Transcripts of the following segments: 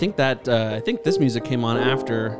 I think that uh, I think this music came on after.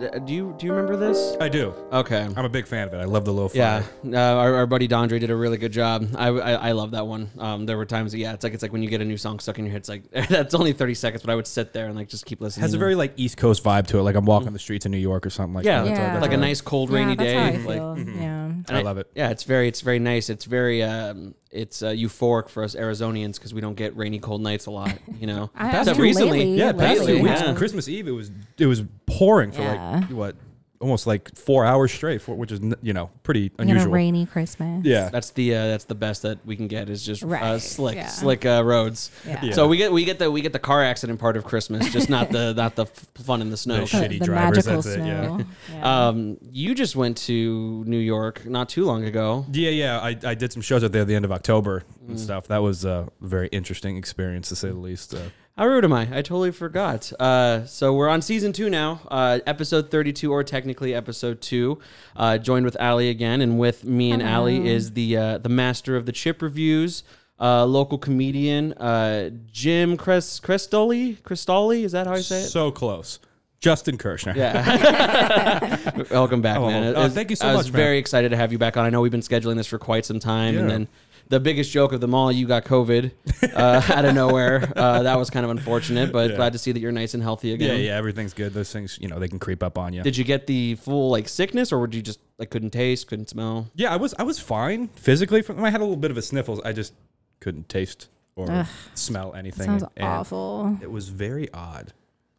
D- Do you do you remember this? I do. Okay. I'm a big fan of it. I love the lo-fi. Yeah, uh, our, our buddy Dondre did a really good job. I, I, I love that one. Um, there were times, yeah, it's like it's like when you get a new song stuck in your head. It's like that's only thirty seconds, but I would sit there and like just keep listening. has a very like East Coast vibe to it. Like I'm walking the streets of New York or something like yeah, that. Yeah. that's like a nice cold Yeah, rainy that's day. how I like, feel. mhm. Yeah. And I love it. Yeah, it's very it's very nice. It's very um, it's uh, euphoric for us Arizonians because we don't get rainy cold nights a lot. You know, I That's have true. lately, recently- Yeah, lately, past two weeks. yeah. Christmas Eve, it was it was pouring for Yeah. like what, almost like four hours straight, for, which is you know pretty You know, unusual. rainy Christmas. Yeah, that's the uh, that's the best that we can get is just uh, slick yeah. slick uh, roads. Yeah. Yeah. So we get we get the we get the car accident part of Christmas, just not the not the f- fun in the snow. The The, shitty the drivers, magical that's it, yeah. Yeah. Um, you just went to New York not too long ago. yeah, yeah. I, I did some shows out there at the end of October Mm. and stuff. That was a very interesting experience to say the least. How rude am I? I totally forgot. Uh, so we're on season two now, uh, episode 32, or technically episode two. Uh, joined with Allie again, and with me and Allie Hello. is the uh, the master of the chip reviews, uh, local comedian uh, Jim Crest Crestoli. Crestoli, is that how I say it? so close, Justin Kirshner. Yeah. Welcome back, Oh, man. It oh, was- thank you so much. I was man. very excited to have you back on. I know we've been scheduling this for quite some time, and then the biggest joke of them all, you got COVID uh, out of nowhere. Uh, that was kind of unfortunate, but Yeah. glad to see that you're nice and healthy again. yeah, yeah. Everything's good. Those things, you know, they can creep up on you. Did you get the full like sickness, or would you just like couldn't taste, couldn't smell? Yeah, I was I was fine physically. From, I had a little bit of a sniffles. I just couldn't taste or Ugh. smell anything. Sounds and awful. It was very odd.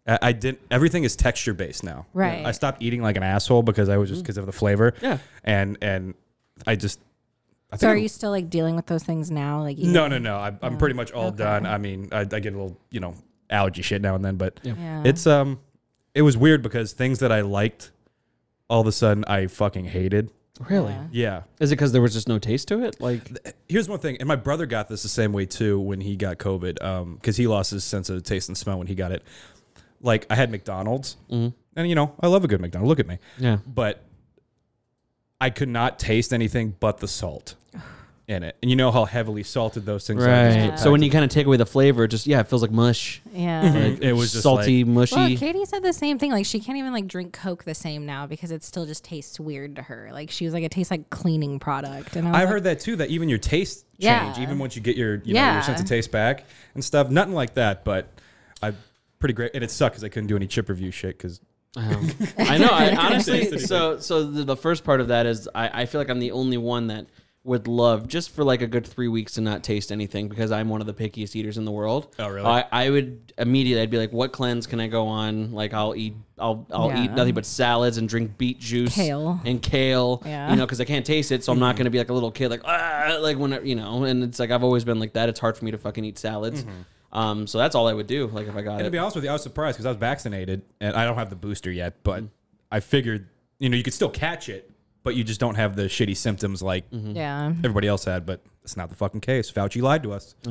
I, I didn't. Everything is texture based now. Right. I stopped eating like an asshole because I was just because of the flavor. Yeah. And and I just. I So are I'm- you still like dealing with those things now? Like No, eating- no, no. I, I'm Yeah. pretty much all Okay. done. I mean, I, I get a little, you know, allergy shit now and then, but Yeah. it's um, it was weird because things that I liked, all of a sudden I fucking hated. Really? Yeah. Yeah. Is it because there was just no taste to it? Like, Here's one thing, and my brother got this the same way too when he got COVID, um, because he lost his sense of taste and smell when he got it. Like I had McDonald's, mhm. and you know I love a good McDonald's. Look at me, yeah. but I could not taste anything but the salt in it, and you know how heavily salted those things are. Right. Yeah. So when you kind of take away the flavor, it just yeah, it feels like mush. Yeah. Like, It was just salty, mushy. Well, Katie said the same thing. Like she can't even like drink Coke the same now because it still just tastes weird to her. Like she was like, it tastes like cleaning product. And I I've like, heard that too. That even your taste Yeah. change, even once you get your you know your sense of taste back and stuff. Nothing like that, but I pretty great. And it sucked because I couldn't do any chip review shit because Um, I know. I honestly, so so the, the first part of that is I, I feel like I'm the only one that would love just for like a good three weeks to not taste anything because I'm one of the pickiest eaters in the world. Oh, really? I, I would immediately I'd be like, what cleanse can I go on? Like I'll eat I'll I'll eat nothing but salads and drink beet juice, Kale. and kale. Yeah. You know, because I can't taste it, so I'm not gonna be like a little kid, like ah, like when I, you know. And it's like I've always been like that. It's hard for me to fucking eat salads. Um, so that's all I would do. Like if I got And to be honest with you, I was surprised because I was vaccinated and I don't have the booster yet, but I figured, you know, you could still catch it, but you just don't have the shitty symptoms like yeah. everybody else had. But it's not the fucking case. Fauci lied to us.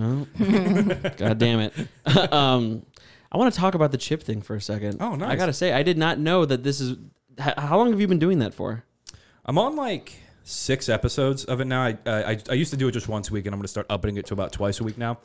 God damn it. um, I want to talk about the chip thing for a second. Oh, nice. I gotta say, I did not know that this is. h- How long have you been doing that for? I'm on like six episodes of it now. I, uh, I I used to do it just once a week, and I'm gonna start upping it to about twice a week now.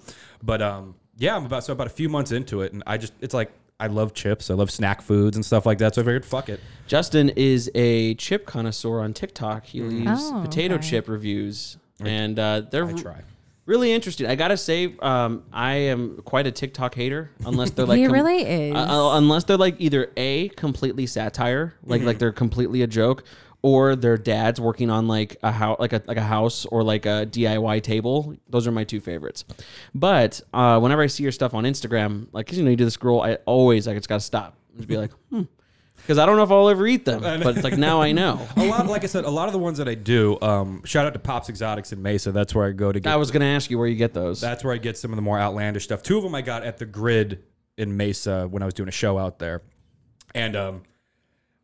But um, yeah, I'm about so about a few months into it, and I just it's like I love chips. I love snack foods and stuff like that. So I figured, fuck it. Justin is a chip connoisseur on TikTok. He leaves Oh, potato okay. chip reviews, and uh, they're I try. really interesting. I gotta say, um, I am quite a TikTok hater, unless they're like he com- really is. Uh, uh, unless they're like either a completely satire, like like they're completely a joke, or their dad's working on like a house, like a like a house or like a DIY table. Those are my two favorites. But uh, whenever I see your stuff on Instagram, like 'cause, you know you do the scroll, I always like it's got to stop and just be like, hmm, because I don't know if I'll ever eat them. But it's like now I know. A lot, like I said, a lot of the ones that I do. Um, shout out to Pops Exotics in Mesa. That's where I go to get. I was gonna ask you where you get those. That's where I get some of the more outlandish stuff. Two of them I got at the Grid in Mesa when I was doing a show out there, and um,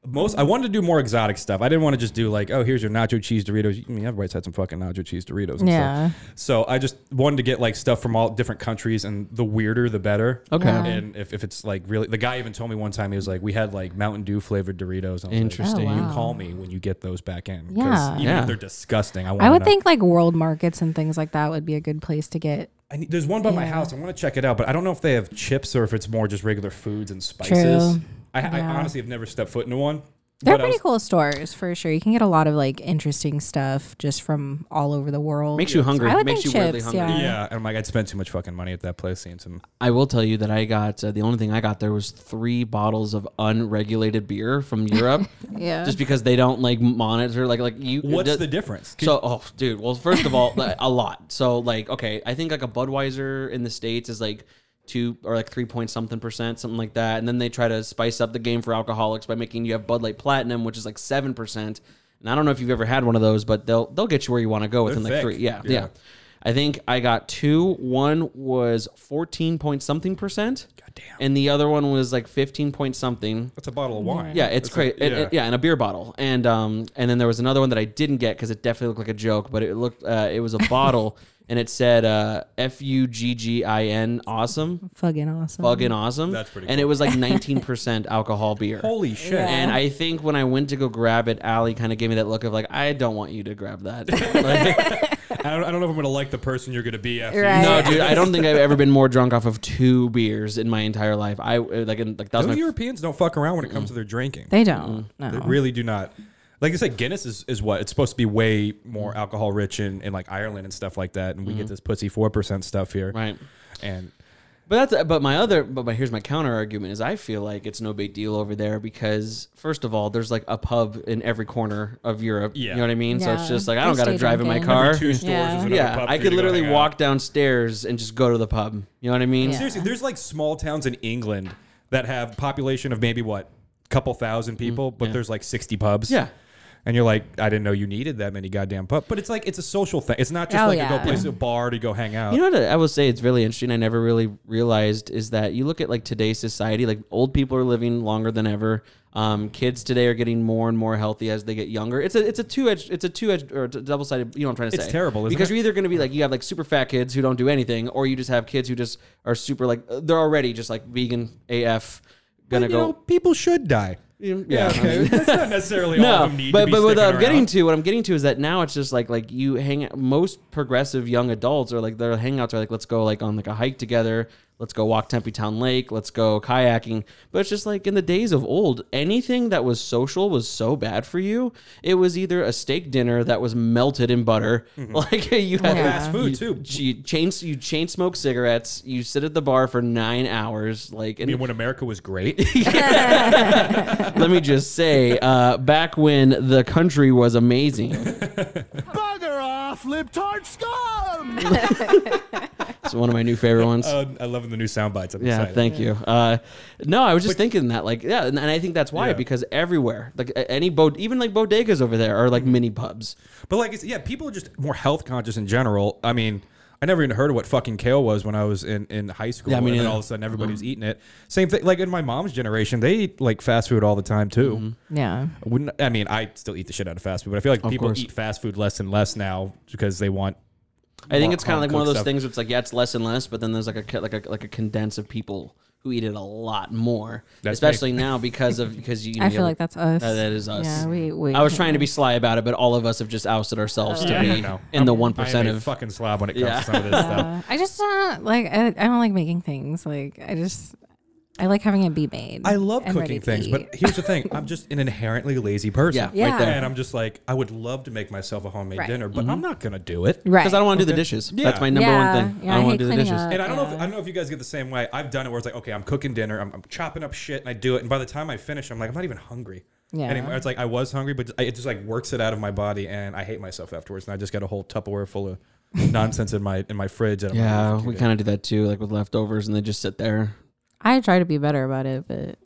most I wanted to do more exotic stuff. I didn't want to just do like, oh, here's your nacho cheese Doritos. I mean, everybody's had some fucking nacho cheese Doritos. And Yeah. Stuff. So I just wanted to get like stuff from all different countries, and the weirder the better. Okay. Yeah. And if, if it's like really, the guy even told me one time he was like, we had like Mountain Dew flavored Doritos. I was Interesting. Like, Oh, you call me when you get those back in. 'Cause Yeah. Even Yeah. if they're disgusting, I want. I would think like world markets and things like that would be a good place to get I need, there's one by my house. I want to check it out, but I don't know if they have chips or if it's more just regular foods and spices. True. I, I honestly have never stepped foot into one. They're pretty was- cool stores for sure. You can get a lot of like interesting stuff just from all over the world. Makes you hungry. I would Makes think you weirdly chips, hungry. yeah. Yeah, and I'm like, I'd spend too much fucking money at that place seeing some. I will tell you that I got uh, the only thing I got there was three bottles of unregulated beer from Europe, Yeah. just because they don't like monitor like like you. What's d- the difference? So, oh, dude. Well, first of all, a lot. So, like, okay, I think like a Budweiser in the states is like two or like three point something percent, something like that. And then they try to spice up the game for alcoholics by making you have Bud Light Platinum, which is like seven percent. And I don't know if you've ever had one of those, but they'll they'll get you where you want to go within like thick. three. Yeah, Yeah. yeah, I think I got two. One was fourteen point something percent, God damn. and the other one was like fifteen point something. That's a bottle of wine. Yeah, it's That's great. a- And- and- yeah, in a beer bottle. And um, and then there was another one that I didn't get because it definitely looked like a joke, but it looked uh, it was a bottle and it said uh, F U G G I N awesome, fucking awesome. fucking awesome. That's pretty And it was like nineteen percent alcohol beer. Holy shit. Yeah. And I think when I went to go grab it, Allie kind of gave me that look of like, I don't want you to grab that. Like, I don't, I don't know if I'm gonna like the person you're gonna be after. Right. No, dude, I don't think I've ever been more drunk off of two beers in my entire life. I uh, like, in, like that was Those my Europeans don't fuck around when it comes to their drinking. They don't. No. They really do not. Like I said, Guinness is, is what it's supposed to be way more mm-hmm. alcohol rich in, in like Ireland and stuff like that, and we get mm-hmm. this pussy four percent stuff here. right. And But that's but my other but my, here's my counter argument is I feel like it's no big deal over there because first of all there's like a pub in every corner of Europe. Yeah. You know what I mean? So it's Yeah. just like I They don't got to stay drive in my drinking. car. every two stores Yeah. is another Yeah, pub I for could to literally hang out. walk downstairs and just go to the pub. You know what I mean? Yeah. Seriously, there's like small towns in England that have population of maybe what a couple thousand people, mm-hmm. but yeah. there's like 60 pubs. Yeah. And you're like, I didn't know you needed that many goddamn pubs. But it's like it's a social thing. It's not just Oh, like you go place a bar to go hang out. You know what I will say it's really interesting. I never really realized is that you look at like today's society, like old people are living longer than ever. Um, kids today are getting more and more healthy as they get younger. It's a it's a two edged it's a two edged or double sided. You know what I'm trying to say? It's terrible, isn't because it? you're either going to be like you have like super fat kids who don't do anything, or you just have kids who just are super like they're already just like vegan AF. Gonna you go. know, people should die. Yeah, Yeah, okay. That's not necessarily all no, of them need but to be but what I'm getting to, what I'm getting to is that now it's just like like you hang. out- Most progressive young adults are like their hangouts are like let's go like on like a hike together. Let's go walk Tempe Town Lake. Let's go kayaking. But it's just like in the days of old, anything that was social was so bad for you. It was either a steak dinner that was melted in butter, like you had Yeah. Fast food, you- too. You chain you chain smoke cigarettes. You sit at the bar for nine hours. Like I mean, when America was great. let me just say, uh, back when the country was amazing. Bugger off, libtard scum! It's one of my new favorite ones. uh, I love the new sound bites. I'm yeah, excited. thank you. Uh, no, I was just thinking that, like, yeah, and, and I think that's why Yeah. because everywhere, like any bod, even like bodegas over there are like mini pubs. But like, it's, yeah, people are just more health conscious in general. I mean, I never even heard of what fucking kale was when I was in, in high school. Yeah, me and then all of a sudden everybody was eating it. Same thing, like in my mom's generation, they eat like fast food all the time too. Yeah. I Wouldn't I mean I still eat the shit out of fast food, but I feel like Of people course. eat fast food less and less now because they want. I think it's kind of like one of those stuff. things. Where it's like, yeah, it's less and less, but then there's like a like a like a condense of people who eat it a lot more, That's especially now because of because you. you know, I you feel like that's us. Uh, that is us. Yeah, we, we I was trying to be sly about it, but all of us have just ousted ourselves to Yeah, be I know. in the I'm- one I am percent a of. fucking slob when it comes Yeah. to some of this stuff. Uh, I just don't like. I, I don't like making things. Like I just, I like having it be made. I love and cooking to things, eat. but here's the thing: I'm just an inherently lazy person. Yeah, right there. And I'm just like, I would love to make myself a homemade Right. dinner, but mm-hmm. I'm not gonna do it. right Because I don't want to do the dishes. Yeah. That's my number Yeah, one thing. yeah, I I don't want to do the cleaning dishes. up. And I don't know if I don't know if you guys get the same way. I've done it where it's like, okay, I'm cooking dinner, I'm, I'm chopping up shit, and I do it, and by the time I finish, I'm like, I'm not even hungry Yeah. anymore. It's like I was hungry, but it just like works it out of my body, and I hate myself afterwards. And I just got a whole Tupperware full of nonsense in my in my fridge. That I'm Yeah, oh, like, we kind of do that too, like with leftovers, and they just sit there. I try to be better about it, but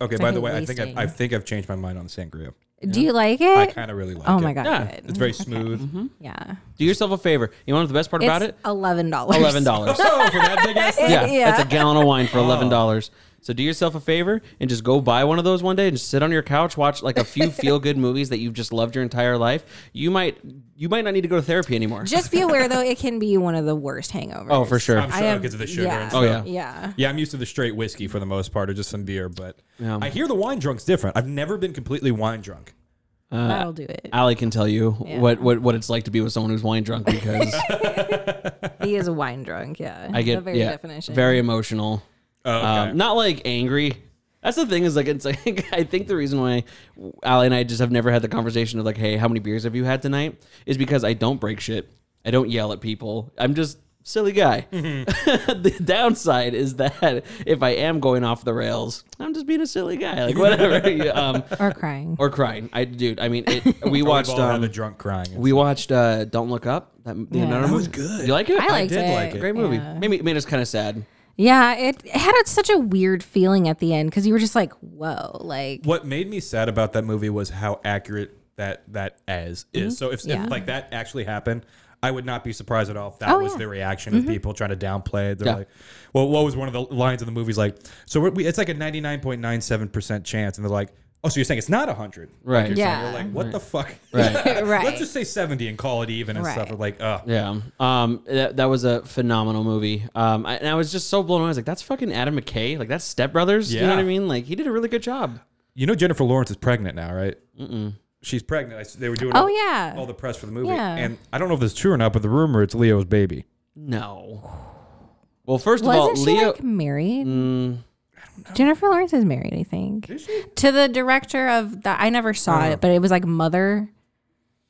Okay, by the a way, I think I, wasting. I think I've changed my mind on sangria. do you like it? I kind of really like oh it. oh my god, Yeah, good. It's very Okay. smooth. Mm-hmm. Yeah, Do yourself a favor. You want to know the best part about it's it? eleven dollars. Eleven dollars. Oh, for that big ass thing. yeah, Yeah. that's a gallon of wine for oh. eleven dollars. So do yourself a favor and just go buy one of those one day and just sit on your couch, watch like a few feel good movies that you've just loved your entire life. You might you might not need to go to therapy anymore. Just be aware though, it can be one of the worst hangovers. Oh, for sure. I'm sure have- because of the sugar yeah. and Oh, yeah. Yeah. Yeah, I'm used to the straight whiskey for the most part, or just some beer. But Yeah. I hear the wine drunk's different. I've never been completely wine drunk. Uh, That'll do it. Allie can tell you Yeah. what, what what it's like to be with someone who's wine drunk because he is a wine drunk. Yeah, I get the very yeah, definition. very emotional. Oh, okay. Um, not like angry. That's the thing is like it's like I think the reason why Allie and I just have never had the conversation of like, hey, how many beers have you had tonight? Is because I don't break shit. I don't yell at people. I'm just silly guy. Mm-hmm. the downside is that if I am going off the rails, I'm just being a silly guy, like whatever. Um, or crying. or crying. I dude. I mean, it, we watched. Um, the drunk crying. we watched uh, Don't Look Up. That, the Yeah. Leonardo That movie. was good. You like it? I liked did it. like it. Great movie. Yeah. Made me made us kind of sad. Yeah, it had a, such a weird feeling at the end because you were just like, "Whoa!" Like, what made me sad about that movie was how accurate that that as is. Mm-hmm. So if, Yeah. if like that actually happened, I would not be surprised at all if that Oh, was yeah. the reaction of mm-hmm. people trying to downplay it. They're Yeah. like, "Well, what was one of the lines in the movies like?" So we're, we, it's like a ninety nine point nine seven percent chance, and they're like, "Oh, so you're saying it's not hundred?" Right. Like, Yeah. You're like, "What the fuck?" Right. right? Let's just say seventy and call it even and stuff. Like, oh, Yeah. Um. That, that was a phenomenal movie. Um. I, and I was just so blown away. I was like, "That's fucking Adam McKay. Like that's Step Brothers. Yeah. You know what I mean? Like he did a really good job." you know Jennifer Lawrence is pregnant now, right? Mm-mm. She's pregnant. I s- They were doing Oh all, yeah. all the press for the movie, Yeah. and I don't know if this is true or not, but the rumor it's Leo's baby. No. Well, first of all, Wasn't she Leo. like married? Mm, Jennifer Lawrence is married, I think. Is she? To the director of that, I never saw Oh. it, but it was like Mother.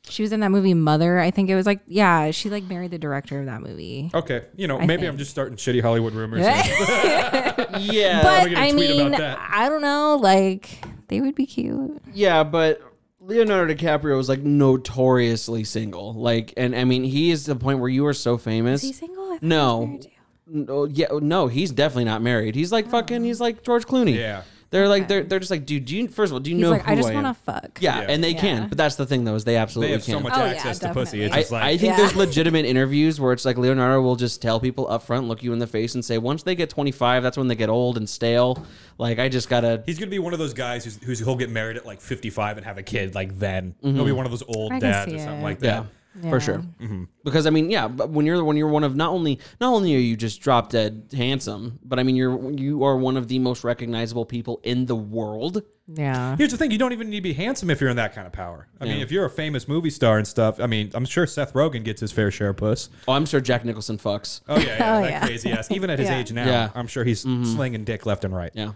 She was in that movie Mother. I think it was like yeah, she like married the director of that movie. Okay, you know, I maybe think. I'm just starting shitty Hollywood rumors. yeah. but gonna I tweet about mean, that. I don't know. Like they would be cute. Yeah, but Leonardo DiCaprio was like notoriously single. Like, and I mean, he is to the point where you are so famous. Is he single? I thought he was No. married too. No, oh, yeah, oh, no, he's definitely not married. He's like fucking. He's like George Clooney. Yeah. They're like Okay. they're they're just like, dude. Do you first of all do you He's know like, who I just want am? to fuck. Yeah, Yeah. and they can, Yeah. but that's the thing though is they absolutely They absolutely have can. so much Oh, yeah, access to pussy. definitely. It's I, just like I think Yeah. there's legitimate interviews where it's like Leonardo will just tell people up front, look you in the face, and say, once they get 25, that's when they get old and stale. Like I just gotta. he's gonna be one of those guys who's, who's he'll get married at like 55 and have a kid like then. Mm-hmm. He'll be one of those old I can dads or something it. like that. Yeah. For sure. Mm-hmm. Because I mean, yeah, but when you're when you're one of not only not only are you just drop dead handsome, but I mean you're you are one of the most recognizable people in the world. Yeah. Here's the thing: you don't even need to be handsome if you're in that kind of power. I mean, if you're a famous movie star and stuff, I mean, I'm sure Seth Rogen gets his fair share of puss. Oh, I'm sure Jack Nicholson fucks. Oh yeah, yeah Oh, that yeah. crazy ass. Even at his Yeah. age now, Yeah. I'm sure he's mm-hmm. slinging dick left and right. Yeah.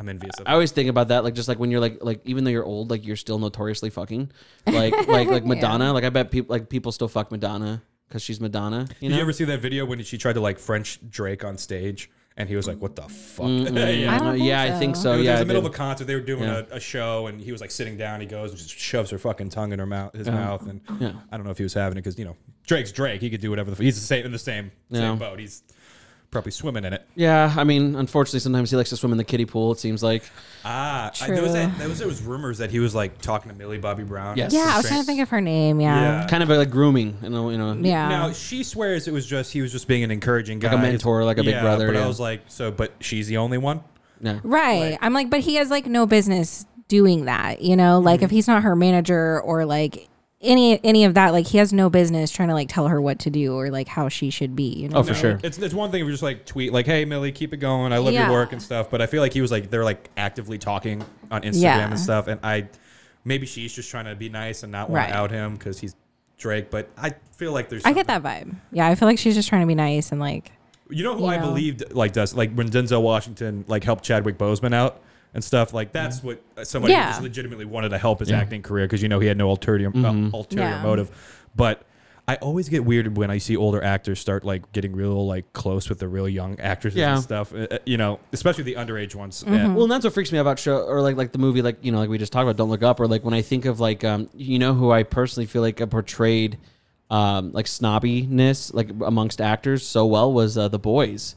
God, I'm envious of. I always think about that, like just like when you're like like even though you're old, like you're still notoriously fucking, like like like Madonna. Like I bet people like people still fuck Madonna because she's Madonna. You Did know? you ever see that video when she tried to like French Drake on stage and he was like, "What the fuck?" Mm, I yeah. don't think yeah, I think so. so. it was, yeah, it was I the middle did. of a concert. They were doing Yeah. a, a show, and he was like sitting down. He goes and just shoves her fucking tongue in her mouth, his Yeah. mouth, and Yeah. I don't know if he was having it because you know Drake's Drake. He could do whatever. The, he's the same in the same Yeah. same boat. He's probably swimming in it. Yeah, I mean, unfortunately, sometimes he likes to swim in the kiddie pool. It seems like. Ah, I, there was True. that, there was there was rumors that he was like talking to Millie Bobby Brown. Yes. Yeah, I was trying to think of her name. Yeah. Yeah. kind of like grooming, you know, you know. Yeah. Now she swears it was just he was just being an encouraging guy, Like a mentor, like a big Yeah, brother, But yeah. I was like, so, but she's the only one. Yeah. Right. I'm like, but he has like no business doing that, you know? Mm-hmm. Like if he's not her manager or like any any of that, like he has no business trying to like tell her what to do or like how she should be. You oh, know? Oh, for sure. It's it's one thing if you just like tweet like, "Hey Millie, keep it going. I love Yeah. your work and stuff." But I feel like he was like they're like actively talking on Instagram Yeah. and stuff, and I maybe she's just trying to be nice and not want Right. to out him because he's Drake. But I feel like there's I get that vibe. Yeah, I feel like she's just trying to be nice and like You know who You I know. believed like does like when Denzel Washington like helped Chadwick Boseman out and stuff like that's what uh, somebody Yeah. just legitimately wanted to help his Yeah. acting career because you know he had no ulterior uh, ulterior Yeah. motive. But I always get weirded when I see older actors start like getting real like close with the real young actresses Yeah. and stuff. Uh, uh, you know, especially the underage ones. Mm-hmm. Uh, Well, and that's what freaks me out about show or like like the movie like you know like we just talked about Don't Look Up or like when I think of like um you know who I personally feel like uh, portrayed um like snobbiness like amongst actors so well was uh, the boys,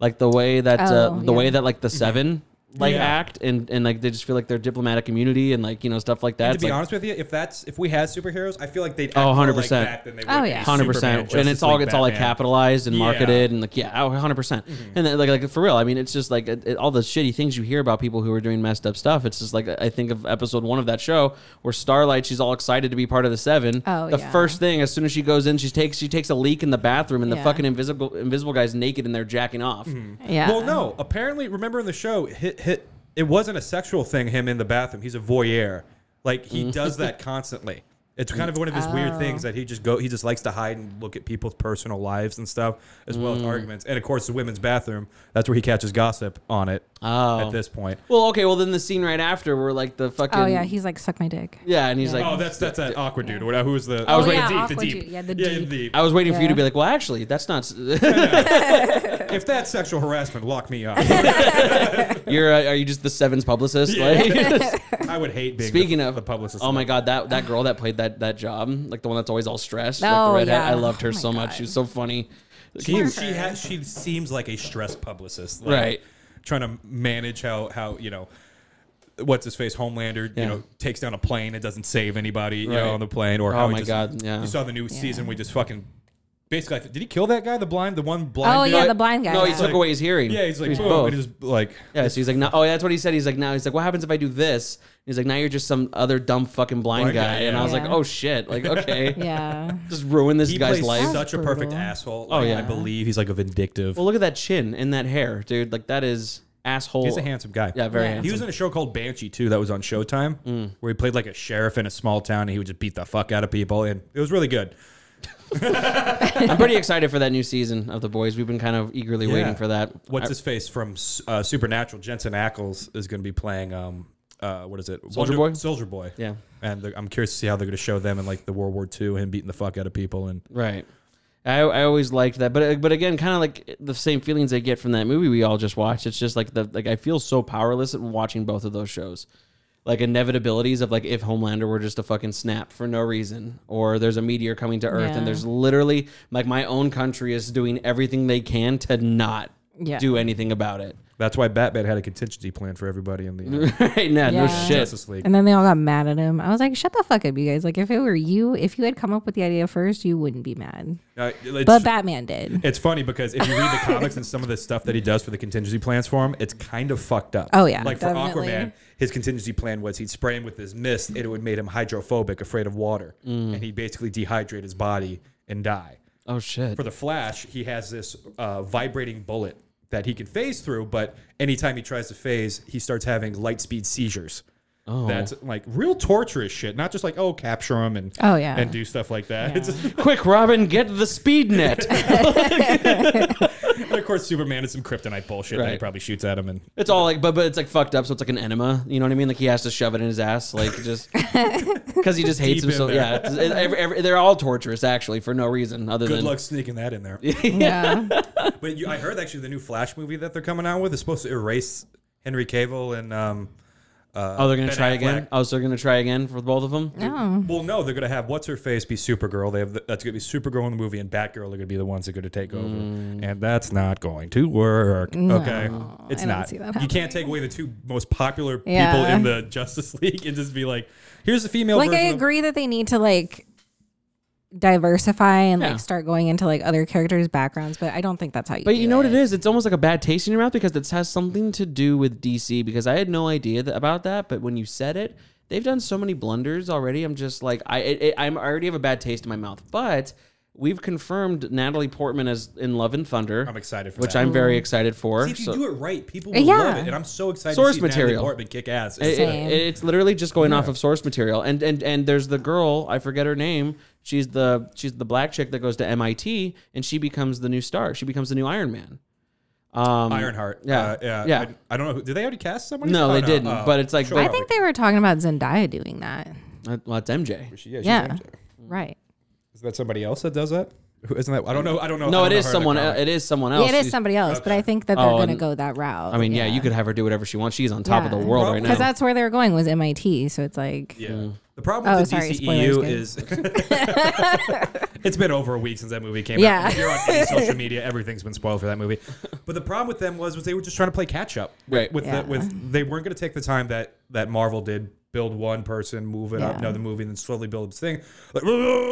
like the way that uh, Oh, the way that like the seven like Yeah. act and and like they just feel like they're diplomatic immunity and like you know stuff like that. to It's be like, honest with you, if that's if we had superheroes, I feel like they'd oh, act Oh, 100%. like that than they would Oh, yeah. Hundred Superman, percent, and Justice it's all League, it's all like capitalized and Yeah. marketed and like yeah, oh, 100 percent. Mm-hmm. And then, like like for real, I mean, it's just like it, it- all the shitty things you hear about people who are doing messed up stuff. It's just like I think of episode one of that show where Starlight, she's all excited to be part of the Seven. Oh, the yeah. first thing as soon as she goes in, she takes she takes a leak in the bathroom, and the fucking invisible invisible guy's naked and they're jacking off. Mm-hmm. yeah. Well, no. Apparently, remember in the show, hit hit. It wasn't a sexual thing. Him in the bathroom. He's a voyeur. Like he mm. does that constantly. It's kind of one of his weird Oh. things that he just go he just likes to hide and look at people's personal lives and stuff as well as mm. arguments. And of course the women's bathroom, that's where he catches gossip on it Oh. at this point. Well, okay. Well, then the scene right after where like the fucking Oh yeah, he's like suck my dick. yeah, and he's like, oh, that's that's that awkward dude or whatever. Who's the I was Oh, waiting- yeah, deep, the awkward deep. dude. Yeah, the yeah, deep. deep. I was waiting for you to be like, well, actually, that's not. if that's sexual harassment, lock me up. You're uh, are you just the Sevens publicist? Like, I would hate being speaking the, of the publicist. Oh my god, that that girl that played that that job, like the one that's always all stressed, like Oh, the redhead. yeah. I loved her Oh my so much. God. She was so funny. She she, has, she seems like a stressed publicist, like, Right. Trying to manage how how you know. What's his face? Homelander, Yeah. you know, takes down a plane. It doesn't save anybody, you Right. know, on the plane. Or Oh how he my just- God, yeah. You saw the new season. We just fucking basically. Did he kill that guy? The blind, the one blind. Oh dude? yeah, the blind guy. No, he yeah. took away his hearing. Yeah, he's like, He's boom, both. and he just like, Yeah, so he's like, no, oh, yeah, that's what he said. He's like, now he's like, what happens if I do this? He's like, now you're just some other dumb fucking blind, Blind guy. guy, And I yeah. was like, oh shit, like okay, yeah. just ruin this he guy's plays life. such a perfect brutal. asshole. Oh, Like, yeah. I believe he's like a vindictive. well, look at that chin and that hair, dude. Like that is asshole. he's a handsome guy. Yeah, very Yeah. handsome. He was in a show called Banshee too that was on Showtime, Mm. where he played like a sheriff in a small town and he would just beat the fuck out of people, and it was really good. I'm pretty excited for that new season of The Boys. We've been kind of eagerly waiting for that. What's I- his face from uh, Supernatural? Jensen Ackles is going to be playing. Um, uh, what is it? Soldier Boy? Soldier Boy. Yeah. And the, I'm curious to see how they're going to show them in like the World War II, him beating the fuck out of people, and Right. I, I always liked that, but but again, kind of like the same feelings I get from that movie we all just watched. It's just like the like I feel so powerless at watching both of those shows, like inevitabilities of like if Homelander were just a fucking snap for no reason, or there's a meteor coming to Earth, Yeah. and there's literally like my own country is doing everything they can to not Yeah. do anything about it. that's why Batman had a contingency plan for everybody in the uh, right now, no Yeah. shit. Justice League. And then they all got mad at him. I was like, shut the fuck up, you guys. Like, if it were you, if you had come up with the idea first, you wouldn't be mad. Uh, it's, But Batman did. it's funny because if you read the comics and some of the stuff that he does for the contingency plans for him, it's kind of fucked up. Oh, yeah, like for. Aquaman, his contingency plan was he'd spray him with this mist, and it would make him hydrophobic, afraid of water, and he'd basically dehydrate his body and die. Oh shit. For the Flash, he has this uh, vibrating bullet that he can phase through, but anytime he tries to phase, he starts having light speed seizures. Oh. That's like real torturous shit. Not just like oh capture him and Oh, yeah. and do stuff like that. It's Quick, Robin, get the speed net. and of course Superman is some kryptonite bullshit that he probably shoots at him and It's all like, but but it's like fucked up. So it's like an enema. You know what I mean? Like he has to shove it in his ass, like just because he just hates Deep in himself. Yeah, it's- it- every- every- they're all torturous actually for no reason other good than Good luck sneaking that in there. Yeah. But you, I heard actually the new Flash movie that they're coming out with is supposed to erase Henry Cavill and um. Uh, Oh, they're gonna Ben try Affleck. again. Oh, so they're gonna try again for both of them. No. Well, no, they're gonna have what's her face be Supergirl. They have the, that's gonna be Supergirl in the movie, and Batgirl are gonna be the ones that are gonna take over, and that's not going to work. okay, it's I don't see that you can't take away the two most popular people in the Justice League and just be like, here's the female. Like, I version of- agree that they need to, like, diversify and, Yeah. like, start going into, like, other characters' backgrounds, but I don't think that's how you But do you know what it it is? It's almost like a bad taste in your mouth because it has something to do with DC. Because I had no idea that, about that, but when you said it, they've done so many blunders already. I'm just like, I it, it, I'm already have a bad taste in my mouth. But we've confirmed Natalie Portman as in Love and Thunder. I'm excited for which that. I'm very excited for. See, if you So- do it right, people will Yeah. love it, and I'm so excited Source to see Natalie material. Portman kick ass. It- it- Same. it's literally just going off of source material, and and and there's the girl I forget her name. She's the she's the black chick that goes to MIT, and she becomes the new star. She becomes the new Iron Man. Um, Ironheart. Yeah. uh, yeah, Yeah. I, I don't know. Who, did they already cast somebody? No, Oh, they didn't. Oh, but it's like, sure. I think they were talking about Zendaya doing that. uh, well, it's MJ. She- yeah, she's Yeah. MJ. Right. Is that somebody else that does that? Who isn't that? I don't know. I don't know. No, I don't know is her in someone. It is someone else. Yeah, it is somebody else, but I think that they're Oh, going to go that route. I mean, yeah. you could have her do whatever she wants. She's on top of the world right now. Because that's where they're going was MIT. So it's like, Yeah. The problem Oh, with the sorry, DCEU spoilers, is it's been over a week since that movie came Yeah. out. If you're on any social media, everything's been spoiled for that movie. But the problem with them was was they were just trying to play catch up. Right. With Yeah. the, with they weren't going to take the time that that Marvel did. Build one person, move it up another movie, and then slowly build this thing. Like, they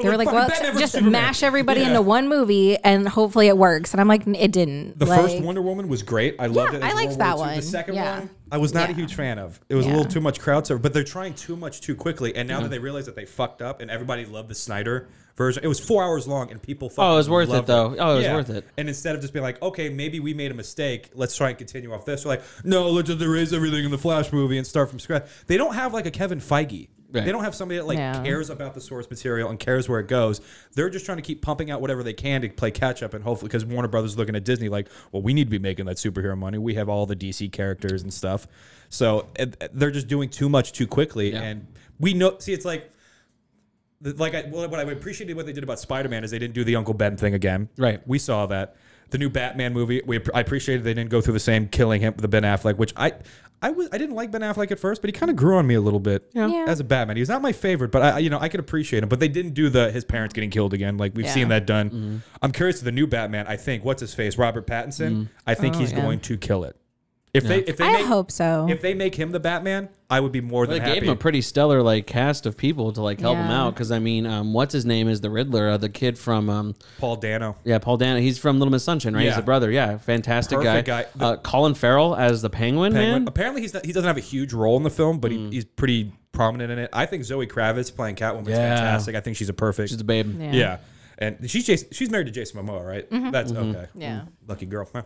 were like, well, just Superman. mash everybody Yeah. into one movie and hopefully it works. And I'm like, it didn't. The like, first Wonder Woman was great. I loved Yeah, it. I liked World that War II. The second Yeah. one, I was not a huge fan of. It was a little too much crowd service, but they're trying too much too quickly. And now that they realize that they fucked up, and everybody loved the Snyder version, it was four hours long, and people. Oh, it was worth it, loved though. Oh, it was worth it. And instead of just being like, okay, maybe we made a mistake, let's try and continue off this. We're like, no, let's just erase everything in the Flash movie and start from scratch. They don't have like a Kevin Feige They don't have somebody that like Yeah. cares about the source material and cares where it goes. They're just trying to keep pumping out whatever they can to play catch up and hopefully because Warner Brothers is looking at Disney like, well, we need to be making that superhero money. We have all the DC characters and stuff, so it, they're just doing too much too quickly. Yeah. And we know, see, it's like. The- Like I, what I appreciated what they did about Spider-Man is they didn't do the Uncle Ben thing again. Right. We saw that. The new Batman movie, we I appreciated they didn't go through the same killing him the Ben Affleck, which I I was I didn't like Ben Affleck at first, but he kind of grew on me a little bit Yeah. as a Batman. He was not my favorite, but I you know I could appreciate him. But they didn't do the his parents getting killed again. Like we've Yeah. seen that done. Mm-hmm. I'm curious to the new Batman. I think what's his face, Robert Pattinson. I think Oh, he's yeah. going to kill it. If they if they I make, hope so. if they make him the Batman, I would be more They than happy. gave happy. him a pretty stellar like cast of people to like help him Yeah. out because I mean, um, what's his name is the Riddler, uh, the kid from um, Paul Dano. yeah, Paul Dano. He's from Little Miss Sunshine, right? He's Yeah. the brother. Yeah, fantastic Perfect guy. guy. The- uh, Colin Farrell as the Penguin, Penguin. man. Apparently, he's not, he doesn't have a huge role in the film, but Mm. he, he's pretty prominent in it. I think Zoe Kravitz playing Catwoman is Yeah. fantastic. I think she's a perfect. She's a babe. Yeah. yeah. and she's Jason, she's married to Jason Momoa, right? That's okay. Yeah. lucky girl. Huh.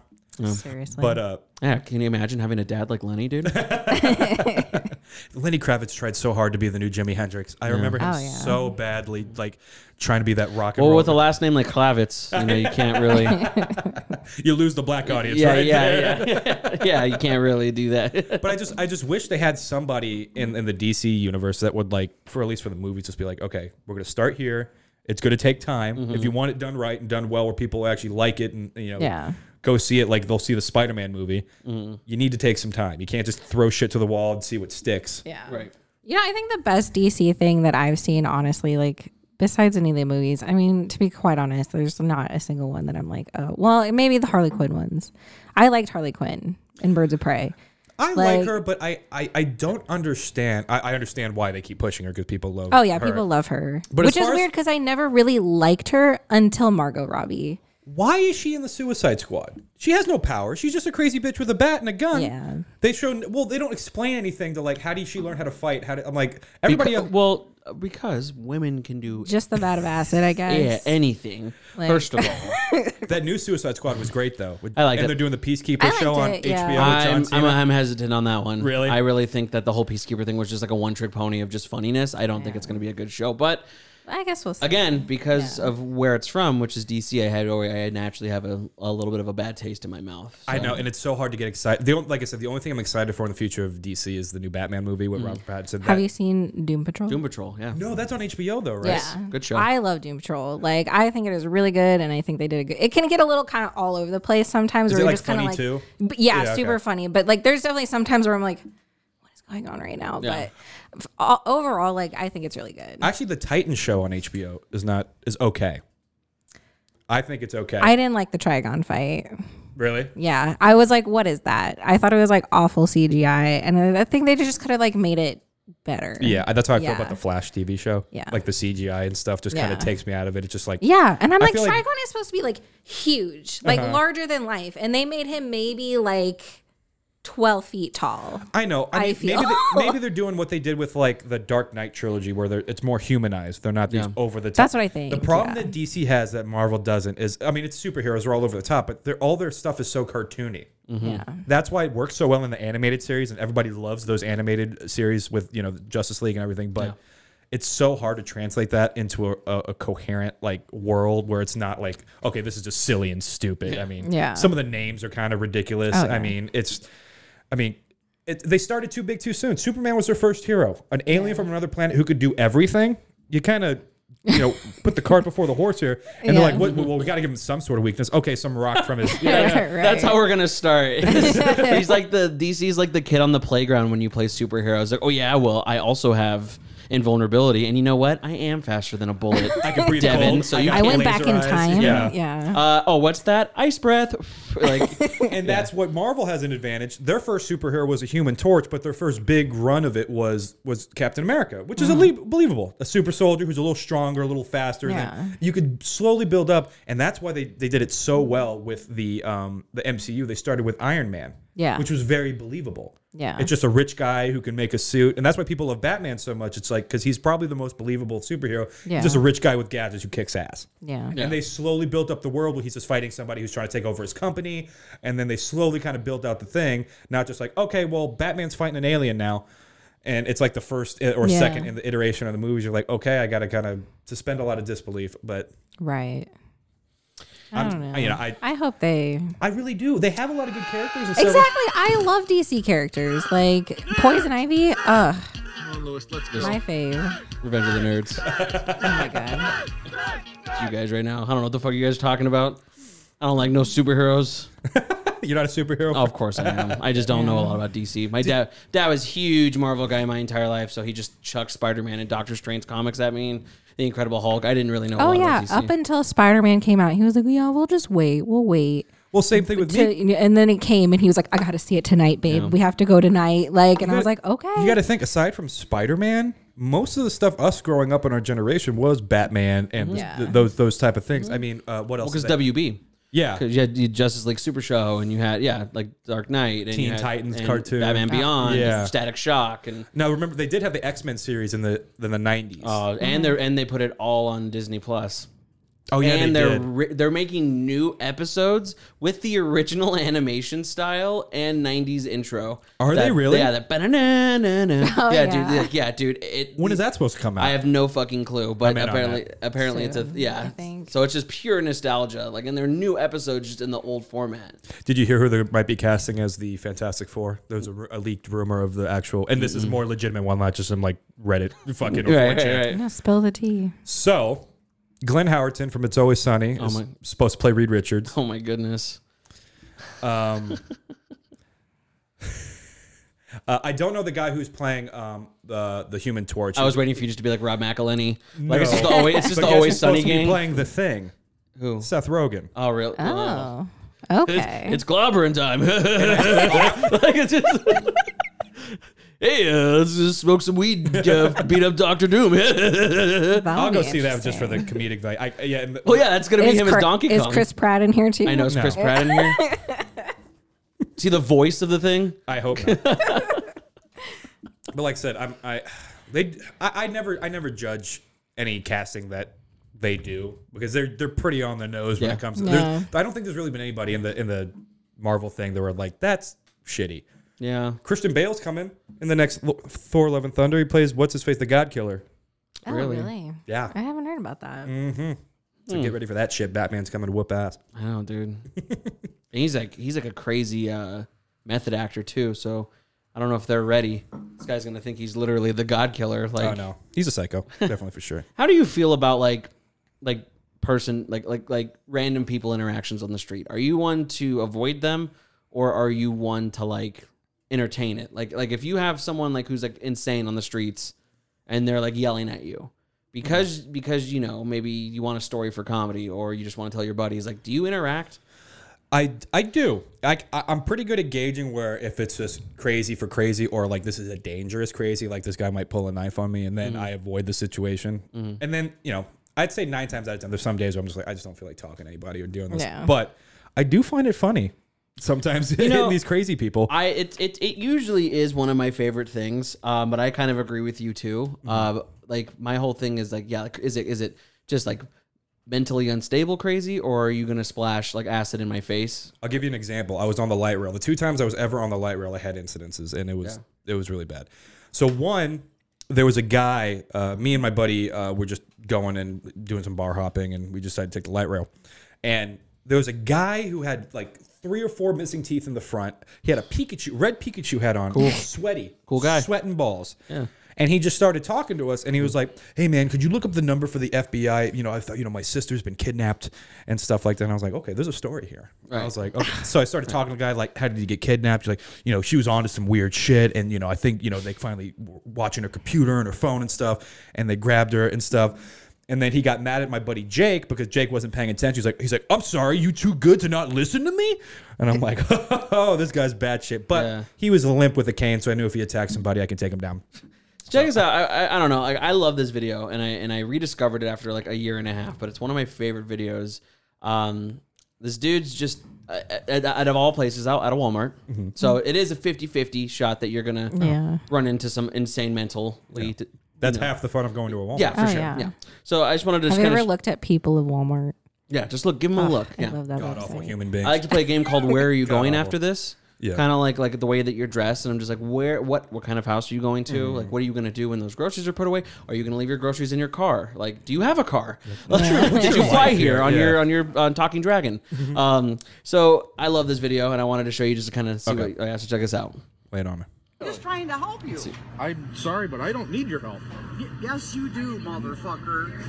Seriously. But uh, Yeah, can you imagine having a dad like Lenny, dude? Lenny Kravitz tried so hard to be the new Jimi Hendrix. I remember him Oh, yeah. so badly, like trying to be that rock and well, roll. with a last name like Kravitz, you know, you can't really. you lose the black audience, yeah, right? yeah, yeah, yeah. You can't really do that. But I just, I just wish they had somebody in, in the DC universe that would like, for at least for the movies, just be like, okay, we're gonna start here. It's gonna take time. Mm-hmm. If you want it done right and done well, where people actually like it, and you know, Yeah. Go see it like they'll see the Spider-Man movie. Mm-hmm. You need to take some time. You can't just throw shit to the wall and see what sticks. yeah. right. You know, I think the best DC thing that I've seen, honestly, like besides any of the movies, I mean, to be quite honest, there's not a single one that I'm like, oh, well, maybe the Harley Quinn ones. I liked Harley Quinn in Birds of Prey. I like, Like- her, but I, I, I don't understand. I, I understand why they keep pushing her because people love. Her. Oh yeah, her. people love her, But which is weird because I never really liked her until Margot Robbie. Why is she in the Suicide Squad? She has no power. She's just a crazy bitch with a bat and a gun. Yeah. They show well. They don't explain anything to like how did she learn how to fight? How did, I'm like everybody. Beca- else, well, because women can do Just the vat of acid, I guess. yeah anything. Like- First of all, that new Suicide Squad was great though. With- I liked and it. they're doing the Peacekeeper I show on it, HBO yeah. with I'm, I'm, I'm hesitant on that one. Really? I really think that the whole Peacekeeper thing was just like a one trick pony of just funniness. I don't think it's going to be a good show. But I guess we'll see. again, because Yeah. of where it's from, which is DC, I had I naturally have a, a little bit of a bad taste in my mouth. I know, and it's so hard to get excited. The only, like I said, the only thing I'm excited for in the future of DC is the new Batman movie with Robert Pattinson. Mm. Have That- you seen Doom Patrol? Doom Patrol. Yeah. no, that's on HBO though, right? Yeah, Good show. I love Doom Patrol. Like, I think it is really good, and I think they did a good. It can get a little kind of all over the place sometimes. Is where it, you're like, just kind of funny, like, too? But yeah, Yeah, super okay. funny. But like, there's definitely sometimes where I'm like, what is going on right now? Yeah. But overall, like, I think it's really good. Actually, the Titan show on HBO is not is okay. I think it's okay. I didn't like the Trigon fight. really? Yeah, I was like, what is that? I thought it was like awful CGI, and I think they just could have like made it better. Yeah, that's how I feel about the Flash TV show. Yeah. like the CGI and stuff just kind of takes me out of it. It's just like Yeah, and I'm I like, Trigon like- is supposed to be like huge, like Uh-huh. larger than life, and they made him maybe like twelve feet tall. I know. I I mean, feel. maybe they, maybe they're doing what they did with like the Dark Knight trilogy, where they're it's more humanized. They're not these Yeah. over the top. That's what I think, The problem yeah. that DC has that Marvel doesn't is, I mean, it's superheroes are all over the top, but they're all their stuff is so cartoony. Mm-hmm. Yeah, That's why it works so well in the animated series, and everybody loves those animated series with you know Justice League and everything. But Yeah. it's so hard to translate that into a, a, a coherent like world where it's not like okay, this is just silly and stupid. I mean, Yeah. some of the names are kind of ridiculous. Oh, I mean, it's, I mean. It, they started too big too soon. Superman was their first hero, an alien from another planet who could do everything. You kind of, you know, put the cart before the horse here, and they're like, what, "Well, we got to give him some sort of weakness." Okay, some rock from his. Yeah, yeah. Right. That's how we're gonna start. He's like the DC's like the kid on the playground when you play superheroes. Like, oh yeah, well, I also have invulnerability, and you know what? I am faster than a bullet. I can breathe Devin, cold. so you got I went laser back in eyes. time. Yeah. Yeah, Uh, oh, what's that? Ice breath. Like, and that's what Marvel has an advantage. Their first superhero was a Human Torch, but their first big run of it was was Captain America, which is a believable. A super soldier who's a little stronger, a little faster. Yeah. Than, you could slowly build up, and that's why they, they did it so well with the um the MCU. They started with Iron Man, Yeah. which was very believable. Yeah. it's just a rich guy who can make a suit, and that's why people love Batman so much. It's like because he's probably the most believable superhero. Yeah. He's just a rich guy with gadgets who kicks ass. yeah, Yeah. And they slowly built up the world where he's just fighting somebody who's trying to take over his company. And then they slowly kind of built out the thing. Not just like, okay, well, Batman's fighting an alien now. and it's like the first eh, or Yeah. second in the iteration of the movies. You're like, okay, I got to kind of suspend a lot of disbelief, but Right. I I'm- don't know. you know, I- I hope they I really do. They have a lot of good characters. And several- exactly. I love DC characters like Poison Ivy. Ugh, my fave. Revenge of the Nerds. Oh my god. you guys right now. I don't know what the fuck you guys are talking about. I don't like no superheroes. You're not a superhero. Oh, of course I am. I just don't know a lot about DC. My dad dad was huge Marvel guy my entire life, so he just chucked Spider Man and Doctor Strange comics at me and the Incredible Hulk. I didn't really know. a Oh lot yeah. about DC. Up until Spider Man came out, he was like, "Yeah, we'll just wait. We'll wait." Well, same thing with me. To, and then it came, and he was like, "I got to see it tonight, babe. We have to go tonight." Like, and I was like, "Okay." You got to think aside from Spider-Man, most of the stuff us growing up in our generation was Batman and Yeah. th- those those type of things. I mean, uh, what else? because is that? WB. Yeah, Because you had the Justice League Super Show, and you had yeah, like Dark Knight, and Teen you had- Titans and cartoon. Batman Beyond, Yeah. Static Shock, and Now remember they did have the X Men series in the in the nineties. uh, and they and they put it all on Disney Plus. Oh yeah, and they are did. ri- they're making new episodes with the original animation style and '90s intro. Are they really? Yeah, that. Oh, yeah, yeah. dude. Yeah, yeah, dude. It, when is that supposed to come out? I have no fucking clue, but in on apparently, that. apparently it's a yeah. I think. So it's just pure nostalgia. Like, and they're new episodes just in the old format. Did you hear who they might be casting as the Fantastic Four? There's a, a leaked rumor of the actual, and this is a more legitimate one, not just some like Reddit fucking. 4chan. No, spill the tea. So, Glenn Howerton from It's Always Sunny Oh is my- supposed to play Reed Richards. Oh my goodness. Um, uh, I don't know the guy who's playing um, the the Human Torch. I was waiting for you just to be like Rob McElhenney. No. Like it's just the always, it's just the always who's sunny to be gang. playing the thing. Who? Seth Rogen. Oh, really? Oh, It's, okay. it's clobbering time. like it's just, hey, uh, let's just smoke some weed, uh, beat up Doctor Doom. I'll go see that just for the comedic value. I, yeah, and the- well, yeah, that's gonna be Is, him Chri- as Donkey is Kong. Chris Pratt in here too? I know is Chris Pratt in here. See the voice of the thing? I hope not. but like I said, I'm I they I, I never I never judge any casting that they do because they're they're pretty on the nose when Yeah. it comes to Yeah. there's- I don't think there's really been anybody in the in the Marvel thing that were like that's shitty. Yeah. Christian Bale's coming in the next Lo- Thor: Love and Thunder. He plays what's his face, the God Killer. Oh, Really? really? Yeah. I haven't heard about that. Mm-hmm. So get ready for that shit. Batman's coming to whoop ass. I know, dude. And he's like he's like a crazy uh, method actor too. So I don't know if they're ready. This guy's gonna think he's literally the God Killer. Like, oh no, he's a psycho, definitely for sure. how do you feel about like like person like like like random people interactions on the street? Are you one to avoid them, or are you one to like entertain it? Like like if you have someone like who's like insane on the streets, and they're like yelling at you. Because because you know maybe you want a story for comedy or you just want to tell your buddies like do you interact I, I do. I, I- I'm pretty good at gauging where if it's just crazy for crazy or like this is a dangerous crazy, like this guy might pull a knife on me and then mm-hmm. I avoid the situation. Mm-hmm. And then, you know, I'd say nine times out of 10, there's some days where I'm just like, I just don't feel like talking to anybody or doing this. Yeah. But I do find it funny sometimes hitting know, these crazy people. I it, it it usually is one of my favorite things, um, but I kind of agree with you too. Uh, like my whole thing is like, yeah, like, is it is it just like mentally unstable crazy, or are you gonna splash like acid in my face? I'll give you an example. I was on the light rail. The two times I was ever on the light rail, I had incidences, and it was it was really bad. So one, there was a guy. Uh, me and my buddy uh, were just going and doing some bar hopping, and we decided to take the light rail. And there was a guy who had like three or four missing teeth in the front. He had a Pikachu, red Pikachu hat on, cool. sweaty, Cool guy. sweating balls. Yeah. And he just started talking to us, and he was like, "Hey, man, could you look up the number for the FBI? You know, I thought, you know, my sister's been kidnapped and stuff like that." And I was like, "Okay, there's a story here." I was like, "Okay." so I started talking to the guy, like, "How did you get kidnapped?" He's like, "You know, she was onto some weird shit, and you know, I think, you know, they finally were watching her computer and her phone and stuff, and they grabbed her and stuff." And then he got mad at my buddy Jake because Jake wasn't paying attention. He's like, he's like, I'm sorry, you too good to not listen to me. And I'm like, oh, this guy's bad shit. But Yeah. he was limp with a cane, so I knew if he attacked somebody, I could take him down. Check this out. I, I, I don't know. Like, I love this video, and I and I rediscovered it after like a year and a half. But it's one of my favorite videos. Um, this dude's just uh, out of all places out at a Walmart. Mm-hmm. So it is a 50-50 shot that you're gonna Yeah. run into some insane mentally. t- That's you know. half the fun of going to a Walmart. Yeah, for Oh, sure. yeah. Yeah. So I just wanted to just Have you kind ever of looked at people of Walmart? yeah, just look, give him a look. I Yeah. love that God awful website. human beings. I like to play a game called Where Are You Going awful. after this, Yeah. Kind of like like the way that you're dressed, and I'm just like, where, what, what kind of house are you going to? Mm-hmm. Like, what are you going to do when those groceries are put away? Are you going to leave your groceries in your car? Like, do you have a car? Did you fly life here here? on Yeah. your on your on Talking Dragon? Um, so I love this video, and I wanted to show you just to kind of see Okay. what. I have to check this out. Lay it on me. Just trying to help you. I'm sorry, but I don't need your help. Y- yes, you do, motherfucker.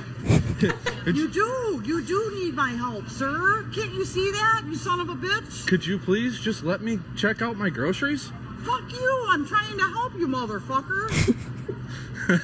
you do. You do need my help, sir. Can't you see that, you son of a bitch? Could you please just let me check out my groceries? Fuck you. I'm trying to help you, motherfucker.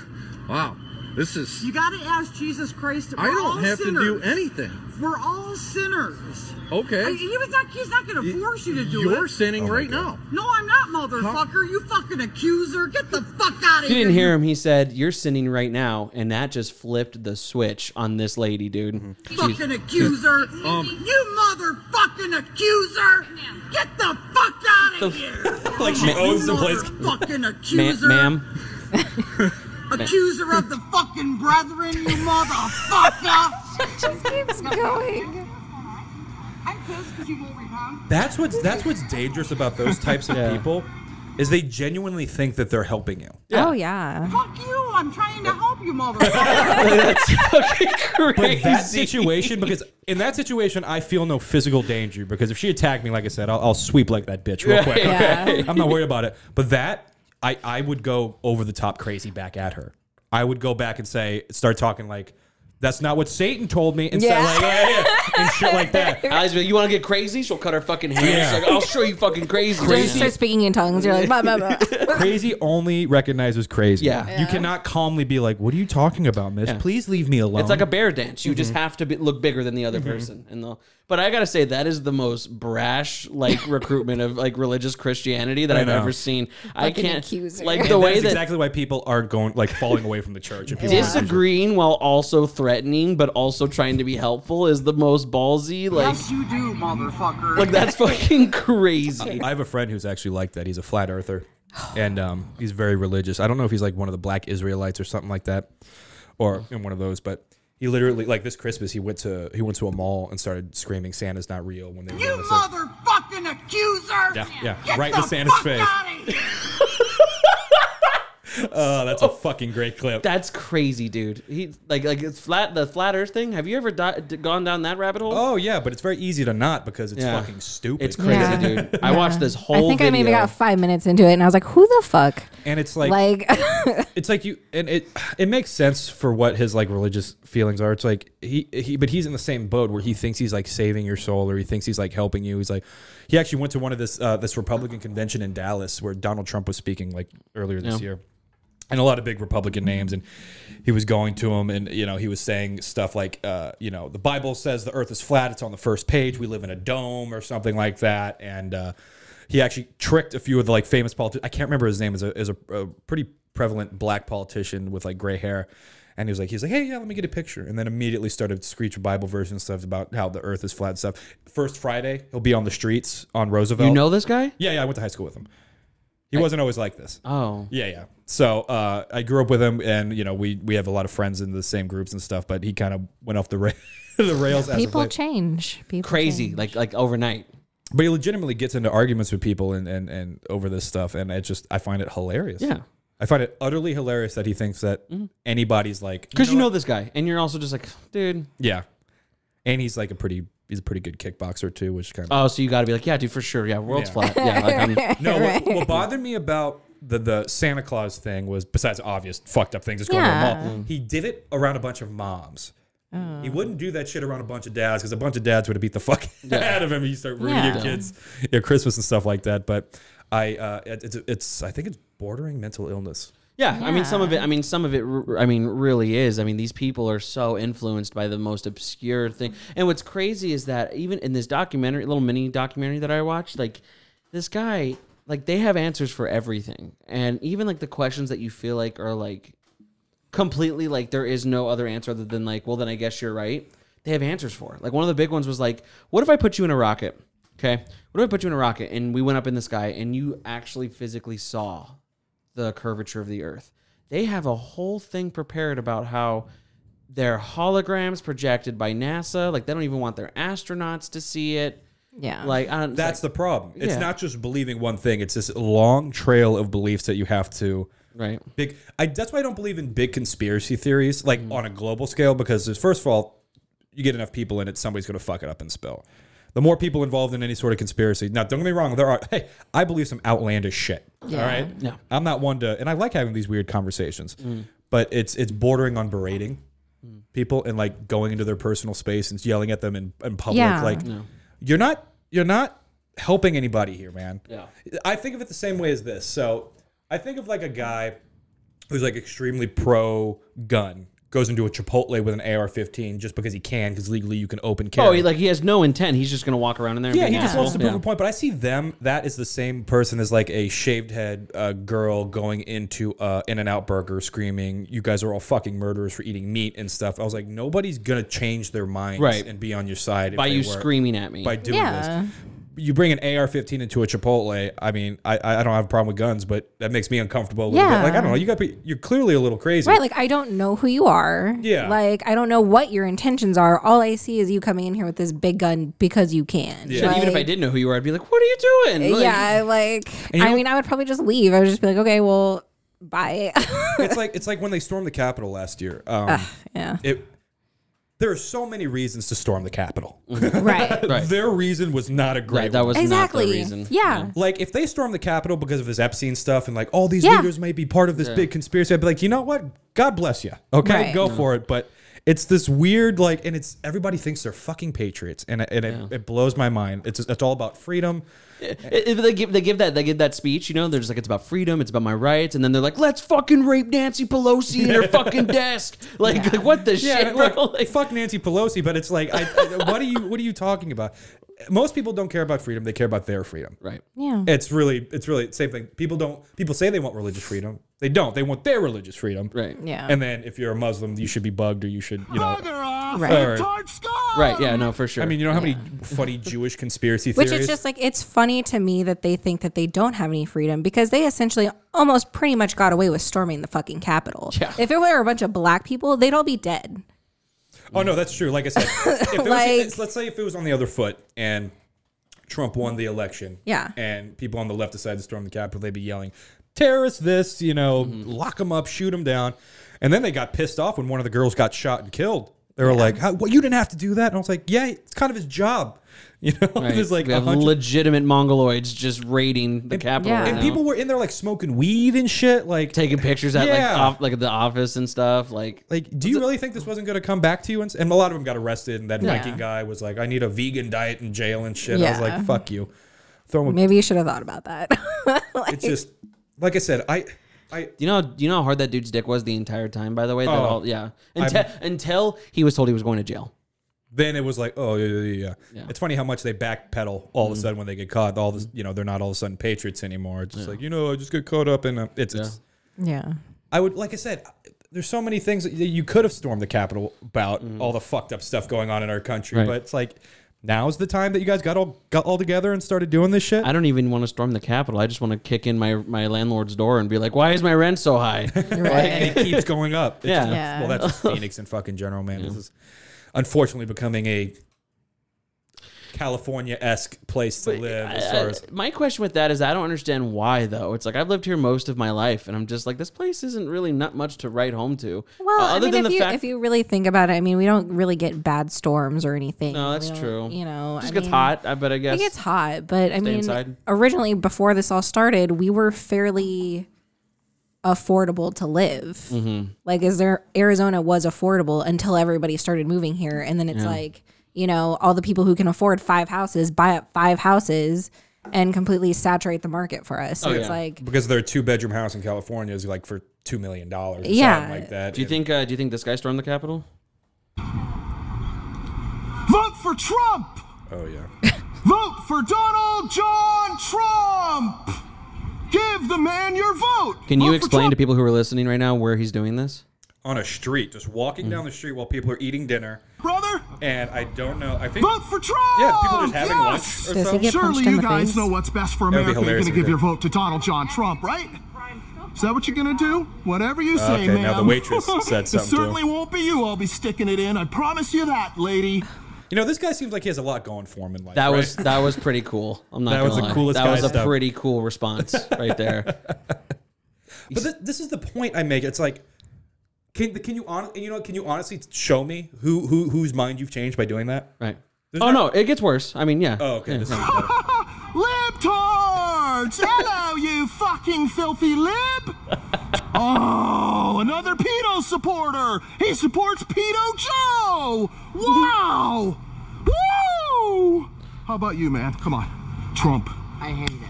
Wow, this is. you gotta ask Jesus Christ. We're I don't all have sinners. to do anything. We're all sinners. Okay. I- he was not. He's not gonna force you to do it. You're sinning Oh right God. now. No, I'm not, motherfucker. You fucking accuser. Get the fuck out of here. you didn't hear him, he said, "You're sinning right now," and that just flipped the switch on this lady, dude. Mm-hmm. She's- fucking accuser. Um, you motherfucking accuser. Get the fuck out of here. Like she owns the place. Motherfucking Ma- accuser. ma'am, Accuser of the fucking brethren, you motherfucker. Just keeps going. I'm pissed because you won't repent. That's what's that's what's dangerous about those types of Yeah. people, is they genuinely think that they're helping you. Oh yeah. Fuck you. I'm trying to help you, motherfucker. that's fucking But crazy. that situation, because in that situation, I feel no physical danger. Because if she attacked me, like I said, I'll, I'll sweep like that bitch real quick. Yeah. Okay, I'm not worried about it. But that, I I would go over the top crazy back at her. I would go back and say, start talking like. That's not what Satan told me, and, say, Yeah. like, yeah, yeah, and shit like that. Allie's like, you want to get crazy? She'll cut her fucking hair. Yeah. She's like, I'll show you fucking crazy. Just start speaking in tongues. You're like, blah, blah, blah. Crazy only recognizes crazy. Yeah. you cannot calmly be like, "What are you talking about, Miss? Yeah. Please leave me alone." It's like a bear dance. You Mm-hmm. just have to be, look bigger than the other person. And the, but I gotta say that is the most brash like recruitment of like religious Christianity that I I've know. ever seen. I can't accuser. like And the way That's that exactly why people are going like falling away from the church. And people disagreeing while also threatening, but also trying to be helpful is the most ballsy. Like, yes, you do, motherfucker. like that's fucking crazy. I have a friend who's actually like that. He's a flat earther, and um, he's very religious. I don't know if he's like one of the Black Israelites or something like that, or in one of those. But he literally, like this Christmas, he went to he went to a mall and started screaming Santa's not real when they were you doing this, like- motherfucking accuser. Yeah, yeah, Get right the in Santa's fuck face. Outta here. Oh, that's a fucking great clip. That's crazy, dude. He like like it's flat the flat Earth thing. Have you ever di- d- gone down that rabbit hole? Oh yeah, but it's very easy to not because it's Yeah. fucking stupid. It's crazy, Yeah. dude. I watched this whole. I whole. think I maybe video. got five minutes into it, and I was like, "Who the fuck?" and it's like, Like, it's like you and it it makes sense for what his like religious feelings are. It's like he he but he's in the same boat where he thinks he's like saving your soul or he thinks he's like helping you. He's like he actually went to one of this uh, this Republican convention in Dallas where Donald Trump was speaking like earlier this Yeah. year. And a lot of big Republican names, and he was going to him, and you know he was saying stuff like, uh, you know, the Bible says the Earth is flat; it's on the first page. We live in a dome, or something like that. And uh, he actually tricked a few of the like famous politicians. I can't remember his name. is a is a, a pretty prevalent black politician with like gray hair. And he was like, he's like, hey, yeah, let me get a picture. And then immediately started screech Bible verse and stuff about how the earth is flat and stuff. First Friday, he'll be on the streets on Roosevelt. You know this guy? Yeah, yeah, I went to high school with him. He wasn't always like this. Oh, Yeah, yeah. So uh, I grew up with him, and you know we we have a lot of friends in the same groups and stuff. But he kind of went off the ra- the rails people late. change. People crazy! change. Like like overnight. But he legitimately gets into arguments with people and and and over this stuff, and it just I find it hilarious. Yeah, I find it utterly hilarious that he thinks that anybody's like because you know what? this guy, and you're also just like, dude. yeah, and he's like a pretty he's a pretty good kickboxer too, which kind of Oh, so you got to be like, yeah, dude, for sure. Yeah, world's Yeah. flat. Yeah, like I'm, No, what, what bothered me about the the Santa Claus thing was besides obvious fucked up things that's going on in the Yeah. mall, he did it around a bunch of moms. He wouldn't do that shit around a bunch of dads because a bunch of dads would have beat the fuck out of him. You start ruining Yeah. your kids, your Christmas and stuff like that. But I, uh, it, it's, it's, I think it's bordering mental illness. Yeah. I mean, some of it. I mean, some of it. I mean, really is. I mean, these people are so influenced by the most obscure thing. And what's crazy is that even in this documentary, little mini documentary that I watched, like this guy, like they have answers for everything, and even like the questions that you feel like are like completely like there is no other answer other than like, well, then I guess you're right. They have answers for it. Like one of the big ones was like, what if I put you in a rocket? Okay, what if I put you in a rocket and we went up in the sky and you actually physically saw the curvature of the Earth? They have a whole thing prepared about how their holograms projected by NASA, like they don't even want their astronauts to see it. Yeah. Like I don't, That's like- the problem. It's Yeah. not just believing one thing. It's this long trail of beliefs that you have to right. big. I that's why I don't believe in big conspiracy theories like Mm-hmm. on a global scale because there's, first of all, you get enough people in it, somebody's going to fuck it up and spill. The more people involved in any sort of conspiracy. Now, don't get me wrong. There are. Hey, I believe some outlandish shit. All right. Yeah. I'm not one to, and I like having these weird conversations, mm. but it's it's bordering on berating people and like going into their personal space and yelling at them in, in public. Yeah. Like, you're not you're not helping anybody here, man. Yeah. I think of it the same way as this. So I think of like a guy who's like extremely pro gun goes into a Chipotle with an AR-15 just because he can, because legally you can open carry. Oh, he, like he has no intent. He's just gonna walk around in there. And Yeah, be he just wants to prove a point. But I see them. That is the same person as like a shaved head uh, girl going into uh, In and Out Burger, screaming, "You guys are all fucking murderers for eating meat and stuff." I was like, nobody's gonna change their minds Right. and be on your side if by they you were- screaming at me. by doing Yeah. this. You bring an AR-15 into a Chipotle. I mean, I I don't have a problem with guns, but that makes me uncomfortable a little Yeah. bit. Like I don't know, you got to be- you're clearly a little crazy. Right, like I don't know who you are. Yeah. Like I don't know what your intentions are. All I see is you coming in here with this big gun because you can. Yeah. But even if I Like, did know who you were, I'd be like, "What are you doing?" Like, yeah, like you I mean, I would probably just leave. I would just be like, okay, well, bye. it's like it's like when they stormed the Capitol last year. Um, yeah, it there are so many reasons to storm the Capitol. Mm-hmm. right, Right. Their reason was not a great That, that one. was exactly. not the reason. Yeah. Like if they stormed the Capitol because of this Epstein stuff and like all these Yeah. leaders may be part of this big conspiracy, I'd be like, you know what? God bless you. Okay, Right. go for it. But it's this weird like, and it's everybody thinks they're fucking patriots, and it- and it, it blows my mind. It's it's all about freedom. If they give they give that they give that speech, you know, they're just like it's about freedom, it's about my rights, and then they're like, let's fucking rape Nancy Pelosi in her fucking desk. Like, like what the Yeah, shit? like, Like, fuck Nancy Pelosi, but it's like, I, I- what are you what are you talking about? Most people don't care about freedom; they care about their freedom. right. Yeah. It's really, it's really same thing. People don't. People say they want religious freedom. They don't. They want their religious freedom. Right. Yeah. And then if you're a Muslim, you should be bugged, or you should, you know. Right. Or- Right. Yeah. No, for sure. I mean, you know how many funny Jewish conspiracy theories. Which theories? is just like it's funny to me that they think that they don't have any freedom because they essentially almost pretty much got away with storming the fucking Capitol. Yeah. If it were a bunch of black people, they'd all be dead. oh no, that's true. Like I said, if it Like- was, let's say if it was on the other foot and Trump won the election, Yeah. and people on the left decided to storm the Capitol, they'd be yelling, "Terrorists! This, you know, Mm-hmm. lock them up, shoot them down." And then they got pissed off when one of the girls got shot and killed. They were like, How, "What? You didn't have to do that?" And I was like, "Yeah, it's kind of his job." You know, right. there's like we have legitimate mongoloids just raiding the Capitol, Yeah. right and now. people were in there like smoking weed and shit. Like, taking pictures at Yeah. like off, like the office and stuff. Like, like, do you really think this wasn't going to come back to you? And, and a lot of them got arrested. And that Yeah. Viking guy was like, "I need a vegan diet in jail and shit." I was like, "Fuck you." Throw him. Maybe you should have thought about that. It's just like I said. I, I, you know? Do you know how hard that dude's dick was the entire time? By the way, that Oh. all, yeah. Until, until he was told he was going to jail. then it was like, oh yeah, yeah, yeah. Yeah. It's funny how much they backpedal all of a mm. sudden when they get caught. All this, mm. you know, they're not all of a sudden patriots anymore. It's just like you know, I just get caught up in a, it's, it's. yeah. I would like I said. There's so many things that you could have stormed the Capitol about mm-hmm. all the fucked up stuff going on in our country, Right. but it's like now's the time that you guys got all got all together and started doing this shit. I don't even want to storm the Capitol. I just want to kick in my my landlord's door and be like, "Why is my rent so high?" and it keeps going up. It's Yeah. just- Yeah. Well, that's just Phoenix in fucking general, man. This is unfortunately becoming a California esque place to live as I- far I- as. my question with that is, I don't understand why though. It's like I've lived here most of my life, and I'm just like, this place isn't really not much to write home to. Well, Uh, I mean, if you fact if you really think about it, I mean, we don't really get bad storms or anything. No, that's true. You know, it just I gets mean, hot. I bet. I guess It gets hot, but I mean, inside. originally before this all started, we were fairly affordable to live. Mm-hmm. Like, is there Arizona was affordable until everybody started moving here, and then it's like you know all the people who can afford five houses buy up five houses and completely saturate the market for us. So Oh, it's yeah. like Because their two bedroom house in California is like for two million dollars, Yeah. something like that. Do you think? Uh, do you think this guy stormed the Capitol? Vote for Trump! Oh yeah. Vote for Donald John Trump! Give the man your vote! Can you Vote for explain to people who are listening right now where he's doing this? On a street, just walking down the street while people are eating dinner, brother? and I don't know. I think Vote for Trump! yeah, people just having yes! lunch or Does he something. get Surely punched in you the guys face? know what's best for would be America. You're hilarious going if to give he your vote to Donald John Trump, right? Is that what you're going to do? Whatever you say, Okay, ma'am. now the waitress said it something, too. certainly won't be you I'll be sticking it in. I promise you that, lady. You know, this guy seems like he has a lot going for him in life. That right? was that was pretty cool. I'm not That gonna was the lie. coolest That guy was a stuff. pretty cool response right there. But this, this is the point I make. It's like, can can you on you know can you honestly show me who who whose mind you've changed by doing that? Right. There's oh not- no, it gets worse. I mean, yeah. Oh, okay. Yeah. This is. Libtards! Hello, you fucking filthy lib! Oh, another pedo supporter! He supports Pedo Joe! Wow! Woo! How about you, man? Come on. Trump. I hate him.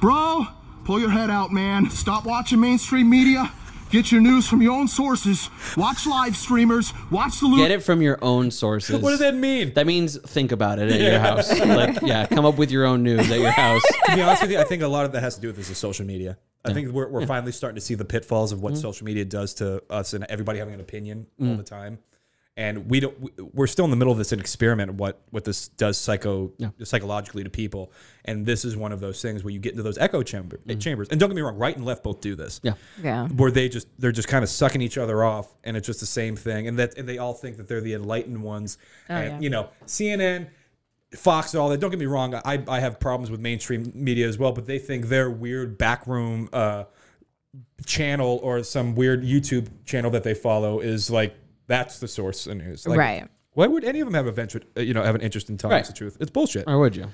Bro, pull your head out, man. Stop watching mainstream media. Get your news from your own sources. Watch live streamers. Watch the loot. Get it from your own sources. What does that mean? That means think about it at your house. Like, yeah, come up with your own news at your house. to be honest with you, I think a lot of that has to do with this is social media. I think we're, we're finally starting to see the pitfalls of what Mm-hmm. social media does to us and everybody having an opinion all Mm. the time. And we don't. we- We're still in the middle of this experiment. What what this does psycho psychologically to people, and this is one of those things where you get into those echo chamber, chambers. And don't get me wrong, right and left both do this. Yeah. Yeah. where they just they're just kind of sucking each other off, and it's just the same thing. And that and they all think that they're the enlightened ones. and yeah. you know, CNN. Fox and all that. Don't get me wrong. I, I have problems with mainstream media as well, but they think their weird backroom uh, channel or some weird YouTube channel that they follow is like that's the source of news. Like, Right. Why would any of them have a venture, uh, you know, have an interest in telling Right. us the truth? It's bullshit. Or would you?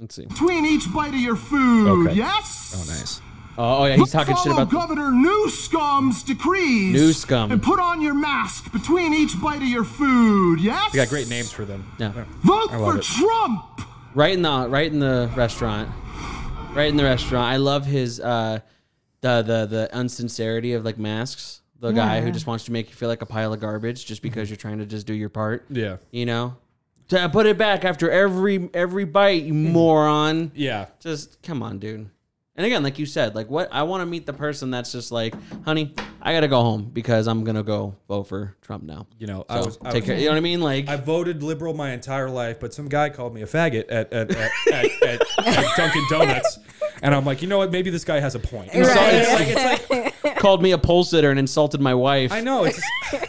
Let's see. between each bite of your food. Okay. Yes? Oh, nice. Oh, oh yeah, he's talking shit Follow about. The, Governor Newsom's decrees. Newsom. And put on your mask between each bite of your food. Yes? They got great names for them. yeah. Vote for it. Trump. right in the right in the restaurant right in the restaurant i love his uh the the the unsincerity of like masks the guy who just wants to make you feel like a pile of garbage just because you're trying to just do your part Yeah. you know? To put it back after every every bite you hmm. moron. Yeah. just come on dude. And again like you said like what i want to meet the person that's just like honey i gotta go home because i'm gonna go vote for trump now. You know, so I was. I take was care you know what i mean? Like I voted liberal my entire life, but some guy called me a faggot at at, at, at, at, at Dunkin' Donuts, and I'm like, you know what? Maybe this guy has a point. So Right. it's like it's like called me a pole sitter and insulted my wife I know. It's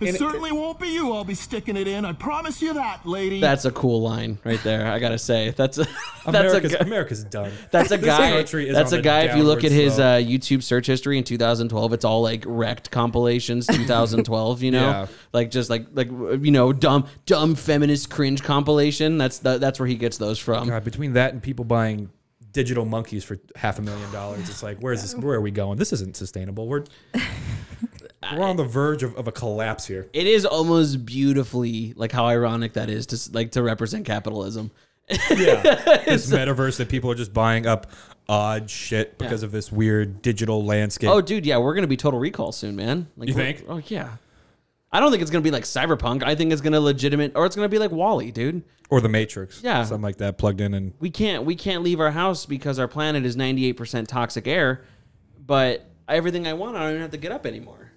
It certainly won't be you I'll be sticking it in. I promise you that, lady. That's a cool line right there. I gotta say, that's a that's America's, a America's done. that's a guy. That's a the guy. If you look at his uh, YouTube search history in 2012, it's all like wrecked compilations 2012. You know, Yeah. like just like like you know dumb dumb feminist cringe compilation. That's the, that's where he gets those from. God, between that and people buying digital monkeys for half a million dollars, it's like, where's this? Where are we going? This isn't sustainable. We're we're on the verge of, of a collapse here. It is almost beautifully like how ironic that is to like to represent capitalism. Yeah, this metaverse that people are just buying up odd shit because Yeah. of this weird digital landscape. Oh, dude, yeah, we're gonna be Total Recall soon, man. Like, You think? Oh, yeah. I don't think it's gonna be like Cyberpunk. I think it's gonna legitimate, or it's gonna be like WALL-E, dude. or the Matrix. Yeah. something like that plugged in and We can't we can't leave our house because our planet is ninety eight percent toxic air. But everything I want, I don't even have to get up anymore.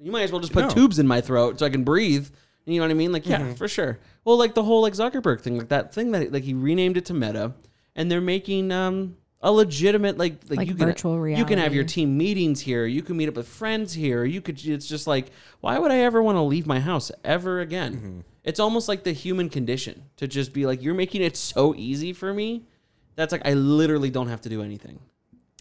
You might as well just put No. tubes in my throat so I can breathe. You know what I mean? Like, yeah, for sure. Well, like the whole like Zuckerberg thing, like that thing that like he renamed it to Meta, and they're making um a legitimate like like, Like you can virtual you can have your team meetings here. You can meet up with friends here. You could. It's just like why would I ever want to leave my house ever again? Mm-hmm. It's almost like the human condition to just be like you're making it so easy for me. That's like I literally don't have to do anything.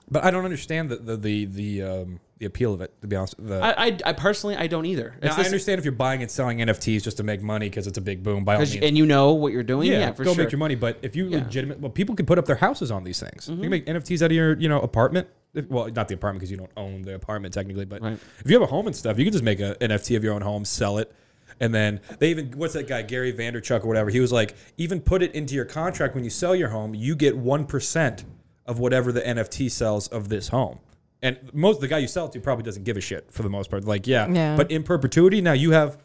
But I don't understand the the the the, um, the appeal of it. To be honest, the, I, I, I personally I don't either. now, It's I this- understand if you're buying and selling NFTs just to make money because it's a big boom. By all 'cause- means, and you know what you're doing. yeah, for go sure. make your money. But if you. Mm-hmm. legitimate, well, people can put up their houses on these things. You can make NFTs out of your you know apartment. If, well, not the apartment because you don't own the apartment technically. But Right. if you have a home and stuff, you can just make an NFT of your own home, sell it. And then they even what's that guy Gary Vaynerchuk or whatever? He was like, even put it into your contract when you sell your home, you get one percent of whatever the NFT sells of this home. And most the guy you sell it to probably doesn't give a shit for the most part. Like, yeah, Yeah. but in perpetuity, now you have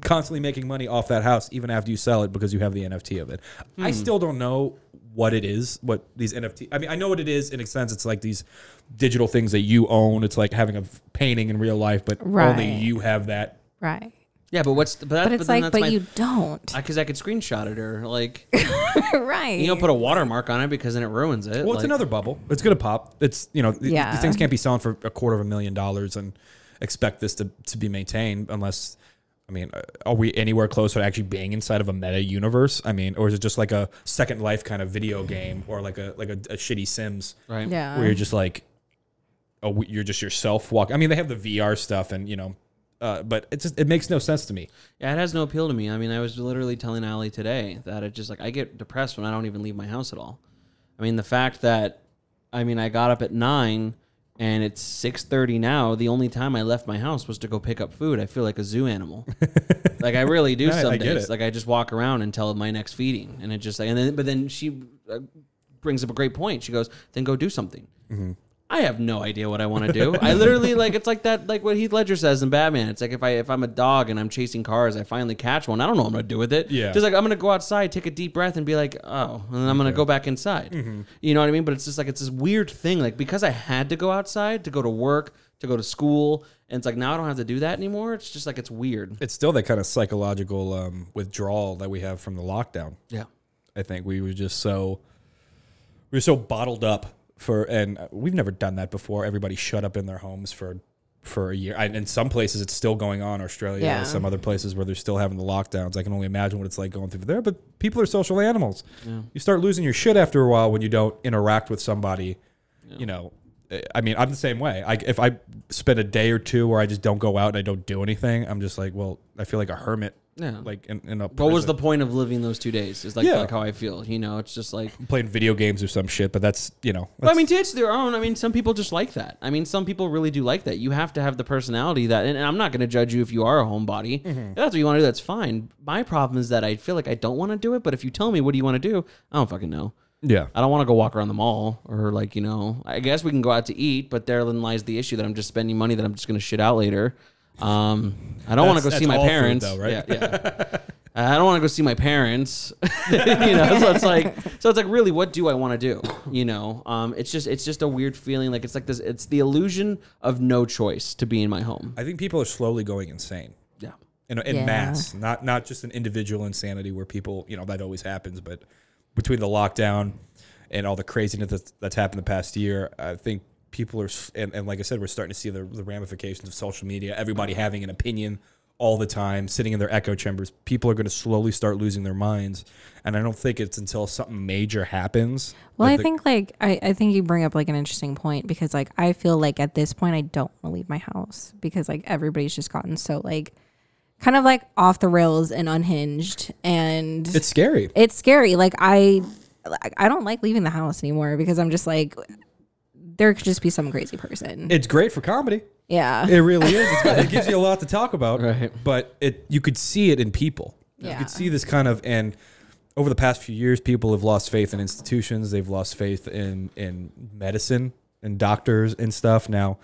constantly making money off that house even after you sell it because you have the NFT of it. I hmm. still don't know what it is, what these NFT. I mean, I know what it is in a sense. It's like these digital things that you own. It's like having a f- painting in real life, but only Right. you have that. Right. Yeah, but what's but, that, But it's then like, that's but my, you don't. because I, could screenshot it or like right. you don't put a watermark on it because then it ruins it. Well, it's another bubble. It's gonna pop. It's you know th- Yeah. these things can't be selling for a quarter of a million dollars and expect this to, to be maintained unless I mean, uh, are we anywhere close to actually being inside of a meta universe? I mean, or is it just like a Second Life kind of video game, or like a like a, a shitty Sims, Right. Yeah. where you're just like, oh, you're just yourself walking. I mean, they have the VR stuff, and you know, uh, but it just it makes no sense to me. Yeah, it has no appeal to me. I mean, I was literally telling Allie today that it just like I get depressed when I don't even leave my house at all. I mean, the fact that I mean, I got up at 9 and it's 6:30 now. The only time I left my house was to go pick up food. I feel like a zoo animal. like I really do I- I some get days. Like I just walk around until my next feeding and it just like and then but then she uh, brings up a great point. She goes, "Then go do something." Mm-hmm. I have no idea what I want to do. I literally like it's like that like what Heath Ledger says in Batman. It's like if I if I'm a dog and I'm chasing cars, I finally catch one. I don't know what I'm gonna do with it. Yeah. Just like I'm gonna go outside, take a deep breath, and be like, oh, and then I'm gonna go back inside. Mm-hmm. You know what I mean? But it's just like it's this weird thing. Like because I had to go outside to go to work, to go to school, and it's like now I don't have to do that anymore. It's just like it's weird. It's still that kind of psychological um, withdrawal that we have from the lockdown. Yeah. I think we were just so we were so bottled up for, and we've never done that before. Everybody shut up in their homes for for a year. And in some places, it's still going on. Australia, Yeah. some other places where they're still having the lockdowns. I can only imagine what it's like going through there. But people are social animals. You start losing your shit after a while when you don't interact with somebody. You know, I mean, I'm the same way. I, if I spend a day or two where I just don't go out and I don't do anything, I'm just like, well, I feel like a hermit. Yeah. Like in, in a What was the point of living those two days? Is like Yeah. like how I feel. You know, it's just like playing video games or some shit? But that's you know. Well, I that's- mean, to each their own. I mean, some people just like that. I mean, some people really do like that. You have to have the personality that, and I'm not going to judge you if you are a homebody. Mm-hmm. If that's what you want to do. That's fine. My problem is that I feel like I don't want to do it. But if you tell me what do you want to do, I don't fucking know. yeah. I don't want to go walk around the mall or like you know. I guess we can go out to eat, but therein lies the issue that I'm just spending money that I'm just going to shit out later. Um, I don't want to go see my all food, parents. though, right? Yeah, yeah. I don't want to go see my parents. you know, so it's like, so it's like, really, what do I want to do? You know, um, it's just, it's just a weird feeling. Like it's like this, it's the illusion of no choice to be in my home. I think people are slowly going insane Yeah, in, in Yeah. mass, not not just an individual insanity where people, you know, that always happens, but between the lockdown and all the craziness that's, that's happened the past year, I think people are, and, and like I said, we're starting to see the, the ramifications of social media. Everybody having an opinion all the time, sitting in their echo chambers. People are going to slowly start losing their minds, and I don't think it's until something major happens. Well, I the- think like I, I think you bring up like an interesting point because like I feel like at this point I don't want to leave my house because like everybody's just gotten so like kind of like off the rails and unhinged and it's scary. it's scary. Like I I don't like leaving the house anymore because I'm just like there could just be some crazy person. It's great for comedy. yeah. It really is. It's, it gives you a lot to talk about. Right. But it you could see it in people. Yeah. You could see this kind of and over the past few years, people have lost faith in institutions. They've lost faith in in medicine and doctors and stuff. Now,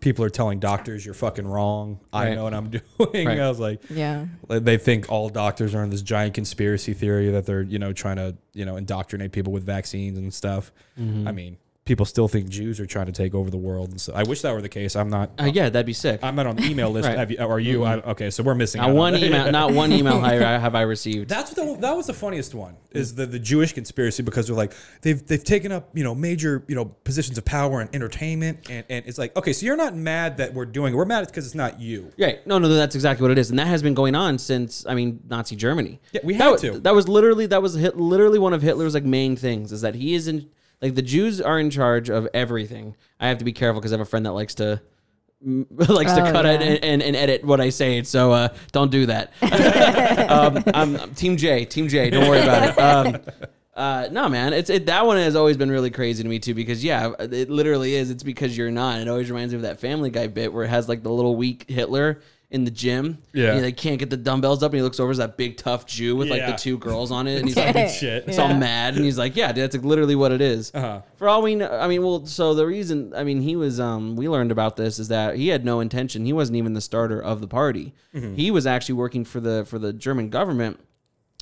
people are telling doctors you're fucking wrong. I know what I'm doing. Right. I was like, yeah. they think all doctors are in this giant conspiracy theory that they're you know trying to you know indoctrinate people with vaccines and stuff. Mm-hmm. I mean, people still think Jews are trying to take over the world. And so I wish that were the case. I'm not. uh, yeah, that'd be sick. I'm not on the email list. Right. Have you, are you? I, okay, so we're missing not out one on email, not one email have I- have I received. That's the, that was the funniest one is the, the Jewish conspiracy because they're like they've they've taken up you know major you know positions of power and entertainment and, and it's like okay so you're not mad that we're doing it we're mad because it's not you Right. No, no, that's exactly what it is, and that has been going on since I mean Nazi Germany. Yeah, we that, had was- to. That was literally that was hit, literally one of Hitler's like main things is that he is in like the Jews are in charge of everything. I have to be careful because I have a friend that likes to likes to Oh, cut it and, and, and edit what I say. So uh, don't do that. um, I'm, I'm Team J. Team J. Don't worry about it. Um, uh, no, man, it's it. That one has always been really crazy to me too because yeah, it literally is. It's because you're not. It always reminds me of that Family Guy bit where it has like the little weak Hitler in the gym. Yeah. and they can't get the dumbbells up, and he looks over as that big tough Jew with like Yeah. the two girls on it, and he's like, big shit it's all mad, and he's like, yeah, dude, that's like literally what it is. Uh-huh. For all we know, I mean, well, so the reason, I mean, he was, um, we learned about this is that he had no intention. He wasn't even the starter of the party. Mm-hmm. He was actually working for the for the German government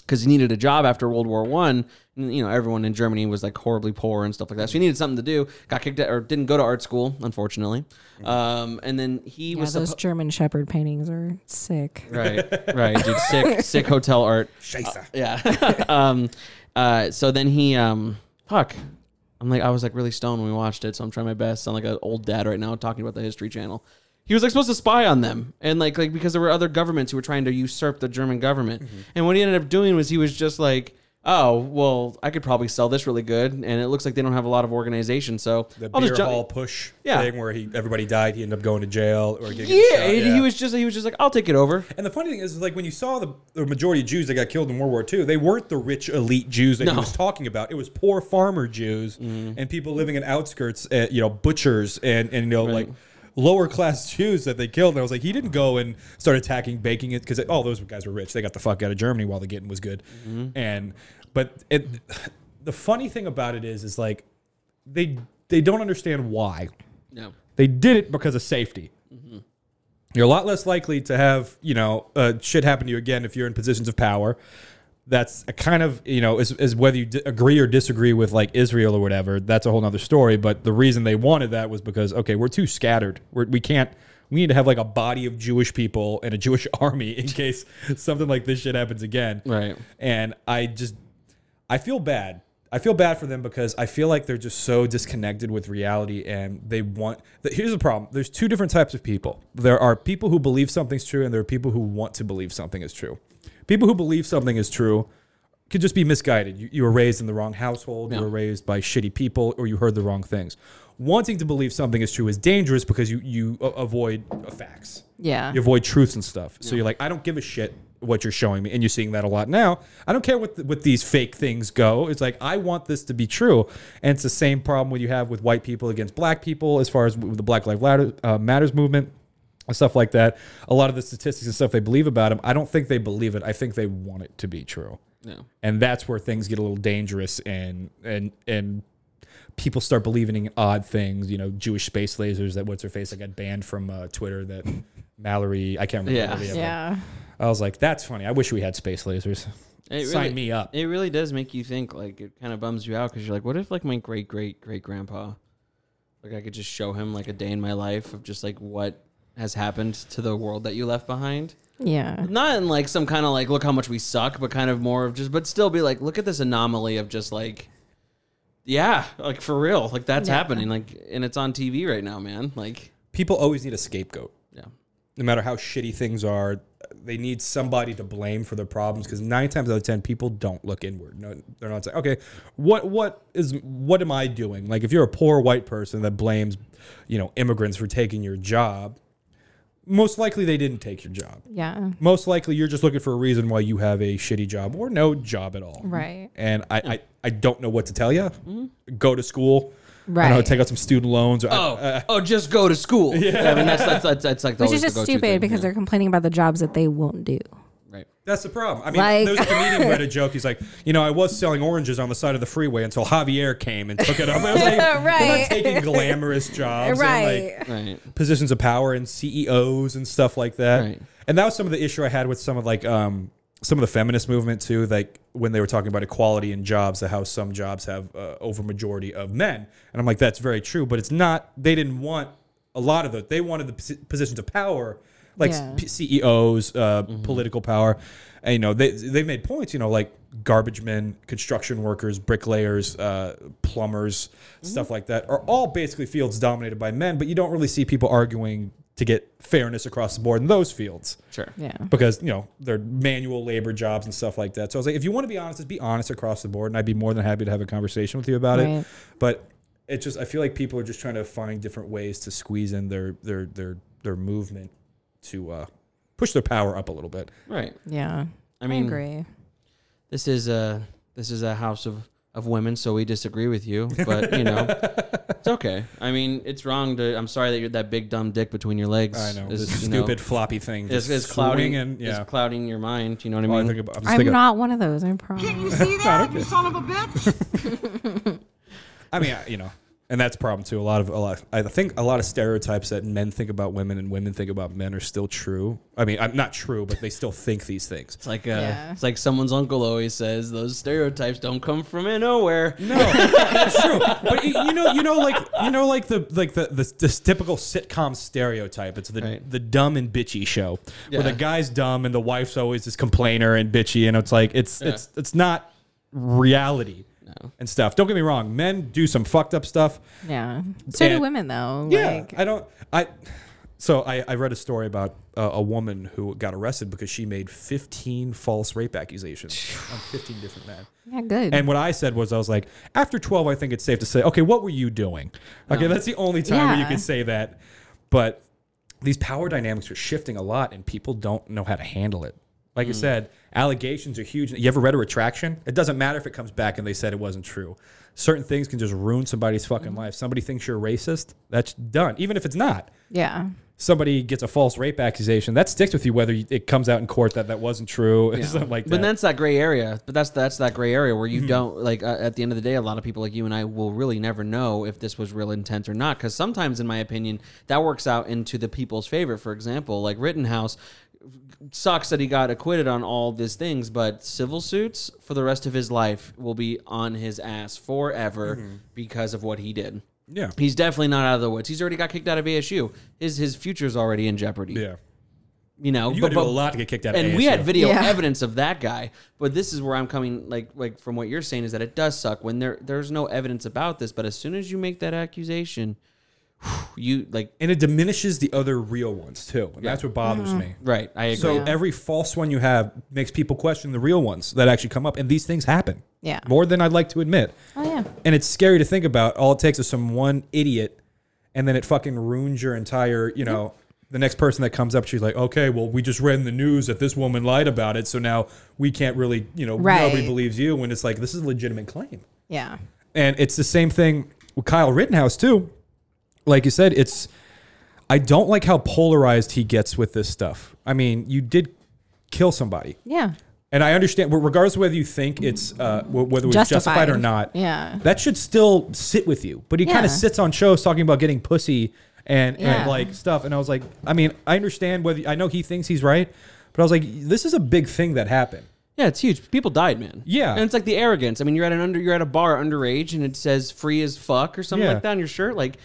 because he needed a job after World War One. You know, everyone in Germany was like horribly poor and stuff like that. So he needed something to do. Got kicked out or didn't go to art school, unfortunately. Um, and then he Yeah, was those suppo- German Shepherd paintings are sick. right, right, dude, sick, sick hotel art. Scheisse. Yeah. um, uh, so then he, um, fuck. I'm like, I was like really stoned when we watched it, so I'm trying my best. I'm like an old dad right now talking about the History Channel. He was like supposed to spy on them and like like because there were other governments who were trying to usurp the German government. Mm-hmm. And what he ended up doing was he was just like, oh well, I could probably sell this really good, and it looks like they don't have a lot of organization, so The I'll beer just jump. hall Putsch Yeah. thing where he everybody died, he ended up going to jail or getting Yeah, shot, he- he was just he was just like, I'll take it over. And the funny thing is, like when you saw the, the majority of Jews that got killed in World War II, they weren't the rich elite Jews that he No. Mm-hmm. was talking about. It was poor farmer Jews and people living in outskirts, uh, you know, butchers and and you know like lower class Jews that they killed. And I was like, he didn't go and start attacking, baking it because all those guys were rich. They got the fuck out of Germany while the getting was good. Mm-hmm. And but it, the funny thing about it is, is like they they don't understand why. No. They did it because of safety. You're a lot less likely to have, you know, uh, shit happen to you again if you're in positions of power. That's a kind of, you know, is, is whether you di- agree or disagree with like Israel or whatever. That's a whole nother story. But the reason they wanted that was because, okay, we're too scattered. We're, we can't, we need to have like a body of Jewish people and a Jewish army in case something like this shit happens again. Right. And I just, I feel bad. I feel bad for them because I feel like they're just so disconnected with reality and they want. The, here's the problem there's two different types of people. There are people who believe something's true and there are people who want to believe something is true. People who believe something is true could just be misguided. You, you were raised in the wrong household, you were raised by shitty people, or you heard the wrong things. Wanting to believe something is true is dangerous because you, you a- avoid uh, facts Yeah. you avoid truths and stuff. So you're like, I don't give a shit what you're showing me, and you're seeing that a lot now. I don't care what the, what these fake things go. It's like I want this to be true, and it's the same problem when you have with white people against black people, as far as the Black Lives Matter, uh, Matters movement. And Stuff like that. A lot of the statistics and stuff they believe about them, I don't think they believe it. I think they want it to be true, No. and that's where things get a little dangerous and and and people start believing in odd things. You know, Jewish space lasers. That what's her face? I got banned from uh, Twitter. That Mallory. I can't remember. Yeah. what the other- Yeah. I was like, that's funny. I wish we had space lasers. It Sign really- me up. It really does make you think. Like it kind of bums you out because you're like, what if like my great great great grandpa, like I could just show him like a day in my life of just like what has happened to the world that you left behind. Yeah. Not in like some kind of like look how much we suck, but kind of more of just, but still be like, look at this anomaly of just like, yeah, like for real, like that's Yeah. happening, like, and it's on TV right now, man. Like, People always need a scapegoat. yeah, No matter how shitty things are, they need somebody to blame for their problems. Because nine times out of ten, people don't look inward. No, they're not saying, okay, what what is what am I doing? Like if you're a poor white person that blames, you know, immigrants for taking your job, most likely they didn't take your job. Yeah. Most likely you're just looking for a reason why you have a shitty job or no job at all. Right. And I, I, I don't know what to tell you. Go to school. I Right. don't know, take out some student loans. Or, Oh, uh, oh, just go to school. Yeah, I mean that's that's that's, that's like the Which is just stupid thing, because yeah. they're complaining about the jobs that they won't do. Right. That's the problem. I mean, Like- there's a comedian who had a joke. He's like, you know, I was selling oranges on the side of the freeway until Javier came and took it up. I was like, We're Right. not taking glamorous jobs right. and like Right. positions of power and CEOs and stuff like that. Right. And that was some of the issue I had with some of like um some of the feminist movement too, like when they were talking about equality in jobs, how some jobs have uh, over majority of men, and I'm like, that's very true, but it's not. They didn't want a lot of those. They wanted the positions of power, like Yeah. CEOs, uh, political power. And, you know, they they've made points. You know, like garbage men, construction workers, bricklayers, uh, plumbers, stuff like that, are all basically fields dominated by men. But you don't really see people arguing to get fairness across the board in those fields Sure. Yeah. because you know they're manual labor jobs and stuff like that. So I was like, if you want to be honest, just be honest across the board, and I'd be more than happy to have a conversation with you about Right. it. But it's just I feel like people are just trying to find different ways to squeeze in their their their their movement to uh, push their power up a little bit. Right. Yeah. I mean, I agree. this is a this is a house of of women, so we disagree with you. But you know, it's okay. I mean, it's wrong to. I'm sorry that you're that big dumb dick between your legs. I know is, this you know, stupid floppy thing is, is clouding swinging, Yeah, is clouding your mind. You know what I Well, I mean? think about, I'm I'm thinking- not one of those. I Can't promise. you see that, you son of a bitch? I mean, I- you know, and that's a problem too. A lot of a lot. I think a lot of stereotypes that men think about women and women think about men are still true. I mean, I'm not true, but they still think these things. It's like uh, Yeah. it's like someone's uncle always says those stereotypes don't come from nowhere. No, that's true. But you, you know, you know, like you know, like the like the the, this typical sitcom stereotype. It's the Right. the dumb and bitchy show where the guy's dumb and the wife's always this complainer and bitchy, and it's like it's Yeah. it's it's not reality No. and stuff. Don't get me wrong, men do some fucked up stuff. Yeah. So do And- women though. Yeah, Like, I don't. I So I, I read a story about uh, a woman who got arrested because she made 15 false rape accusations on 15 different men. Yeah, good. And what I said was, I was like, after 12, I think it's safe to say, okay, what were you doing? Okay, that's the only time where you Yeah. can say that. But these power dynamics are shifting a lot, and people don't know how to handle it. Like I mm. said, allegations are huge. You ever read a retraction? It doesn't matter if it comes back and they said it wasn't true. Certain things can just ruin somebody's fucking mm-hmm. life. Somebody thinks you're racist, that's done. Even if it's not yeah. somebody gets a false rape accusation, that sticks with you whether it comes out in court that that wasn't true, or something like that. But that's that gray area. But that's that's that gray area where you mm-hmm. don't like. Uh, at the end of the day, a lot of people like you and I will really never know if this was real intent or not. Because sometimes, in my opinion, that works out into the people's favor. For example, like Rittenhouse sucks that he got acquitted on all these things, but civil suits for the rest of his life will be on his ass forever mm-hmm. because of what he did. yeah, He's definitely not out of the woods. He's already got kicked out of ASU. His his future's already in jeopardy. yeah. You know, You but- got to do a lot to get kicked out. of and we had video Yeah. evidence of that guy but this is where i'm coming like like from what you're saying is that it does suck when there there's no evidence about this but as soon as you make that accusation you like and it diminishes the other real ones too, and that's what bothers mm-hmm. me. right i agree So every false one you have makes people question the real ones that actually come up, and these things happen. Yeah. more than I'd like to admit. Oh yeah. And it's scary to think about. All it takes is some one idiot, and then it fucking ruins your entire, you know. The next person that comes up, she's like, "Okay, well, we just read in the news that this woman lied about it, so now we can't really, you know, Right. nobody believes you." When it's like, this is a legitimate claim, Yeah. and it's the same thing with Kyle Rittenhouse too. Like you said, it's I don't like how polarized he gets with this stuff. I mean, you did kill somebody, Yeah. and I understand, regardless of whether you think it's uh, whether it was justified. or not. Yeah. that should still sit with you. But he kind of sits on shows talking about getting pussy and, Yeah. and like stuff. And I was like, I mean, I understand whether I know he thinks he's right, but I was like, this is a big thing that happened. yeah it's huge people died man Yeah. and it's like the arrogance i mean you're at an under you're at a bar underage and it says free as fuck or something Yeah. like that on your shirt like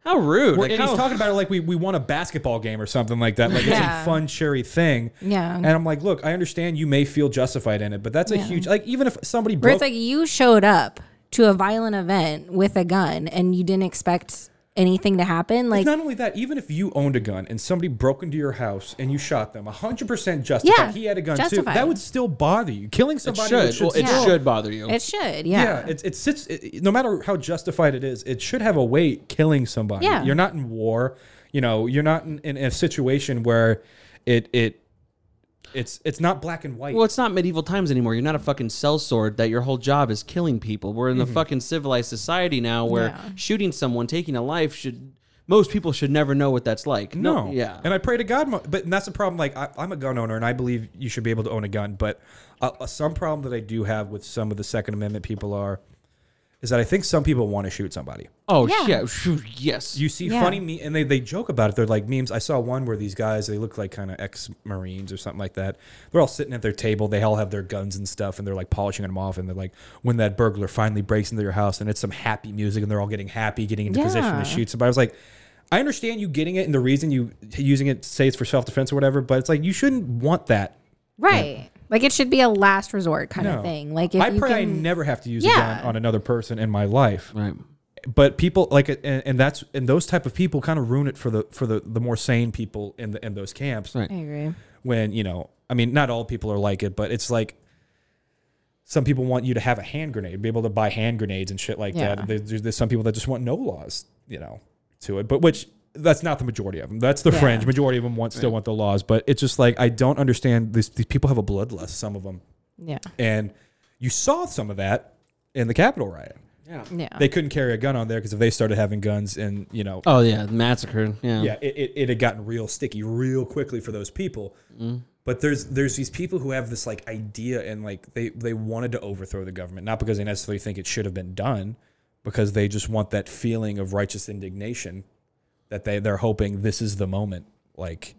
how rude We're- like, and how, he's talking about it like we, we won a basketball game or something like that. Like it's a fun, cherry thing. Yeah. And I'm like, look, I understand you may feel justified in it, but that's a Yeah. huge like even if somebody Where broke it's like you showed up to a violent event with a gun and you didn't expect anything to happen. Like It's not only that, even if you owned a gun and somebody broke into your house and you shot them, 100% justified. Yeah, he had a gun too. That would still bother you. Killing it somebody should, should well, it still- should bother you it should. Yeah, Yeah. it, it sits. It, no matter how justified it is, it should have a weight. Killing somebody. Yeah. You're not in war. You know, you're not in, in a situation where it it it's it's not black and white. Well, it's not medieval times anymore. You're not a fucking sellsword that your whole job is killing people. We're in the fucking civilized society now where Yeah. shooting someone, taking a life should most people should never know what that's like. no, yeah. And I pray to God, mo- but that's the problem. Like I, I'm a gun owner, and I believe you should be able to own a gun. But uh, uh, some problem that I do have with some of the Second Amendment people are, is that I think some people want to shoot somebody. oh Yeah. yeah, shoo, yes. You see Yeah. funny me, and they, they joke about it. They're like memes. I saw one where these guys they look like kind of ex Marines or something like that. They're all sitting at their table. They all have their guns and stuff, and they're like polishing them off. And they're like, when that burglar finally breaks into your house, and it's some happy music, and they're all getting happy, getting into position to shoot somebody. I was like, I understand you getting it, and the reason you using it say it's for self defense or whatever, but it's like you shouldn't want that. right. Like it should be a last resort kind No. of thing. Like if I you pray I never have to use a gun on another person in my life. right. but people like it and, and that's and those type of people kind of ruin it for the for the the more sane people in the in those camps Right. I agree. when you know i mean not all people are like it but it's like some people want you to have a hand grenade be able to buy hand grenades and shit like Yeah. that there's, there's some people that just want no laws you know to it but which that's not the majority of them that's the Yeah. fringe majority of them want still want the laws but it's just like i don't understand these, these people have a bloodlust some of them Yeah. and you saw some of that in the capitol riot Yeah. Yeah. they couldn't carry a gun on there because if they started having guns and you know Oh yeah, massacre. Yeah. yeah it, it, it had gotten real sticky real quickly for those people mm-hmm. but there's there's these people who have this like idea and like they they wanted to overthrow the government not because they necessarily think it should have been done because they just want that feeling of righteous indignation that they they're hoping this is the moment. Like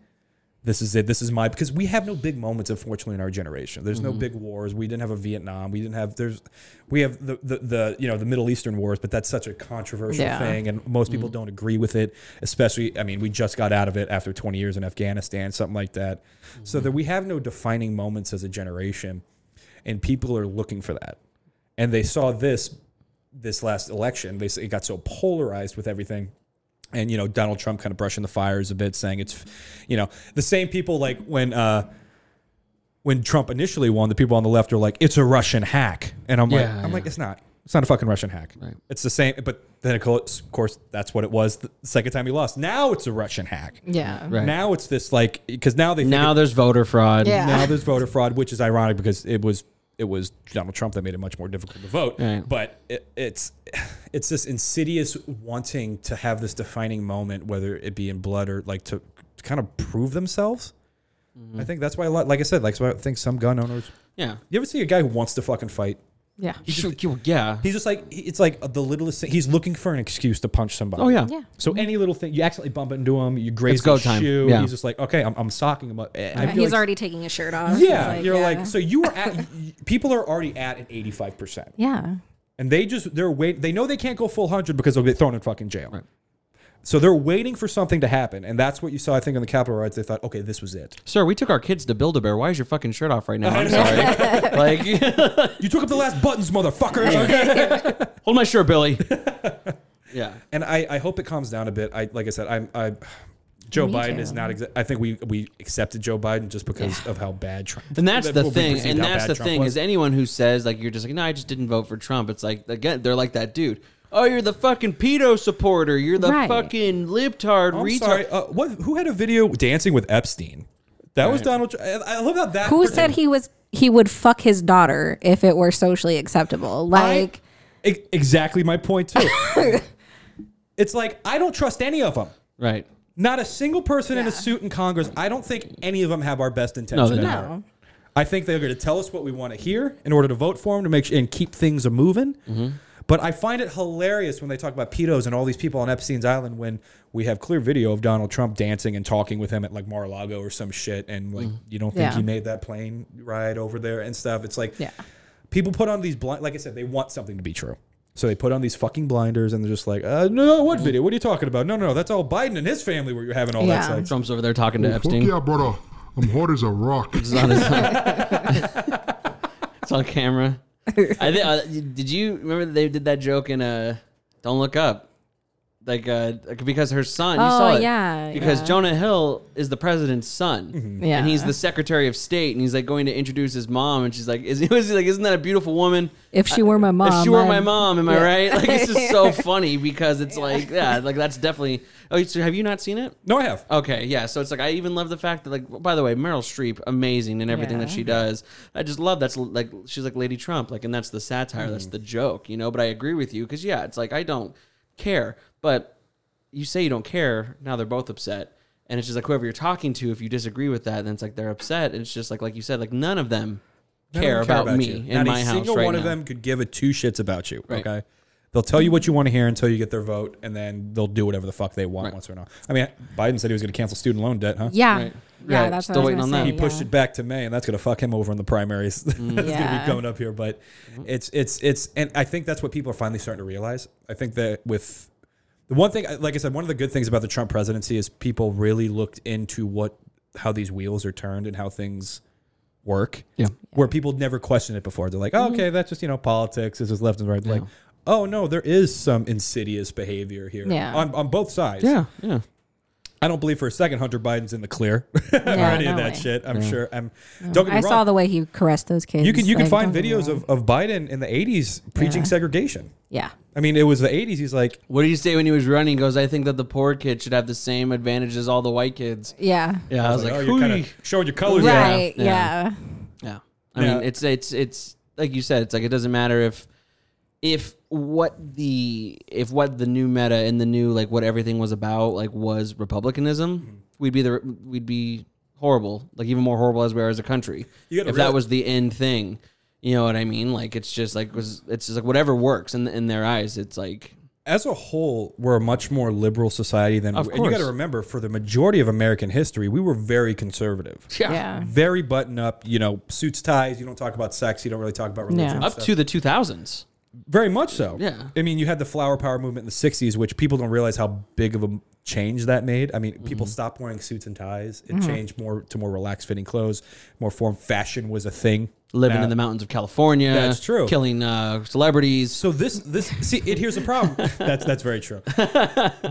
this is it. This is my because we have no big moments unfortunately in our generation. There's no mm-hmm. big wars. We didn't have a vietnam. We didn't have there's we have the, the the you know the middle eastern wars but that's such a controversial Yeah. thing and most people mm-hmm. don't agree with it especially i mean we just got out of it after 20 years in afghanistan something like that. So mm-hmm. that we have no defining moments as a generation and people are looking for that. And they saw this this last election they it got so polarized with everything and you know Donald Trump kind of brushing the fires a bit, saying it's, you know, the same people like when uh, when Trump initially won, the people on the left are like, it's a Russian hack, and I'm like, I'm like, it's not. It's not a fucking Russian hack. Right. It's the same, but then of course, of course, that's what it was the second time he lost. Now it's a Russian hack. Yeah. Right. Now it's this like because now they Now it- there's voter fraud. Yeah. now there's voter fraud, which is ironic because it was it was Donald Trump that made it much more difficult to vote. Right. But it, it's it's this insidious wanting to have this defining moment, whether it be in blood or like to, to kind of prove themselves. Mm-hmm. I think that's why a lot, like I said, like so I think some gun owners. Yeah. You ever see a guy who wants to fucking fight? Yeah. Sure, yeah. He's just like it's like the littlest thing. He's looking for an excuse to punch somebody. Oh yeah. Yeah. So any little thing, you accidentally bump into him, you graze It's go his time. shoe. Yeah. He's just like, okay, I'm, I'm socking him up. I Yeah, He's like- already taking his shirt off. Yeah, It's you're yeah. like, so you are at. people are already at an 85 percent, Yeah. and they just they're wait. They know they can't go full hundred because they'll get thrown in fucking jail. Right. So they're waiting for something to happen, and that's what you saw. I think on the Capitol riots, they thought, okay, this was it. Sir, we took our kids to Build a Bear. Why is your fucking shirt off right now? I'm sorry. like, You took up the last buttons, motherfucker. Okay. hold my shirt, Billy. yeah. And I, I hope it calms down a bit. I like I said, I'm I. Joe Me Biden too. is not. Exa- I think we we accepted Joe Biden just because of how bad Trump. And that's that the thing. And that's the Trump thing was. is anyone who says like you're just like no, I just didn't vote for Trump. It's like again they're like that dude. Oh, you're the fucking pedo supporter. You're the Right. fucking libtard I'm retard. sorry. Uh, what? Who had a video dancing with Epstein? That was Donald. Tr- I I love how that. Who person- said he was he would fuck his daughter if it were socially acceptable? Like I- e- exactly my point too. it's like I don't trust any of them. Right. Not a single person in a Yeah. suit in Congress. I don't think any of them have our best intention. they at heart. no. I think they're going to tell us what we want to hear in order to vote for them to make sure and keep things a moving. But I find it hilarious when they talk about pedos and all these people on Epstein's island when we have clear video of Donald Trump dancing and talking with him at like Mar-a-Lago or some shit, and like you don't think Yeah. he made that plane ride over there and stuff. It's like Yeah. people put on these blind like i said they want something to be true so they put on these fucking blinders and they're just like uh, no what video what are you talking about no no no that's all biden and his family where you're having all Yeah. that sex Trump's over there talking to Fuck Epstein. yeah, brother. I'm hard as a rock. It's on, his, it's on camera. I think. Uh, did you remember they did that joke in uh, "Don't Look Up"? Like, uh, because her son, you Oh, saw it, yeah, Because yeah. Jonah Hill is the president's son, Yeah. and he's the Secretary of State, and he's like going to introduce his mom, and she's like, "Is was he like, isn't that a beautiful woman?" If she were my mom, if she were my I'd- mom, am I right? Like, it's just so funny because it's like, yeah, like that's definitely. Oh, so have you not seen it? no i have Okay, yeah. So it's like I even love the fact that like by the way, Meryl Streep amazing in everything that Yeah. she does. I just love that's like she's like Lady Trump, like and that's the satire, that's the joke, you know. But I agree with you because yeah, it's like I don't care, but you say you don't care. Now they're both upset, and it's just like whoever you're talking to, if you disagree with that, then it's like they're upset. And it's just like like you said, like none of them None of care, them about, me you. in Not my a house single right one now. of them could give a two shits about you Right. okay they'll tell you what you want to hear until you get their vote and then they'll do whatever the fuck they want Right. once or not i mean biden said he was going to cancel student loan debt huh Yeah. Right. Yeah, Right. that's Still what I was waiting gonna on that. say, he pushed yeah. it back to May, and that's going to fuck him over in the primaries. Mm. that's going to Yeah. be coming up here. But mm-hmm. it's it's it's, and I think that's what people are finally starting to realize. I think that with the one thing, like I said, one of the good things about the Trump presidency is people really looked into what how these wheels are turned and how things work. Yeah. where people never questioned it before. They're like, oh, okay, that's just you know politics. It's just left and right. Like, oh no, there is some insidious behavior here Yeah. on on both sides. Yeah, yeah. I don't believe for a second Hunter Biden's in the clear or Yeah, any of that way. shit. I'm sure. I'm. Don't get me I wrong. saw the way he caressed those kids. You can you can like, find don't get me videos of, of Biden in the 80s preaching Yeah. segregation. yeah. I mean, it was the 80s. He's like, What did you say when he was running? He goes, I think that the poor kid should have the same advantage as all the white kids. Yeah. Yeah, I was like, oh, "Hoo-yee." you're kind of showing your colors. there. Right. Yeah. Yeah. Yeah. I Yeah. mean, it's it's it's like you said. It's like it doesn't matter if if what the if what the new meta and the new like what everything was about like was republicanism, Mm-hmm. we'd be the we'd be horrible, like even more horrible as we are as a country. If gotta that was the end thing, you know what I mean? Like it's just like was it's just like whatever works in in their eyes. It's like As a whole, we're a much more liberal society than. Of and you got to remember, for the majority of American history, we were very conservative. Yeah. Very button up, you know, suits, ties. You don't talk about sex. You don't really talk about religion. Yeah. up stuff. to the two thousands. Very much so. Yeah. I mean, you had the flower power movement in the 60s, which people don't realize how big of a change that made. I mean, people Mm-hmm. stopped wearing suits and ties. It changed more to more relaxed fitting clothes, more form. Fashion was a thing. Living Now- in the mountains of California. That's true. Killing uh, celebrities. So this this see it here's the problem. that's that's very true.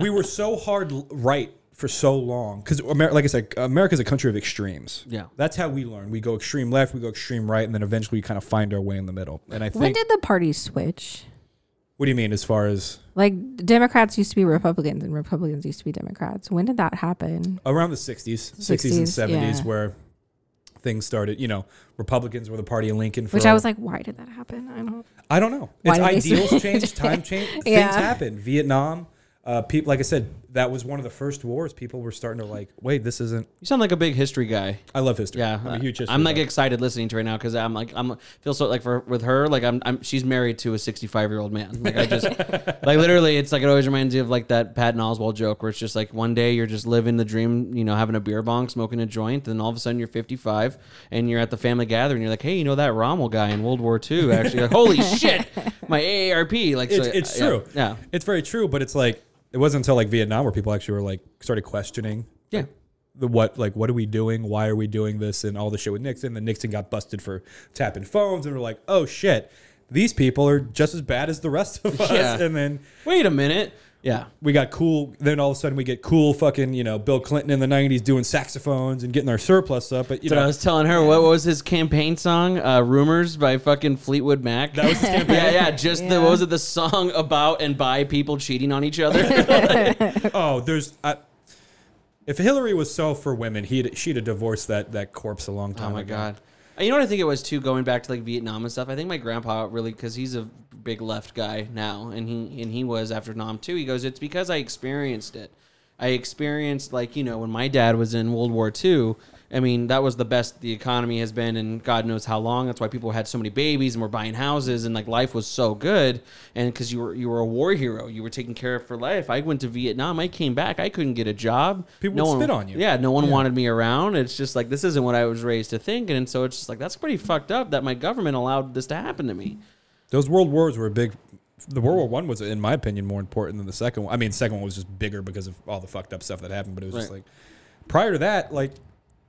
We were so hard right for so long because Amer- like I said, America's a country of extremes. Yeah. that's how we learn. We go extreme left, we go extreme right, and then eventually we kind of find our way in the middle. And I think, When did the parties switch? what do you mean as far as Like Democrats used to be Republicans and Republicans used to be Democrats. When did that happen? around the 60s, 60s, and 70s, yeah. where things started. You know, Republicans were the party of Lincoln. For Which I was like, why did that happen? I don't. I don't know. Why It's ideals switch? change, time change, things Yeah. happen. Vietnam, uh, people. Like I said, that was one of the first wars. People were starting to like, wait, this isn't. you sound like a big history guy. I love history. Yeah, I'm a huge history. I'm like buff. excited listening to her right now because I'm like I'm feel so like for with her like I'm, I'm she's married to a 65 year old man. Like I just like literally it's like it always reminds you of like that Pat Patton Oswalt joke where it's just like one day you're just living the dream, you know, having a beer bong, smoking a joint, then all of a sudden you're 55 and you're at the family gathering. You're like, hey, you know that Rommel guy in World War II? Actually, like, holy shit, my AARP. Like it's, so, it's yeah, true. Yeah, it's very true. But it's like it wasn't until like Vietnam where people actually were like started questioning yeah. the what like what are we doing? Why are we doing this? And all the shit with Nixon. Then Nixon got busted for tapping phones, and we're like, oh shit, these people are just as bad as the rest of us. Yeah. And then Wait a minute. Yeah. we got cool. Then all of a sudden we get cool fucking you know Bill Clinton in the '90s doing saxophones and getting our surplus up. But you But know I was telling her what was his campaign song? Uh, "Rumors" by fucking Fleetwood Mac. That was his campaign? yeah, yeah. Just the what was it? The song about and by people cheating on each other. oh, there's. I, if Hillary was so for women, he'd she'd have divorced that that corpse a long time ago. oh my ago. god. You know what I think it was too. Going back to like Vietnam and stuff. I think my grandpa really because he's a big left guy now, and he and he was after Nam too. He goes, it's because I experienced it. I experienced like you know when my dad was in World War II. I mean that was the best the economy has been in God knows how long. That's why people had so many babies and were buying houses and like life was so good. And because you were you were a war hero, you were taken care of for life. I went to Vietnam. I came back. I couldn't get a job. People no would one, spit on you. Yeah, no one wanted me around. It's just like this isn't what I was raised to think, and so it's just like that's pretty fucked up that my government allowed this to happen to me. Those world wars were a big. The World War One was, in my opinion, more important than the second one. I mean, the second one was just bigger because of all the fucked up stuff that happened. But it was just Right. like prior to that, like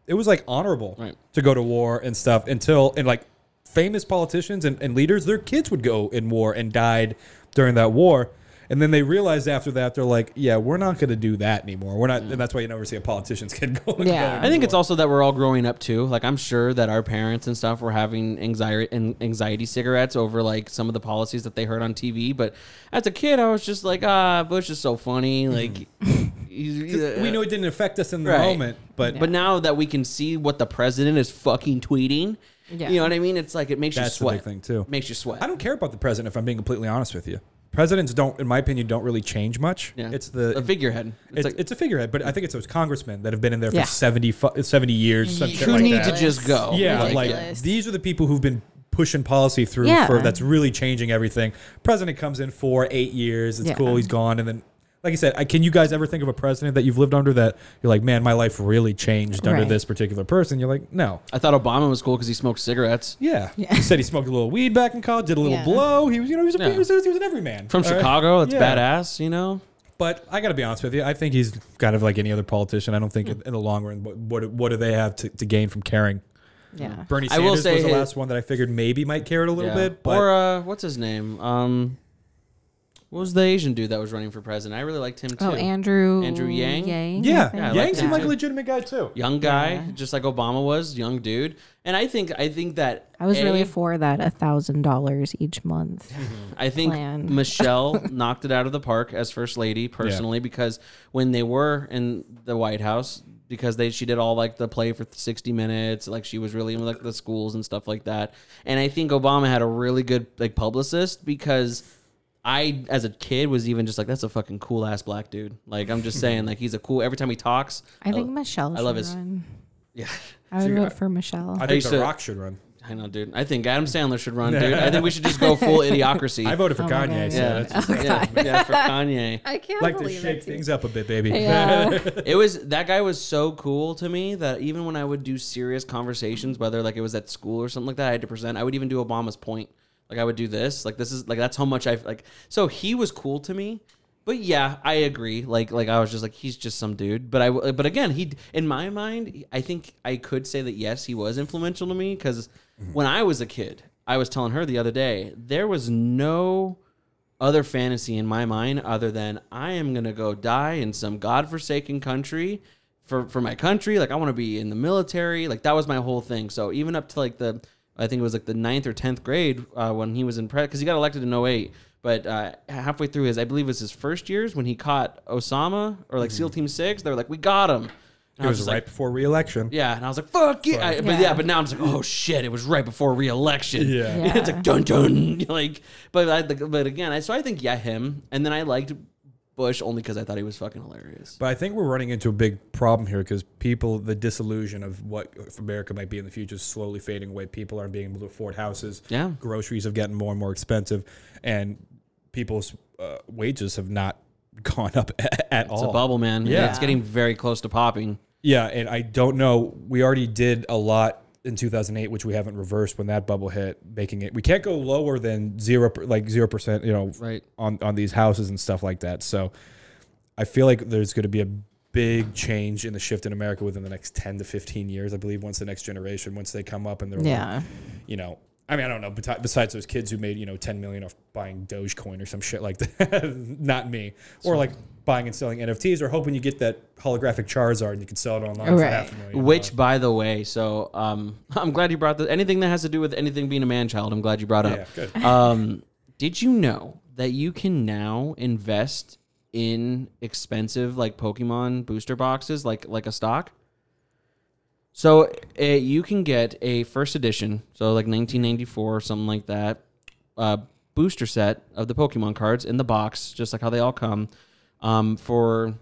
it was like honorable Right. to go to war and stuff until and like famous politicians and, and leaders, their kids would go in war and died during that war. And then they realized after that they're like, yeah, we're not going to do that anymore. We're not, and that's why you never see a politician's kid going. Yeah. go I think it's also that we're all growing up too. Like I'm sure that our parents and stuff were having anxiety and anxiety cigarettes over like some of the policies that they heard on TV. But as a kid, I was just like, ah, Bush is so funny. Like he's- Mm-hmm. we know it didn't affect us in the Right. moment, but But now that we can see what the president is fucking tweeting, Yeah. you know what I mean? It's like it makes that's you the sweat. big thing too. Makes you sweat. I don't care about the president if I'm being completely honest with you. Presidents don't, in my opinion, don't really change much. Yeah. It's the a figurehead. It's, It's, like it's a figurehead, but I think it's those congressmen that have been in there for Yeah. 70, 70 years. Some who like need that. to just go. Yeah, Ridiculous. like these are the people who've been pushing policy through Yeah. for that's really changing everything. President comes in for eight years. It's Yeah. cool. He's gone, and then. Like I said, I, can you guys ever think of a president that you've lived under that you're like, man, my life really changed under Right. this particular person? You're like, no. I thought Obama was cool because he smoked cigarettes. Yeah. He said he smoked a little weed back in college, did a little Yeah. blow. He was, you know, he was, a, Yeah. he was, he was an everyman. From All right? Chicago, that's Yeah. badass, you know? But I got to be honest with you. I think he's kind of like any other politician. I don't think in, in the long run, what, what what do they have to, to gain from caring? Yeah. Bernie I Sanders will say was the his- last one that I figured maybe might care it a little Yeah. bit. But or uh, what's his name? Um, what was the Asian dude that was running for president? I really liked him oh, too. Oh, Andrew. Andrew Yang? Yang. yeah, Yeah, I Yang like seemed that like a too. legitimate guy too. young guy, Yeah. just like Obama was, young dude. And I think I think that I was A, really for that a thousand dollars each month. I think plan. Michelle knocked it out of the park as first lady personally because when they were in the White House because they she did all like the play for 60 minutes like she was really in like the schools and stuff like that and I think Obama had a really good like publicist because I as a kid was even just like that's a fucking cool ass black dude like I'm just saying like he's a cool every time he talks I think Michelle. I love should his- Run. yeah I would vote for Michelle. I think used The to- Rock should run. I know dude I think Adam Sandler should run dude I think we should just go full idiocracy I voted for Oh my Kanye. God. So yeah, that's oh just, yeah, yeah, for Kanye. I can't like to shake things up a bit, baby. Yeah. it was that guy was so cool to me that even when I would do serious conversations, whether like it was at school or something like that, I had to present. I would even do Obama's point. Like I would do this. Like this is like that's how much I like. So he was cool to me. But yeah, I agree. Like like I was just like he's just some dude. But I but again he in my mind I think I could say that yes he was influential to me because mm-hmm. when I was a kid I was telling her the other day there was no other fantasy in my mind other than I am gonna go die in some godforsaken country for for my country. Like I want to be in the military. Like that was my whole thing. So even up to like the I think it was like the ninth or tenth grade uh, when he was in pre because he got elected in 08. But uh, halfway through his, I believe it was his first years when he caught Osama or like SEAL Team Six. They were like, "We got him." And It I was just right like, before re-election. yeah, and I was like, "Fuck yeah!" I- but Yeah. yeah, but now I'm just like, "Oh shit!" It was right before re-election. Yeah. Yeah. it's like dun dun. Like, but I, but again, I so I think yeah, him, and then I liked Bush only because I thought he was fucking hilarious. But I think we're running into a big problem here because people, the disillusion of what America might be in the future is slowly fading away. People aren't being able to afford houses. Yeah. Groceries have gotten more and more expensive, and people's uh, wages have not gone up at It's all. It's a bubble, man. Yeah. Yeah, it's getting very close to popping. Yeah, and I don't know. We already did a lot in 2008, which we haven't reversed when that bubble hit, making it. We can't go lower than zero, like zero percent, you know, Right. on on these houses and stuff like that. So, I feel like there's going to be a big change in the shift in America within the next 10 to 15 years. I believe once the next generation, once they come up and they're, like, Yeah. you know. I mean, I don't know. Besides those kids who made you know 10 million off buying Dogecoin or some shit like that, not me. Or like buying and selling NFTs, or hoping you get that holographic Charizard and you can sell it online for Right. half a million. Which, by the way, so um, I'm glad you brought this. Anything that has to do with anything being a man child, I'm glad you brought up. Yeah, good. Um, did you know that you can now invest in expensive like Pokemon booster boxes, like like a stock? So uh, you can get a first edition, so like 1994 or something like that, uh, booster set of the Pokemon cards in the box, just like how they all come, um, for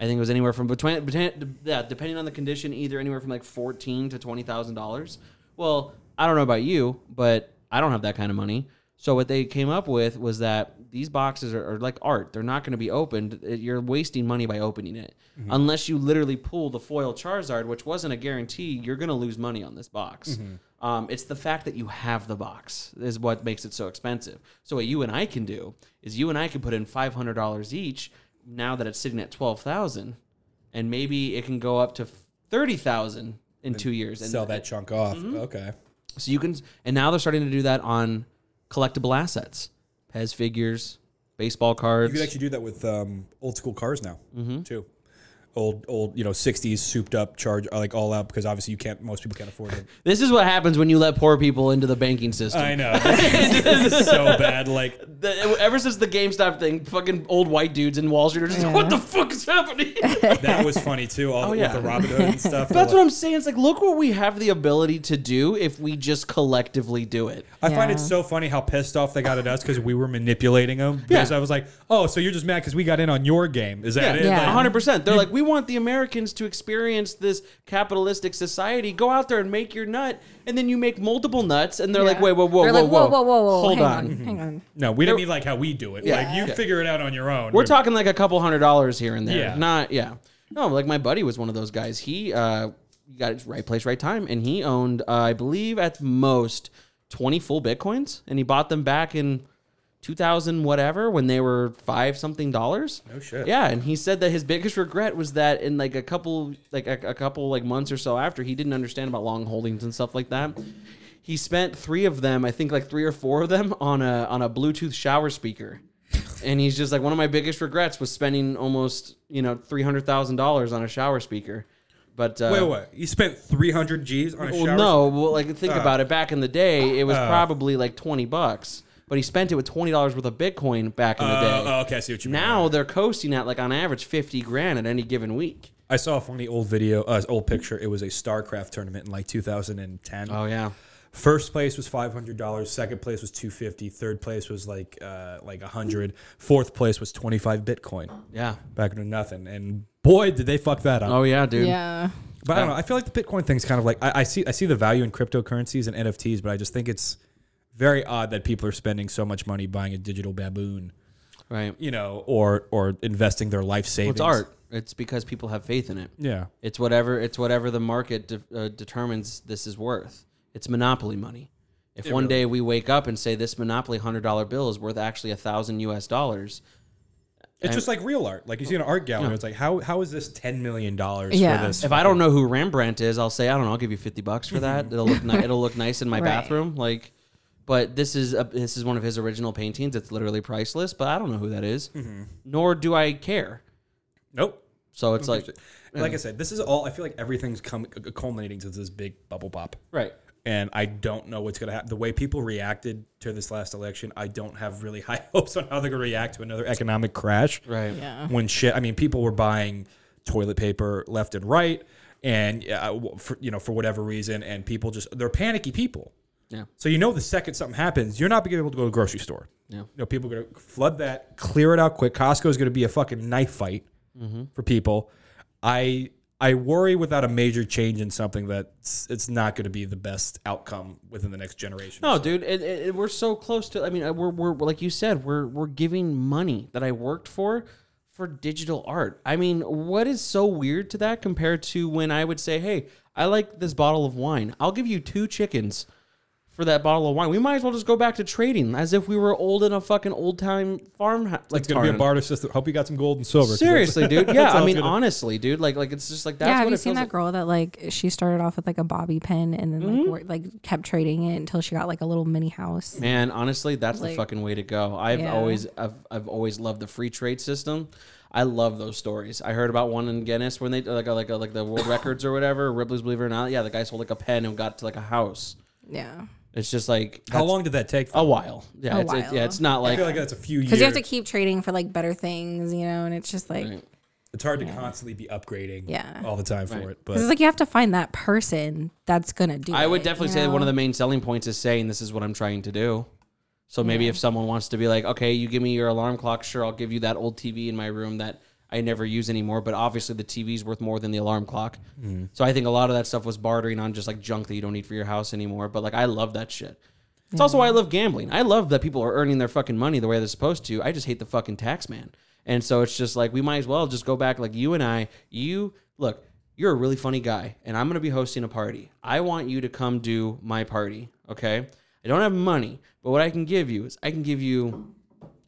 I think it was anywhere from between, between yeah, depending on the condition, either anywhere from like fourteen to twenty thousand dollars. Well, I don't know about you, but I don't have that kind of money. So what they came up with was that these boxes are, are like art; they're not going to be opened. You're wasting money by opening it, unless you literally pull the foil Charizard, which wasn't a guarantee. You're going to lose money on this box. Um, it's the fact that you have the box is what makes it so expensive. So what you and I can do is you and I can put in five hundred dollars each. Now that it's sitting at twelve thousand, and maybe it can go up to thirty thousand in two years. And sell that chunk off. Mm-hmm. Okay. so you can, and now they're starting to do that on collectible assets, Pez figures, baseball cards. You could actually do that with um, old school cars now mm-hmm. too. Old, old, you know, '60s souped up charge, uh, like all out, because obviously you can't. Most people can't afford it. this is what happens when you let poor people into the banking system. I know. This is so bad. Like The- ever since the GameStop thing, fucking old white dudes in Wall Street are just like, what the fuck is happening? that was funny too. All Oh, with yeah. the Robinhood and stuff. That's what I'm saying. It's like, look what we have the ability to do if we just collectively do it. I find it so funny how pissed off they got at us because we were manipulating them. Because Yeah. I was like, "Oh, so you're just mad because we got in on your game? Is that it?" Yeah. Like, hundred percent. They're like, we want the Americans to experience this capitalistic society. Go out there and make your nut, and then you make multiple nuts, and they're like, wait, whoa, whoa, They're whoa, like, whoa, whoa, whoa, whoa, hold hang on. hang on. no, we didn't mean like how we do it. Yeah. Like you Yeah. figure it out on your own. We're talking like a couple hundred dollars here and there. Yeah. Not yeah. No, like my buddy was one of those guys. He uh got his right place, right time, and he owned, uh, I believe, at most twenty full bitcoins, and he bought them back in. 2000 whatever when they were five something dollars No shit. yeah and he said that his biggest regret was that in like a couple like a, a couple like months or so after he didn't understand about long holdings and stuff like that he spent three of them i think like three or four of them on a on a bluetooth shower speaker and he's just like one of my biggest regrets was spending almost you know $300000 on a shower speaker but uh, Wait, wait. You spent 300 G's on a well, shower? no well like think Uh. about it back in the day it was Uh. probably like 20 bucks but he spent it with $20 worth of bitcoin back in the Oh, day oh, okay, I see what you mean. now they're coasting at like on average 50 grand at any given week I saw a funny old video, uh, old picture. It was a StarCraft tournament in like 2010. oh yeah First place was five hundred dollars. Second place was two fifty. Third place was like uh, like a hundred. Fourth place was twenty five Bitcoin. yeah Back into nothing. And boy, did they fuck that up. oh yeah dude Yeah. But I don't know. I feel like the Bitcoin thing's kind of like I, I see I see the value in cryptocurrencies and NFTs, but I just think it's very odd that people are spending so much money buying a digital baboon, right you know, or or investing their life well, savings. it's art it's because people have faith in it Yeah. it's whatever it's whatever the market de- uh, determines this is worth it's monopoly money If one day we wake up and say this Monopoly hundred dollar bill is worth actually a thousand U.S. dollars, It's just like real art. Like you see an art gallery, it's like how how is this ten million dollars Yeah. for this? if I don't know who Rembrandt is, I'll say I don't know. I'll give you fifty bucks for that. It'll look ni- it'll look nice in my Right. bathroom. Like, but this is a, this is one of his original paintings. It's literally priceless. But I don't know who that is, nor do I care. nope. So it's like like I said, this is all. I feel like everything's come culminating to this big bubble pop. right. and I don't know what's going to happen. The way people reacted to this last election, I don't have really high hopes on how they're going to react to another economic crash. Right. Yeah. When shit, I mean, people were buying toilet paper left and right, and uh, for, you know, for whatever reason, and people just they're panicky people. Yeah. So you know, the second something happens, you're not going to be able to go to the grocery store. Yeah. You know, people are going to flood that, clear it out quick. Costco is going to be a fucking knife fight Mm-hmm. for people. I I worry without a major change in something that it's, not going to be the best outcome within the next generation. No, dude, it, it, we're so close to. I mean, uh, we're, we're like you said, we're we're giving money that I worked for for digital art. I mean, what is so weird to that compared to when I would say, "Hey, I like this bottle of wine. I'll give you two chickens for that bottle of wine." We might as well just go back to trading as if we were old in a fucking old time farmhouse. Like it's going to be a barter system. Hope you got some gold and silver. Seriously, dude. Yeah, I mean, gonna- honestly, dude. Like, like it's just like that's yeah, have what you seen that like. girl that like she started off with like a bobby pin and then Mm-hmm. like worked, like kept trading it until she got like a little mini house. Man, honestly, that's the fucking way to go. I've Yeah. always I've, I've always loved the free trade system. I love those stories. I heard about one in Guinness when they like like like the world records or whatever. Ripley's Believe It or Not. Yeah, the guy sold like a pen and got to like a house. Yeah, It's just like how that's long did that take? A while. Yeah, A it's, It, while. yeah. It's not like I like feel like that's a few years. because you have to keep trading for like better things, you know, and it's just like Right. it's hard to constantly be upgrading Yeah. all the time for Right. it. But it's like you have to find that person that's gonna do. It. I would it, definitely you say that one of know? the main selling points is saying this is what I'm trying to do. So maybe if someone wants to be like, okay, you give me your alarm clock, sure, I'll give you that old TV in my room that I never use anymore. But obviously, the TV's worth more than the alarm clock. Mm-hmm. So I think a lot of that stuff was bartering on just like junk that you don't need for your house anymore. But like, I love that shit. It's also why I mm-hmm. love gambling. I love that people are earning their fucking money the way they're supposed to. I just hate the fucking tax man. And so it's just like we might as well just go back like you and I. You look, you're a really funny guy, and I'm gonna be hosting a party. I want you to come do my party. Okay? I don't have money, but what I can give you is I can give you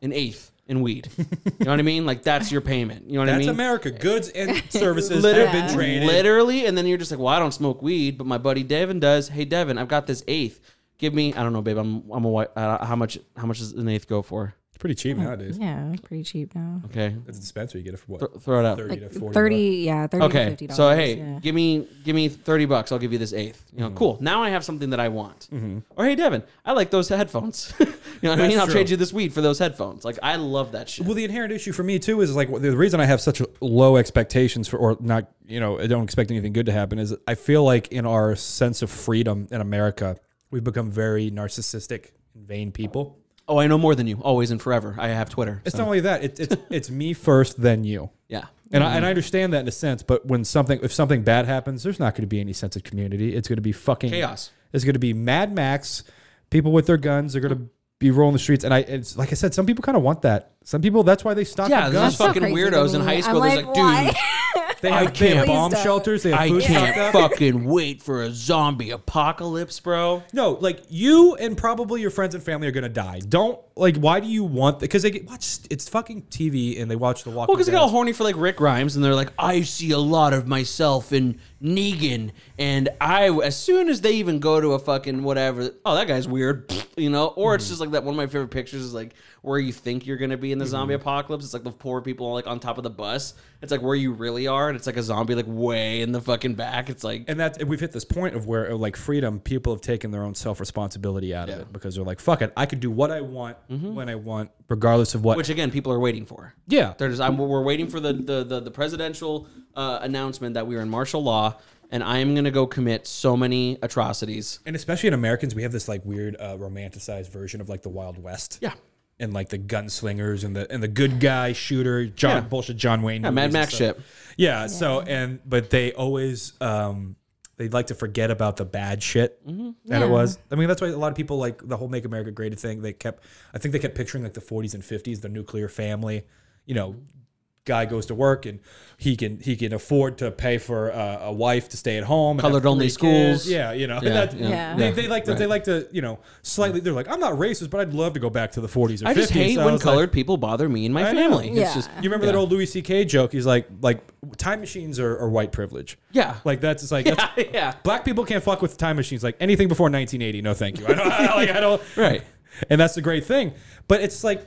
an eighth in weed. You know what I mean? Like that's your payment. You know what I that's mean? America. Goods and services Literally, have been traded. literally, and then you're just like, well, I don't smoke weed, but my buddy Devin does. Hey, Devin, I've got this eighth. Give me, I don't know, babe. I'm, I'm a white. Uh, how much? How much does an eighth go for? It's pretty cheap oh, nowadays. Yeah, pretty cheap now. Okay, At a dispensary, you get it for what? Th- throw it out. Thirty Like to forty. thirty, yeah, thirty. to Okay, fifty so hey, yeah. give me, give me thirty bucks. I'll give you this eighth. You know, mm-hmm. cool. Now I have something that I want. Mm-hmm. Or hey, Devin, I like those headphones. you know what I That's mean? I'll true. trade you this weed for those headphones. Like I love that shit. Well, the inherent issue for me too is like the reason I have such low expectations for, or not, you know, I don't expect anything good to happen. Is I feel like in our sense of freedom in America, we've become very narcissistic and vain people. Oh, I know more than you, always and forever. I have Twitter. It's so, not only that; it's it's it's me first, then you. yeah. And I, mm-hmm. and I understand that in a sense, but when something if something bad happens, there's not going to be any sense of community. It's going to be fucking Chaos. It's going to be Mad Max. People with their guns They're going to be rolling the streets, and I. It's like I said, some people kind of want that. Some people that's why they stock Yeah, there's fucking crazy to weirdos in high school. I'm There's like, like, dude, why? They have, they have can't- bomb Please don't. shelters. They have I food can't up. fucking wait for a zombie apocalypse, bro. No, like you and probably your friends and family are gonna die. Don't like. Why do you want? Because they get watch. It's fucking TV, and they watch the Walking Well, because they Dead. got all horny for like Rick Grimes, and they're like, I see a lot of myself in Negan, and I, as soon as they even go to a fucking whatever, oh, that guy's weird, you know, or it's mm-hmm. just like that. One of my favorite pictures is like where you think you're gonna be in the zombie mm-hmm. apocalypse. It's like the poor people like on top of the bus. It's like where you really are, and it's like a zombie like way in the fucking back. It's like, and that's we've hit this point of where like freedom, people have taken their own self responsibility out of it because they're like, fuck it, I could do what I want when I want, regardless of what. which again, people are waiting for. yeah, They're just, I'm, we're waiting for the the the, the presidential uh, announcement that we are in martial law, and I am gonna go commit so many atrocities. and especially in Americans, we have this like weird uh, romanticized version of like the Wild West. Yeah. And like the gunslingers and the and the good guy shooter John Yeah. bullshit John Wayne Yeah, Mad Max stuff. shit. Yeah, So and but they always um they'd like to forget about the bad shit Mm-hmm. that it was. I mean, that's why a lot of people like the whole "Make America Great" thing. They kept, I think they kept picturing like the 40s and 50s, the nuclear family, you know, guy goes to work and he can he can afford to pay for uh, a wife to stay at home. Colored-only three kids. schools. Yeah, you know. Yeah, that- yeah. Yeah. They, they like to they like to you know slightly. They're like I'm not racist, but I'd love to go back to the 40s or 50s. I just hate So when was like- colored people bother me and my I know. family. Yeah. It's just you remember that old Louis C.K. joke? He's like, like time machines are, are white privilege. Yeah. like that's it's like that's, yeah, yeah. black people can't fuck with time machines. Like anything before 1980, no, thank you. I don't, I, like, I don't. Right. And that's the great thing. But it's like,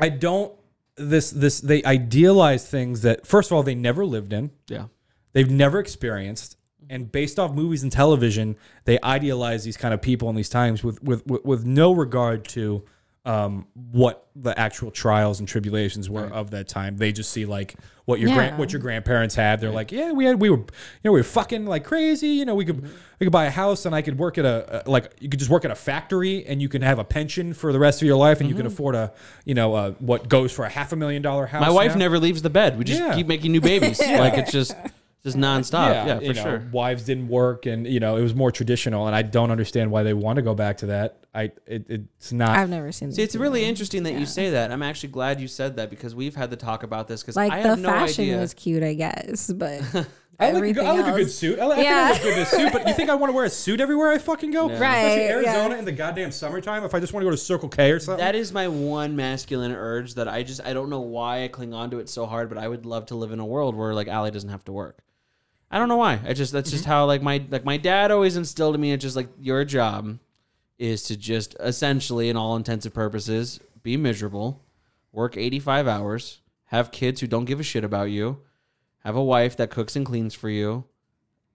I don't. This this they idealize things that first of all they never lived in. Yeah. They've never experienced. And based off movies and television, they idealize these kind of people in these times with with with, with no regard to um, what the actual trials and tribulations were of that time. They just see like what your grand, what your grandparents had. They're like, yeah, we had we were you know we were fucking like crazy. You know, we could we could buy a house and I could work at a, a like you could just work at a factory and you can have a pension for the rest of your life and you can afford a you know uh, what goes for a half a million dollar house. My wife now. never leaves the bed. We just Yeah. keep making new babies. Like it's just just uh, nonstop. Yeah, for you know, sure. Wives didn't work, and you know it was more traditional, and I don't understand why they want to go back to that. I it, it's not. I've never seen. See, it's really movie. interesting that you say that. I'm actually glad you said that because we've had to talk about this because Like I the no fashion idea. was cute, I guess, but I like, everything I like a good suit. I, like, I Yeah. think I look good in a suit, but you think I want to wear a suit everywhere I fucking go? Right, Especially yeah. Arizona in the goddamn summertime. If I just want to go to Circle K or something. That is my one masculine urge that I just I don't know why I cling on to it so hard, but I would love to live in a world where like Allie doesn't have to work. I don't know why. I just that's just mm-hmm. how like my like my dad always instilled in me. It's just like your job is to just essentially, in all intensive purposes, be miserable, work eighty five hours, have kids who don't give a shit about you, have a wife that cooks and cleans for you,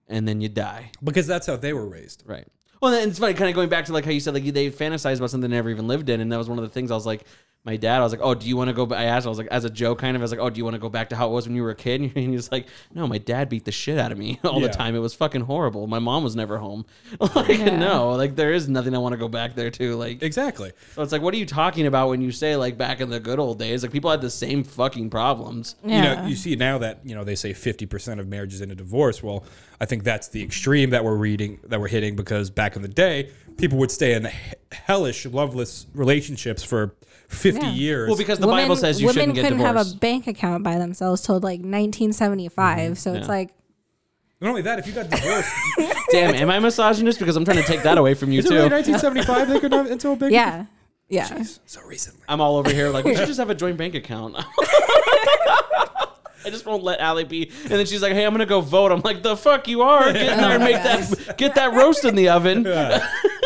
and then you die. because that's how they were raised. Right. Well, then it's funny, kind of going back to like how you said like they fantasize about something they never even lived in, and that was one of the things I was like, my dad, I was like, oh, do you want to go? ba-" I asked, I was like, as a joke, kind of, I was like, oh, do you want to go back to how it was when you were a kid? And he was like, no, my dad beat the shit out of me all Yeah. the time. It was fucking horrible. My mom was never home. like, no, like there is nothing I want to go back there to. Like, Exactly. so it's like, what are you talking about when you say like back in the good old days? Like people had the same fucking problems. You know, you see now that you know they say fifty percent of marriages end in divorce. Well, I think that's the extreme that we're reading that we're hitting because back in the day, people would stay in hellish, loveless relationships for fifty Yeah. years. Well, because the Bible says you women shouldn't get couldn't have a bank account by themselves till like 1975. Mm-hmm. So it's Yeah. like, not only that, if you got divorced, Damn, am I misogynist? Because I'm trying to take that away from you is it too. really nineteen seventy five they could have until a big yeah, yeah. so recently. I'm all over here like we should just have a joint bank account. I just won't let Allie be. And then she's like, "Hey, I'm gonna go vote." I'm like, "The fuck you are? Get in there and make oh that get that roast in the oven."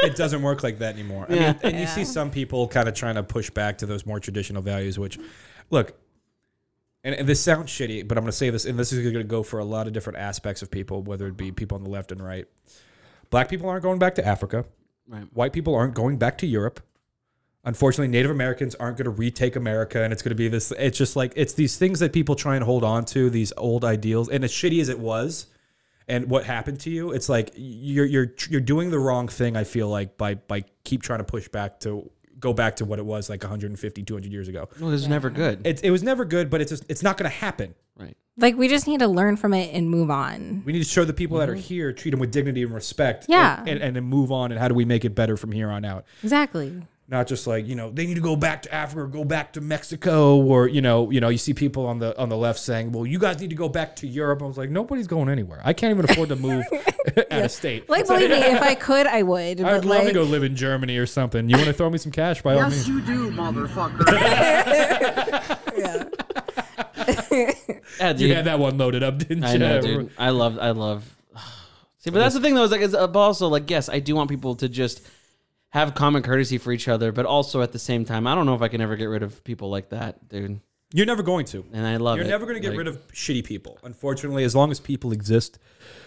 It doesn't work like that anymore. I mean, and you see some people kind of trying to push back to those more traditional values, which, look, and, and this sounds shitty, but I'm going to say this, and this is going to go for a lot of different aspects of people, whether it be people on the left and right. Black people aren't going back to Africa. Right. White people aren't going back to Europe. Unfortunately, Native Americans aren't going to retake America, and it's going to be this. It's just like it's these things that people try and hold on to, these old ideals, and as shitty as it was, and what happened to you, it's like you're you're you're doing the wrong thing. I feel like by by keep trying to push back to go back to what it was like 150, 200 years ago. Well, this is never good. It, it was never good, but it's just it's not going to happen. right. Like we just need to learn from it and move on. We need to show the people that are mm-hmm. here, treat them with dignity and respect. Yeah. and, and, and then move on. And how do we make it better from here on out? Exactly. Not just like you know they need to go back to Africa or go back to Mexico or you know you know you see people on the on the left saying well you guys need to go back to Europe I was like nobody's going anywhere I can't even afford to move out of state Like believe me, if I could, I would. I would love like, to go live in Germany or something you want to throw me some cash by all means. Yes, you do, motherfucker. Yeah, you had that one loaded up didn't I you know, dude. I love, I love. See, but that's the thing though. Is like, it's but also like, yes, I do want people to just have common courtesy for each other, but also at the same time, I don't know if I can ever get rid of people like that, dude. you're never going to And I love you're it. never going to get Like, rid of shitty people unfortunately as long as people exist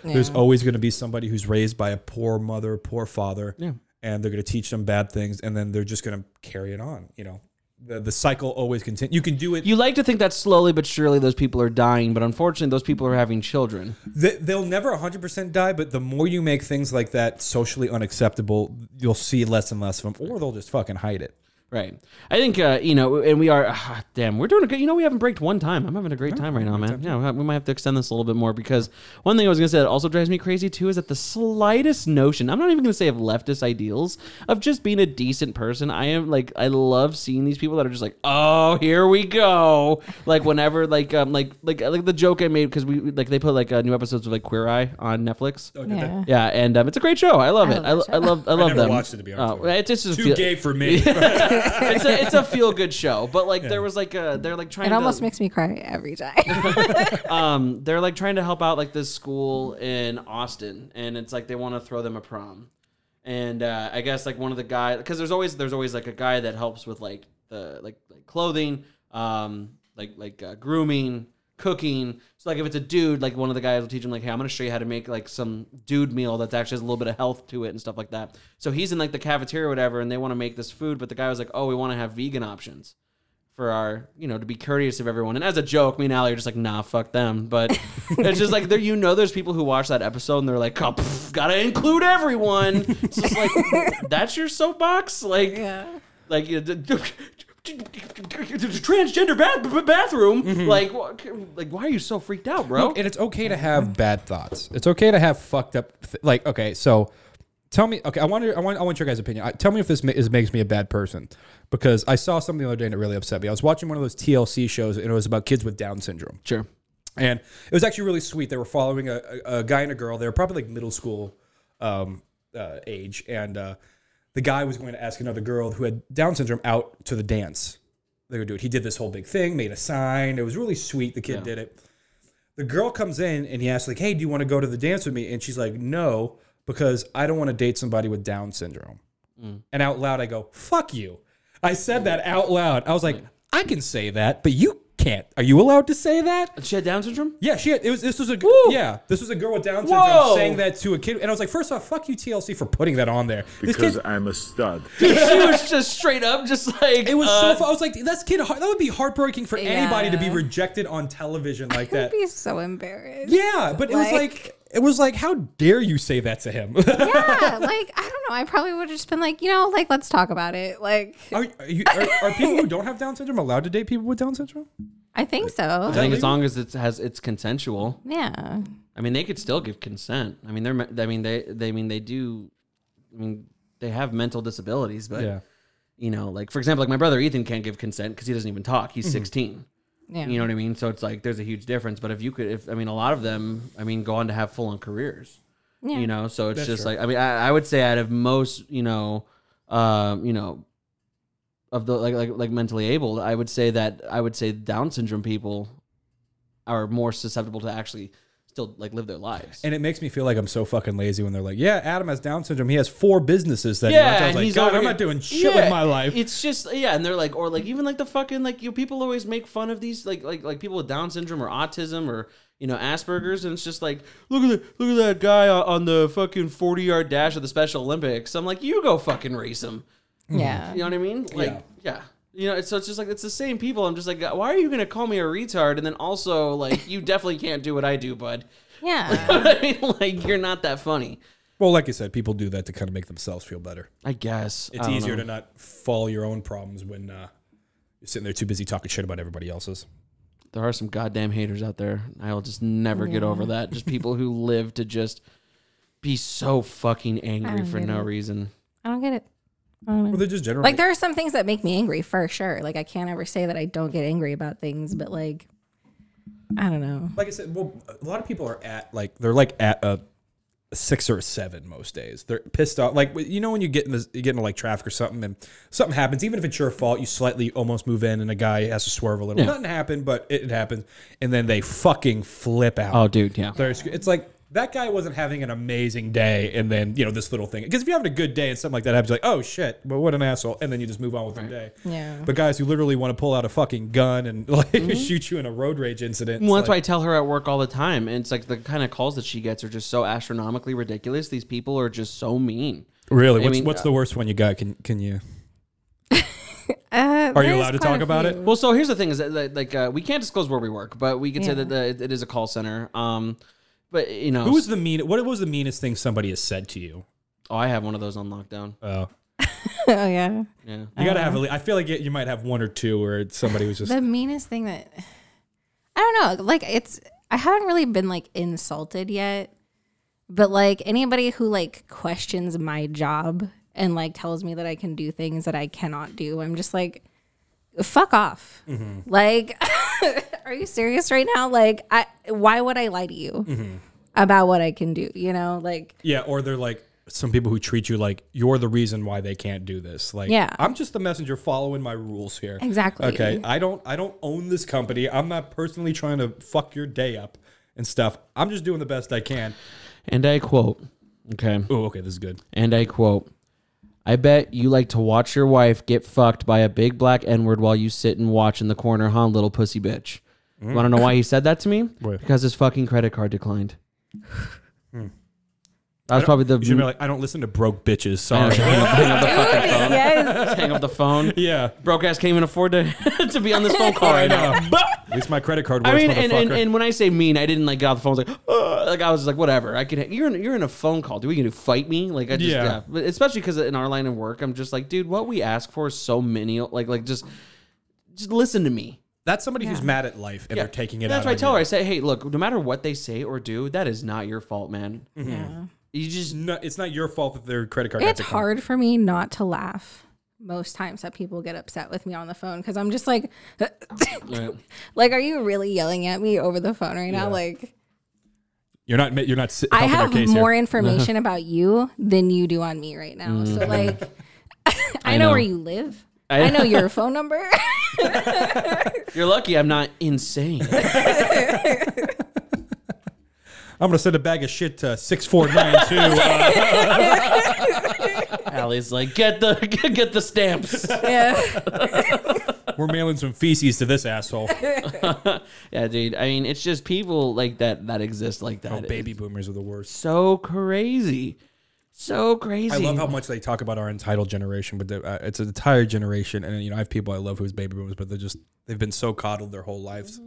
there's always going to be somebody who's raised by a poor mother poor father Yeah. and they're going to teach them bad things and then they're just going to carry it on you know the, the cycle always continues you can do it You like to think that slowly but surely those people are dying, but unfortunately, those people are having children. They, they'll never 100% die, but the more you make things like that socially unacceptable, you'll see less and less of them, or they'll just fucking hide it. Right. I think uh, you know, and we are. ah, damn, we're doing a good. You know, we haven't braked one time. I'm having a great time right now, man. Yeah, we might have to extend this a little bit more because one thing I was gonna say that also drives me crazy too is that the slightest notion. I'm not even gonna say of leftist ideals of just being a decent person. I am like, I love seeing these people that are just like, oh, here we go. Like whenever, like, um, like, like, like the joke I made because we like they put like uh, new episodes of like Queer Eye on Netflix. Yeah. Yeah, and um, it's a great show. I love I it. love I, that I love. I love never them. watched it, to be honest Oh, with you. it's just a Too feel- gay for me. it's a it's a feel good show, but like there was like a they're like trying It to almost makes me cry every time. um they're like trying to help out like this school in Austin, and it's like they want to throw them a prom, and uh, I guess like one of the guys because there's always there's always like a guy that helps with like the like, like clothing, um like like uh, grooming. Cooking, so like if it's a dude, like one of the guys will teach him like, hey, I'm gonna show you how to make like some dude meal that's actually has a little bit of health to it and stuff like that. So he's in like the cafeteria or whatever, and they want to make this food, but the guy was like, oh, we want to have vegan options for our, you know, to be courteous of everyone. And as a joke, me and Allie are just like, nah, fuck them. But it's just like there, you know, there's people who watch that episode and they're like, oh, pff, gotta include everyone. It's just like that's your soapbox, like, yeah. like you know, d- d- transgender bath- bathroom. Like, wha- like, why are you so freaked out, bro? Look, and it's okay to have bad thoughts. It's okay to have fucked up. Th- like, okay, so tell me. Okay, I want to. I want. I want your guys' opinion. I, tell me if this ma- is, makes me a bad person because I saw something the other day and it really upset me. I was watching one of those TLC shows and it was about kids with Down syndrome. sure. And it was actually really sweet. They were following a, a, a guy and a girl. They were probably like middle school um, uh, age. And uh, the guy was going to ask another girl who had Down syndrome out to the dance. They would do it. He did this whole big thing, made a sign. It was really sweet. The kid Yeah. did it. The girl comes in and he asks, like, hey, do you want to go to the dance with me? And she's like, no, because I don't want to date somebody with Down syndrome. Mm. And out loud, I go, fuck you. I said that out loud. I was like, I can say that, but you can't. Are you allowed to say that? She had Down syndrome. Yeah, she had, it was. This was a Woo. yeah. This was a girl with Down syndrome Whoa. saying that to a kid, and I was like, first off, fuck you TLC for putting that on there. This Because kid, I'm a stud. she was just straight up, just like it was uh, so. Fun. I was like, that's kid. That would be heartbreaking for anybody to be Yeah. rejected on television like that. I'd that. be so embarrassed. Yeah, but it was like it was like, how dare you say that to him? yeah, like I don't know. I probably would have just been like, you know, like let's talk about it. Like are, are, you, are, are people who don't have Down syndrome allowed to date people with Down syndrome? I think so. I think as long as it has it's consensual. Yeah. I mean, they could still give consent. I mean, they're. I mean, they. They. I mean, they do. I mean, they have mental disabilities, but Yeah. you know, like for example, like my brother Ethan can't give consent because he doesn't even talk. Mm-hmm. He's 16. Yeah. You know what I mean? So it's like there's a huge difference. But if you could, if I mean, a lot of them, I mean, go on to have full on careers. Yeah. You know, so it's That's just true. like I mean, I, I would say out of most, you know, um, you know, of the like like like mentally able, I would say that I would say Down syndrome people are more susceptible to actually still like live their lives. And it makes me feel like I'm so fucking lazy when they're like, "Yeah, Adam has Down syndrome. He has four businesses that he runs." I was like, he's God, I'm not doing shit Yeah, with my life." It's just yeah, and they're like, or like even like the fucking like you people always make fun of these like like like people with Down syndrome or autism or you know Asperger's, and it's just like look at the, look at that guy on- on the fucking forty yard dash of the Special Olympics. I'm like, you go fucking race him. Yeah. You know what I mean? Like Yeah. yeah. You know, it's, so it's just like it's the same people. I'm just like, why are you gonna call me a retard? And then also like, you definitely can't do what I do, bud. Yeah. I mean, like you're not that funny. well, like I said, people do that to kind of make themselves feel better. I guess It's I easier know. to not fall your own problems when uh, you're sitting there too busy talking shit about everybody else's. there are some goddamn haters out there. I'll just never get over that. Just people who live to just be so fucking angry for no it. reason. I don't get it. I. Well, they're just general. Like there are some things that make me angry for sure. Like I can't ever say that I don't get angry about things, but like I don't know. like I said, well, a lot of people are at like they're like at a, a six or a seven most days. They're pissed off. Like you know when you get in this, you get into like traffic or something, and something happens. Even if it's your fault, you slightly almost move in, and a guy has to swerve a little. Yeah. Nothing happened, but it, it happens, and then they fucking flip out. Oh, dude, yeah. They're It's like that guy wasn't having an amazing day, and then you know this little thing. Because if you're having a good day and something like that happens, you're like oh shit, but what an asshole, and then you just move on with your day. Yeah. But guys who literally want to pull out a fucking gun and like shoot you in a road rage incident. Well, it's that's why I tell her at work all the time. And it's like the kind of calls that she gets are just so astronomically ridiculous. These people are just so mean. Really, what's, mean, what's the worst one you got? Can can you? Uh, Are you allowed to talk about it? Well, so here's the thing: is that that, like uh, we can't disclose where we work, but we can say that the, it, it is a call center. Um, but you know, Who was the mean? What was the meanest thing somebody has said to you? oh, I have one of those on lockdown. Oh, oh yeah. Yeah. You gotta uh, have. A, I feel like you might have one or two where somebody was just. The meanest thing that I don't know, like it's I haven't really been like insulted yet, but like anybody who like questions my job and like tells me that I can do things that I cannot do, I'm just like fuck off. Mm-hmm. Like are you serious right now? Like I why would I lie to you mm-hmm. about what I can do, you know? Like Yeah, or they're like some people who treat you like you're the reason why they can't do this. Like, Yeah. I'm just the messenger following my rules here. Exactly. Okay, I don't I don't own this company. I'm not personally trying to fuck your day up and stuff. I'm just doing the best I can. And I quote, okay. Oh, okay, this is good. And I quote, I bet you like to watch your wife get fucked by a big black N word while you sit and watch in the corner, huh, little pussy bitch? You want to know why he said that to me? Why? Because his fucking credit card declined. Hmm. That was probably the. You should be like, I don't listen to broke bitches. I know, Sorry. hang, up, hang up the fucking phone. yes. Hang up the phone. yeah, Broke ass can't even afford to to be on this phone call right now. know. At least my credit card works, I mean, and, and, motherfucker. and when I say mean, I didn't like get off the phone. I was like, "Ugh," like I was like, whatever. I could. You're in, you're in a phone call. Do we gonna fight me? Like I just Yeah. yeah. But especially because in our line of work, I'm just like, dude, what we ask for is so menial. Like like just just listen to me. That's somebody who's mad at life and they're taking it That's out. why I on tell you. her. I say, hey, look, no matter what they say or do, that is not your fault, man. Mm-hmm. Yeah. You just No, it's not your fault that their credit card. got It's declined. hard for me not to laugh most times that people get upset with me on the phone because I'm just like, like, are you really yelling at me over the phone right now? Like, You're not. You're not. si- I helping our have case more here. information about you than you do on me right now. So, mm. like, I, know, know. where you live. I, know your phone number. you're lucky. I'm not insane. I'm gonna send a bag of shit to six four nine two. Uh, Allie's like, get the get the stamps. yeah. We're mailing some feces to this asshole. yeah, dude. I mean, it's just people like that that exist like that. Oh, It's baby boomers are the worst. so crazy, so crazy. I love how much they talk about our entitled generation, but the- uh, it's an entire generation. And you know, I have people I love who's baby boomers, but they're just they've been so coddled their whole lives,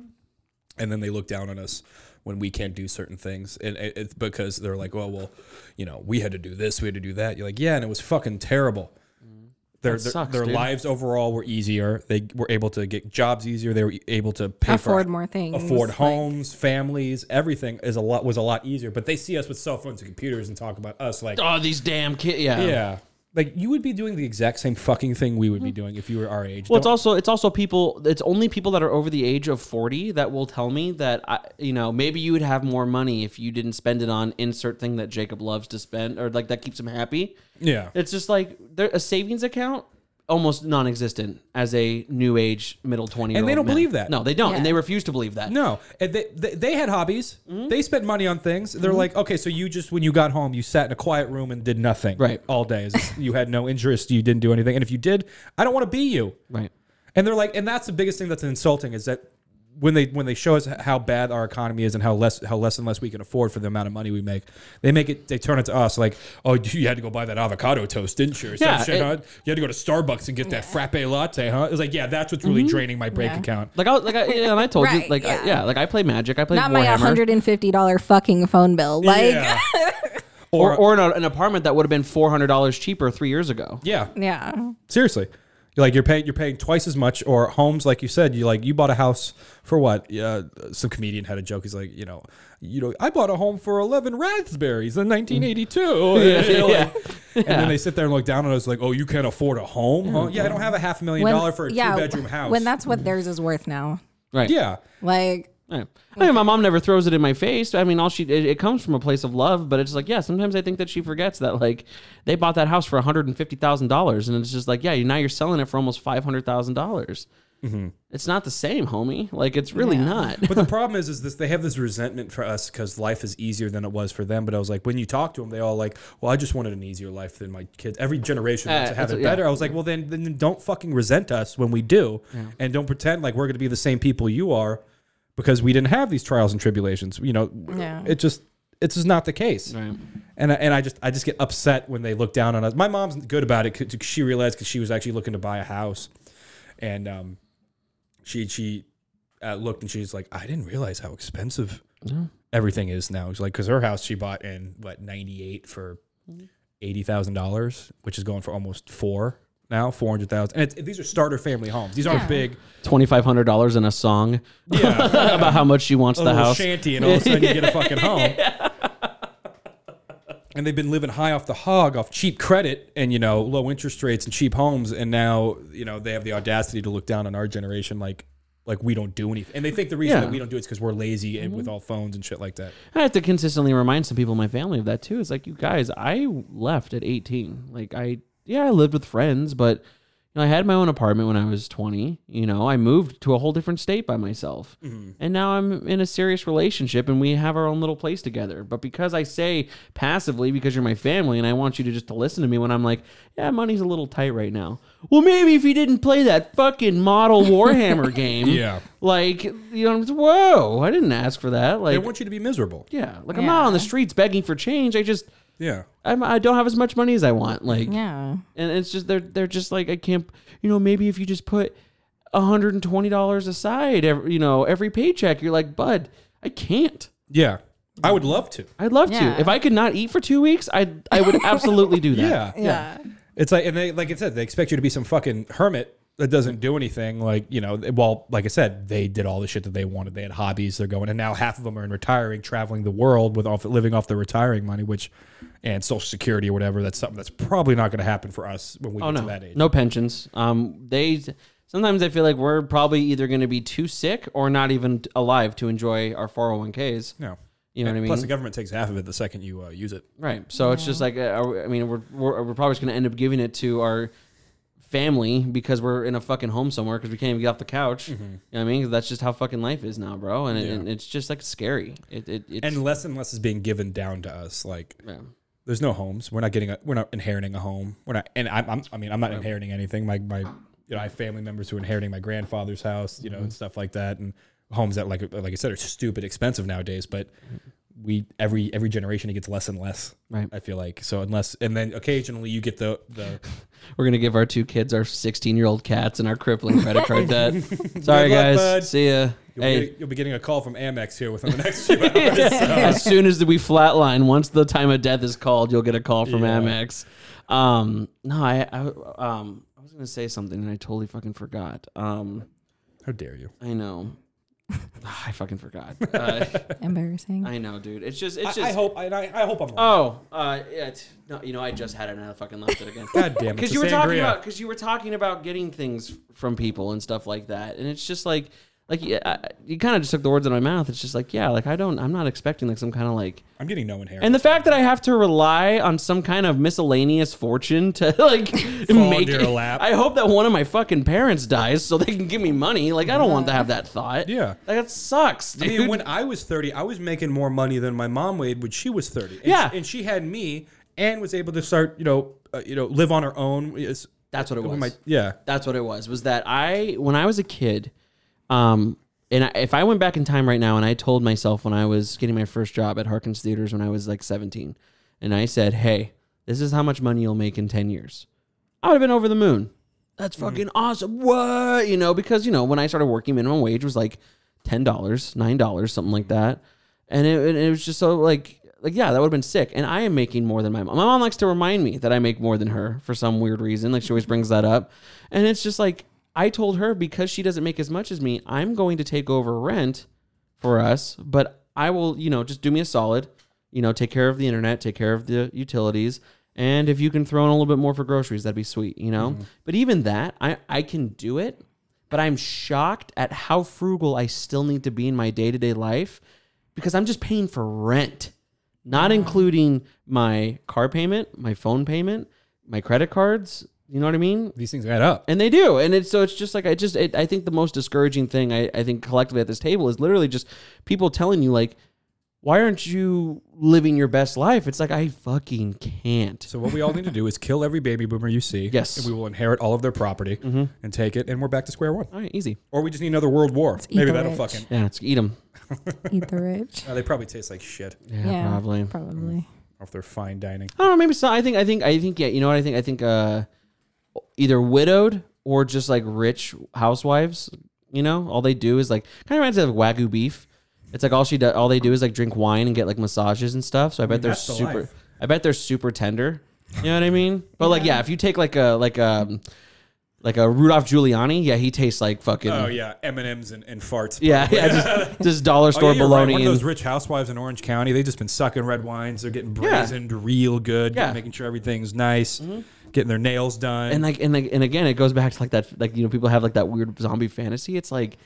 and then they look down on us when we can't do certain things, and it's because they're like, well, well, you know, we had to do this, we had to do that. You're like, yeah, and it was fucking terrible. Mm. Their, That their, sucks, their dude. lives overall were easier. They were able to get jobs easier. They were able to pay Afford for more things, afford like- homes, families, everything is a lot was a lot easier. But they see us with cell phones and computers and talk about us like Oh, these damn kids. Yeah. yeah. Like you would be doing the exact same fucking thing we would be mm-hmm. doing if you were our age. Well, it's Don't- also it's also people. It's only people that are over the age of forty that will tell me that I, you know, maybe you would have more money if you didn't spend it on insert thing that Jacob loves to spend or like that keeps him happy. yeah. It's just like there a savings account almost non-existent as a new age middle twenty. And they don't believe that. No, they don't, and they refuse to believe that. No, and they, they, they had hobbies. Mm-hmm. They spent money on things. They're like, okay, so you just when you got home, you sat in a quiet room and did nothing, Right. all day. You had no interest. You didn't do anything. And if you did, I don't want to be you. Right. And they're like, and that's the biggest thing that's insulting is that when they when they show us how bad our economy is and how less how less and less we can afford for the amount of money we make, they make it they turn it to us like, oh, you had to go buy that avocado toast, didn't you? Or Yeah, shit, it- huh? You had to go to Starbucks and get that frappe latte, huh? It's like, yeah, that's what's really mm-hmm. draining my bank Yeah. account. Like I like I, yeah, and I told you Right, like I- yeah. yeah. like I play Magic. I play magic. Not my $150 fucking phone bill. Like, yeah. or or, or in a, an apartment that would have been four hundred dollars cheaper three years ago. yeah, yeah. seriously. You're like you're paying you're paying twice as much or homes like you said you like you bought a house for what? Yeah some comedian had a joke. He's like you know you know I bought a home for 11 raspberries in 1982 mm. You know, like- and then they sit there and look down on us like oh you can't afford a home huh? yeah. I don't have a half a million dollar for a two bedroom house. When that's what theirs is worth now. Right. yeah. Like, Yeah. I mean, my mom never throws it in my face. I mean, all she it, it comes from a place of love, but it's like, yeah, sometimes I think that she forgets that like they bought that house for one hundred and fifty thousand dollars, and it's just like, yeah, now you're selling it for almost five hundred thousand dollars. It's not the same, homie. Like it's really not. but the problem is is this they have this resentment for us because life is easier than it was for them but I was like when you talk to them they all like well I just wanted an easier life than my kids every generation wants Uh, to have that's- it yeah. better I was like well then then don't fucking resent us when we do and don't pretend like we're going to be the same people you are because we didn't have these trials and tribulations you know Yeah. it just it's just not the case Right. and I, and I just I just get upset when they look down on us. My mom's good about it because she realized because she was actually looking to buy a house, and um, she she uh, looked and she's like, I didn't realize how expensive everything is now. She's like, because her house she bought in what ninety eight for eighty thousand dollars, which is going for almost four now, four hundred thousand. And it's, these are starter family homes. These aren't Yeah. big. Twenty five hundred dollars in a song Yeah, about how much she wants a the house. shanty, and all of a sudden you get a fucking home. And they've been living high off the hog, off cheap credit and you know low interest rates and cheap homes, and now you know they have the audacity to look down on our generation like like we don't do anything, and they think the reason Yeah. that we don't do it is because we're lazy and with mm-hmm. all phones and shit like that. I have to consistently remind some people in my family of that too. It's like you guys, I left at 18. Like I, yeah, I lived with friends, but you know, I had my own apartment when I was 20. You know, I moved to a whole different state by myself, mm-hmm. and now I'm in a serious relationship, and we have our own little place together. But because I say passively, because you're my family, and I want you to just to listen to me when I'm like, yeah, money's a little tight right now. Well, maybe if you didn't play that fucking model Warhammer game, Yeah. like you know, whoa, I didn't ask for that. Like They want you to be miserable. yeah, like I'm not on the streets begging for change. I just Yeah. I'm, I don't have as much money as I want. Like, Yeah. and it's just they're they're just like I can't. You know, maybe if you just put hundred and twenty dollars aside, every, you know, every paycheck, you're like, bud, I can't. Yeah. I would love to. I'd love Yeah. to. If I could not eat for two weeks, I I would absolutely do that. Yeah. Yeah. It's like, and they, like I said, they expect you to be some fucking hermit that doesn't do anything. Like, you know, well, like I said, they did all the shit that they wanted. They had hobbies. They're going, and now half of them are in retiring, traveling the world with off, living off their retiring money, which, and social security or whatever. That's something that's probably not going to happen for us when we Oh get no, to that age. no pensions. Um, they sometimes I feel like we're probably either going to be too sick or not even alive to enjoy our 401ks. No. You know what I mean? Plus, the government takes half of it the second you uh, use it. Right. So it's just like uh, I mean, we're we're, we're probably just going to end up giving it to our family because we're in a fucking home somewhere because we can't even get off the couch. You know what I mean? that's just how fucking life is now, bro. And, it, Mm-hmm. Yeah. and it's just like scary. It it it's, And less and less is being given down to us. Like, yeah. there's no homes. We're not getting a. We're not inheriting a home. We're not. And I'm. I'm I mean, I'm not inheriting anything. My my. You know, I have family members who are inheriting my grandfather's house. You know, and stuff like that, and homes that like like I said are stupid expensive nowadays. But we every every generation it gets less and less. Right. I feel like so unless and then occasionally you get the the We're gonna give our two kids our 16 year old cats and our crippling credit card debt. Sorry Good luck, guys. bud. See ya. you'll, Hey. be, you'll be getting a call from Amex here within the next few hours. so. as soon as we flatline, once the time of death is called, you'll get a call from Yeah. Amex. Um, no, I, I, um, I was gonna say something and I totally fucking forgot. Um, How dare you? I know. I fucking forgot. Uh, Embarrassing. I know, dude. It's just, it's I, just. I hope I, I hope I'm wrong. Oh, uh, yeah. It's, no, you know, I just had it and I fucking left it again. God damn it! Because you were talking about, because you were talking about getting things from people and stuff like that, and it's just like, like yeah, I, you kind of just took the words out of my mouth. It's just like, yeah, like I don't, I'm not expecting like some kind of like I'm getting no inheritance. And the fact that I have to rely on some kind of miscellaneous fortune to like make it, your lap. I hope that one of my fucking parents dies so they can give me money. Like I don't want to have that thought. Yeah. like that sucks, I mean, when I was 30, I was making more money than my mom made when she was 30. And Yeah. she, and she had me and was able to start, you know, uh, you know, live on her own. It's- That's what it was. my- yeah. That's what it was. Was that I when I was a kid, um, and I, if I went back in time right now and I told myself when I was getting my first job at Harkins Theaters when I was like 17, and I said, "Hey, this is how much money you'll make in 10 years," I would have been over the moon. That's fucking awesome. What you know? Because you know when I started working, minimum wage was like ten dollars, nine dollars, something like that, and it, and it was just so like like yeah, that would have been sick. And I am making more than my mom. My mom likes to remind me that I make more than her for some weird reason. Like she always brings that up, and it's just like I told her because she doesn't make as much as me, I'm going to take over rent for us, but I will, you know, just do me a solid, you know, take care of the internet, take care of the utilities, and if you can throw in a little bit more for groceries, that'd be sweet, you know. Mm-hmm. But even that, I I can do it, but I'm shocked at how frugal I still need to be in my day to day life because I'm just paying for rent, not mm-hmm. including my car payment, my phone payment, my credit cards. You know what I mean? These things add up. and they do and it's so it's just like i just it, i think the most discouraging thing I, I think collectively at this table is literally just people telling you like why aren't you living your best life it's like i fucking can't So what we all need to do is kill every baby boomer you see. Yes. And we will inherit all of their property and take it, and we're back to square one. all right easy Or we just need another world war. eat Maybe the that'll rich. fucking. yeah let's eat them Eat the rich. Uh, they probably taste like shit. yeah, probably Probably. Or if they're fine dining. i don't know maybe so i think i think i think yeah you know what i think i think uh either widowed or just like rich housewives you know all they do is like kind of reminds me of wagyu beef it's like all she does all they do is like drink wine and get like massages and stuff so i bet they're that's the super life. i bet they're super tender You know what I mean? But like, yeah, if you take like a like a like a Rudolph Giuliani, yeah, he tastes like fucking. Oh yeah, M and M's and and farts. Yeah, yeah, just, just dollar Oh, store yeah, you're right. bologna. One of those and- rich housewives in Orange County, they've just been sucking red wines. They're getting Yeah. brazened real good, Yeah. Mm-hmm. making sure everything's nice, getting their nails done. and like and like and again it goes back to like that like you know people have like that weird zombie fantasy it's like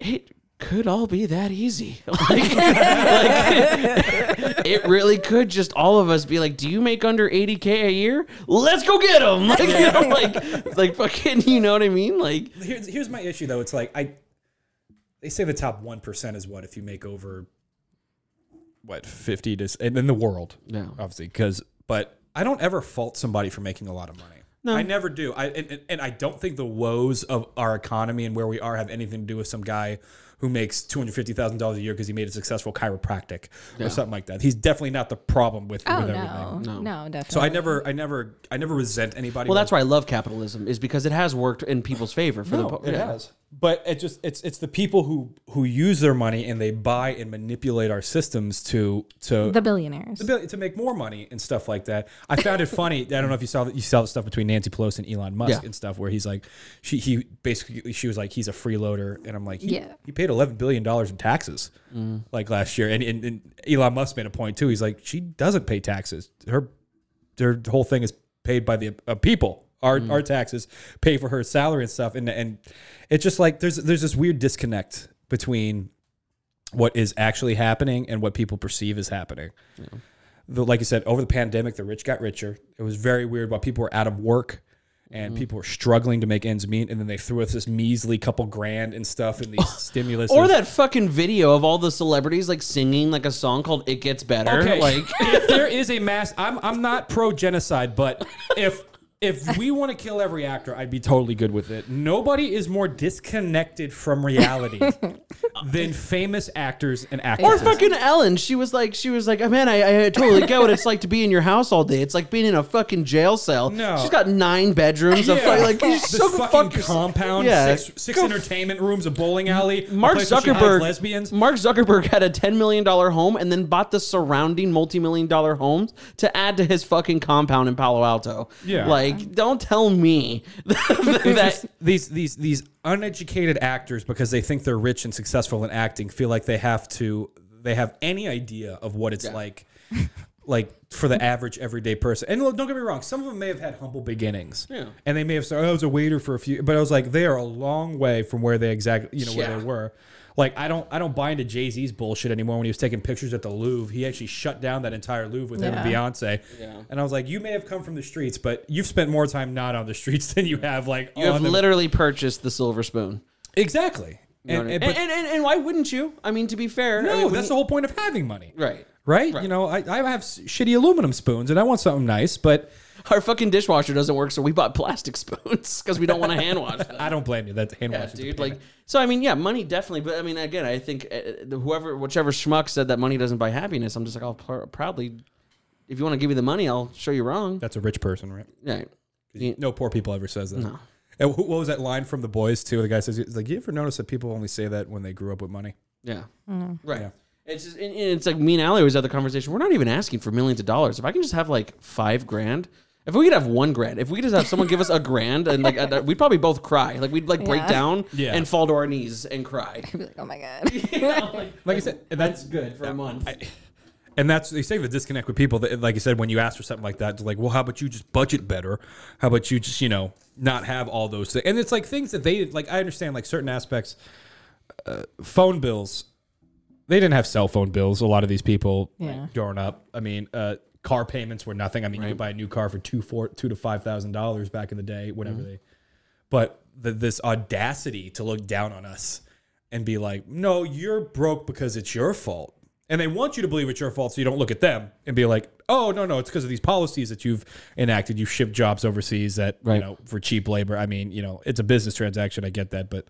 it could all be that easy like, like, it really could just all of us be like do you make under 80k a year let's go get them like you know like like fucking you know what i mean like here's here's my issue though. It's like I they say the top one percent is what if you make over what fifty to and in the world, Yeah. obviously because but I don't ever fault somebody for making a lot of money. No. I never do. I and, and- and I don't think the woes of our economy and where we are have anything to do with some guy who makes two hundred fifty thousand dollars a year because he made a successful chiropractic or something like that. He's definitely not the problem with, Oh with no, everything. no, definitely. So I never, I never, I never resent anybody. well that's why i love capitalism is because it has worked in people's favor for the no, po- it yeah. has. But it just it's it's the people who who use their money and they buy and manipulate our systems to to the billionaires. to to make more money and stuff like that. I found it funny. I don't know if you saw that you saw the stuff between Nancy Pelosi and Elon Musk Yeah. and stuff where he's like, she he basically she was like he's a freeloader and I'm like he, Yeah. he paid eleven billion dollars in taxes like last year and, and and Elon Musk made a point too. He's like she doesn't pay taxes. Her her whole thing is paid by the uh, people. Our, mm. our taxes pay for her salary and stuff, and and it's just like there's there's this weird disconnect between what is actually happening and what people perceive as happening. The, like you said, over the pandemic, the rich got richer. It was very weird while people were out of work and mm-hmm. people were struggling to make ends meet, and then they threw us this measly couple grand and stuff in these stimulus. or that fucking video of all the celebrities like singing like a song called "It Gets Better." Okay, Like, if there is a mass, I'm I'm not pro genocide, but if if we want to kill every actor, I'd be totally good with it. Nobody is more disconnected from reality than famous actors and actresses. Or actors. fucking Ellen. She was like, she was like, oh, man, I, I totally get what it's like to be in your house all day. It's like being in a fucking jail cell. No. she's got nine bedrooms. Of fucking, like, she's this so fucking fucking compound, Yeah. six, six Go entertainment rooms, a bowling alley, a Mark place where she hides Zuckerberg, lesbians. Mark Zuckerberg had a ten million dollar home and then bought the surrounding multi million dollar homes to add to his fucking compound in Palo Alto. Yeah. like don't tell me that. these these these uneducated actors because they think they're rich and successful in acting feel like they have to they have any idea of what it's like like for the average everyday person and look don't get me wrong some of them may have had humble beginnings Yeah. and they may have said oh, I was a waiter for a few but I was like they are a long way from where they exactly you know where Yeah. they were like I don't I don't buy into Jay Z's bullshit anymore when he was taking pictures at the Louvre he actually shut down that entire Louvre with him and Beyonce Yeah. and I was like you may have come from the streets but you've spent more time not on the streets than you have like you have on the- literally purchased the silver spoon. Exactly. You know And, what I and- but and, and, and why wouldn't you? I mean, to be fair, no, I mean, that's the whole point of having money, right. right? Right. You know, I, I have s- shitty aluminum spoons, and I want something nice, but Our fucking dishwasher doesn't work, so we bought plastic spoons because we don't want to hand wash them. I don't blame you. That's hand Yeah, wash, dude. Like, so I mean, yeah, money definitely. But I mean, again, I think uh, whoever, whichever schmuck said that money doesn't buy happiness, I'm just like, I'll pr- proudly. If you want to give me the money, I'll show you wrong. that's a rich person, right? Yeah. No poor people ever says that. No. And what was that line from the boys too? The guy says, like, you ever notice that people only say that when they grew up with money?" Yeah. Right. Yeah. It's just, and- and it's like me and Allie always had the conversation. We're not even asking for millions of dollars. If I can just have like five grand, if we could have one grand, if we could just have someone give us a grand, and like uh, we'd probably both cry. Like we'd like break Yeah. down Yeah. and fall to our knees and cry. I'd be like, oh my god. You know, like, Like I said, and that's that's good for a month. And that's they say the disconnect with people that, like you said, when you ask for something like that, it's like, well, how about you just budget better? How about you just, you know, not have all those things? And it's like things that they like. I understand like certain aspects. Uh, phone bills, they didn't have cell phone bills. A lot of these people like, Yeah. growing up. I mean, uh, car payments were nothing. I mean, you could buy a new car for two, four, two to five thousand dollars back in the day, whatever mm-hmm. they. But the, this audacity to look down on us and be like, no, you're broke because it's your fault. And they want you to believe it's your fault so you don't look at them and be like, oh, no, no, it's because of these policies that you've enacted. You ship jobs overseas that, Right. you know, for cheap labor. I mean, you know, it's a business transaction. I get that. But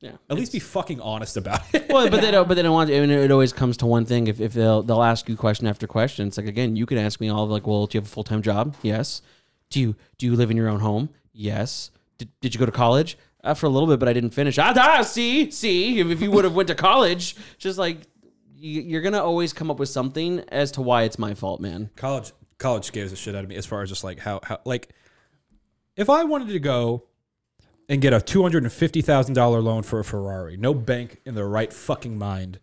yeah. at least be fucking honest about it. well, but they don't. But they don't want. To, I mean, it always comes to one thing. If, if they'll they'll ask you question after question. It's like again, you could ask me all of like, well, do you have a full time job? Yes. Do you do you live in your own home? Yes. Did, did you go to college? Uh, for a little bit, but I didn't finish. Ah, ah see, see. If, if you would have went to college, just like you, you're gonna always come up with something as to why it's my fault, man. college college scares the shit out of me as far as just like how how like if I wanted to go and get a two hundred and fifty thousand dollar loan for a Ferrari, no bank in their right fucking mind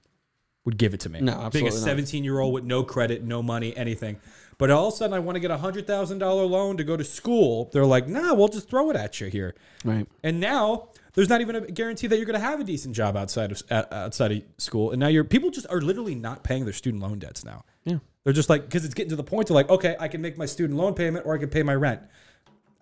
would give it to me. No, absolutely Being a seventeen year old with no credit, no money, anything. But all of a sudden, I want to get a hundred thousand dollar loan to go to school. They're like, "Nah, we'll just throw it at you here." Right. And now there's not even a guarantee that you're going to have a decent job outside of outside of school. And now you're people just are literally not paying their student loan debts now. Yeah. They're just like because it's getting to the point to like, okay, I can make my student loan payment or I can pay my rent.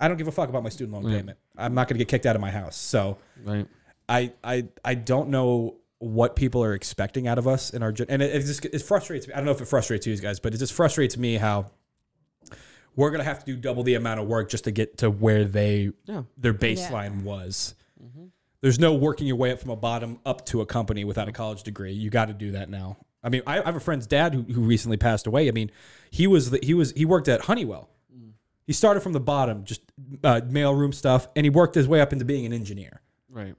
I don't give a fuck about my student loan payment. I'm not going to get kicked out of my house. So Right. I I I don't know what people are expecting out of us in our and it, it just it frustrates me. I don't know if it frustrates you guys, but it just frustrates me how we're gonna have to do double the amount of work just to get to where they Yeah. their baseline was. Mm-hmm. There's no working your way up from a bottom up to a company without a college degree. You got to do that now. I mean, I, I have a friend's dad who, who recently passed away. I mean, he was the, he was he worked at Honeywell. He started from the bottom, just uh, mailroom stuff, and he worked his way up into being an engineer. Right.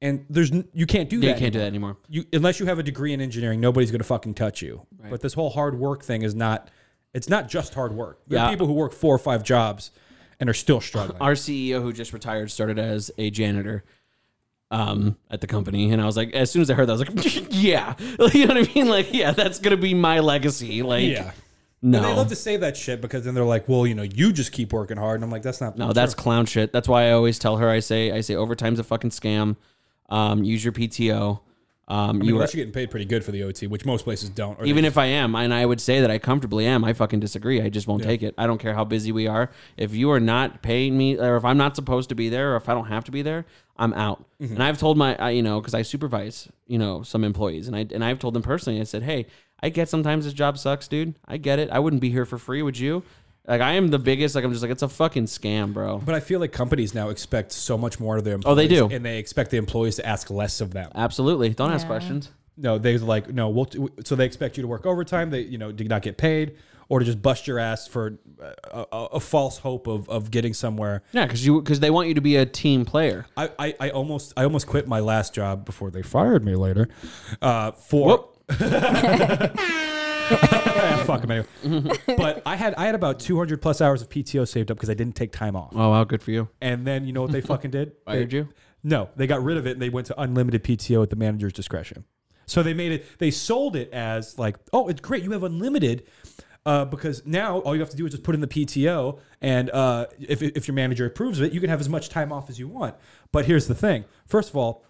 And there's n- you can't do Yeah, that. you can't do anymore that anymore. you unless you have a degree in engineering, nobody's gonna fucking touch you. But this whole hard work thing is not. It's not just hard work. There are Yeah. people who work four or five jobs and are still struggling. Our CEO who just retired started as a janitor um at the company and I was like as soon as I heard that I was like yeah you know what I mean like yeah that's going to be my legacy like yeah. No And they love to say that shit because then they're like, well, you know, you just keep working hard, and I'm like, that's not. No, that's clown shit. That's why I always tell her I say I say overtime's a fucking scam. Um, use your PTO. Um, I mean, you are, unless you're getting paid pretty good for the OT, which most places don't. Even if I am, and I would say that I comfortably am, I fucking disagree. I just won't take it. I don't care how busy we are. If you are not paying me, or if I'm not supposed to be there, or if I don't have to be there, I'm out. Mm-hmm. And I've told my, I, you know, because I supervise, you know, some employees, and I and I've told them personally. I said, hey, I get sometimes this job sucks, dude. I get it. I wouldn't be here for free, would you? Like I am the biggest. Like I'm just like it's a fucking scam, bro. But I feel like companies now expect so much more of their Oh, they do. and they expect the employees to ask less of them. Absolutely. Don't ask Yeah. questions. No, they like no. We'll, so they expect you to work overtime. They you know did not get paid or to just bust your ass for a, a, a false hope of, of getting somewhere. Yeah, because you because they want you to be a team player. I, I, I almost I almost quit my last job before they fired me later. Uh, for Yeah, fuck 'em anyway. but I had I had about 200 plus hours of PTO saved up because I didn't take time off. Oh wow, good for you. And then you know what they fucking did? Fired They- you? No, they got rid of it and they went to unlimited PTO at the manager's discretion. So they made it. They sold it as like, oh, it's great. You have unlimited. Uh, because now all you have to do is just put in the PTO, and uh, if, if your manager approves of it, you can have as much time off as you want. But here's the thing: first of all,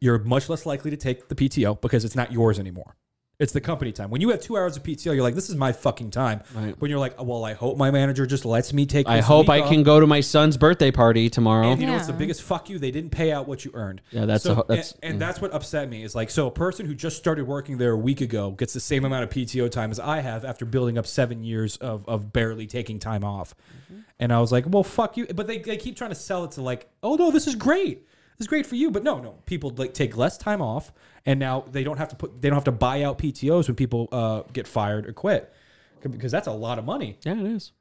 you're much less likely to take the PTO because it's not yours anymore. It's the company time. When you have two hours of PTO, you're like, "This is my fucking time." Right. When you're like, "Well, I hope my manager just lets me take." I hope I off." can go to my son's birthday party tomorrow. And you know what's the biggest fuck you? They didn't pay out what you earned. Yeah, that's so, a- that's- and, and that's what upset me is like so a person who just started working there a week ago gets the same amount of PTO time as I have after building up seven years of, of barely taking time off. Mm-hmm. And I was like, well, fuck you. But they, they keep trying to sell it to like, oh no, this is great. Is great for you. But no, no, people like take less time off, and now they don't have to put they don't have to buy out PTOs when people uh, get fired or quit because that's a lot of money. yeah, it is.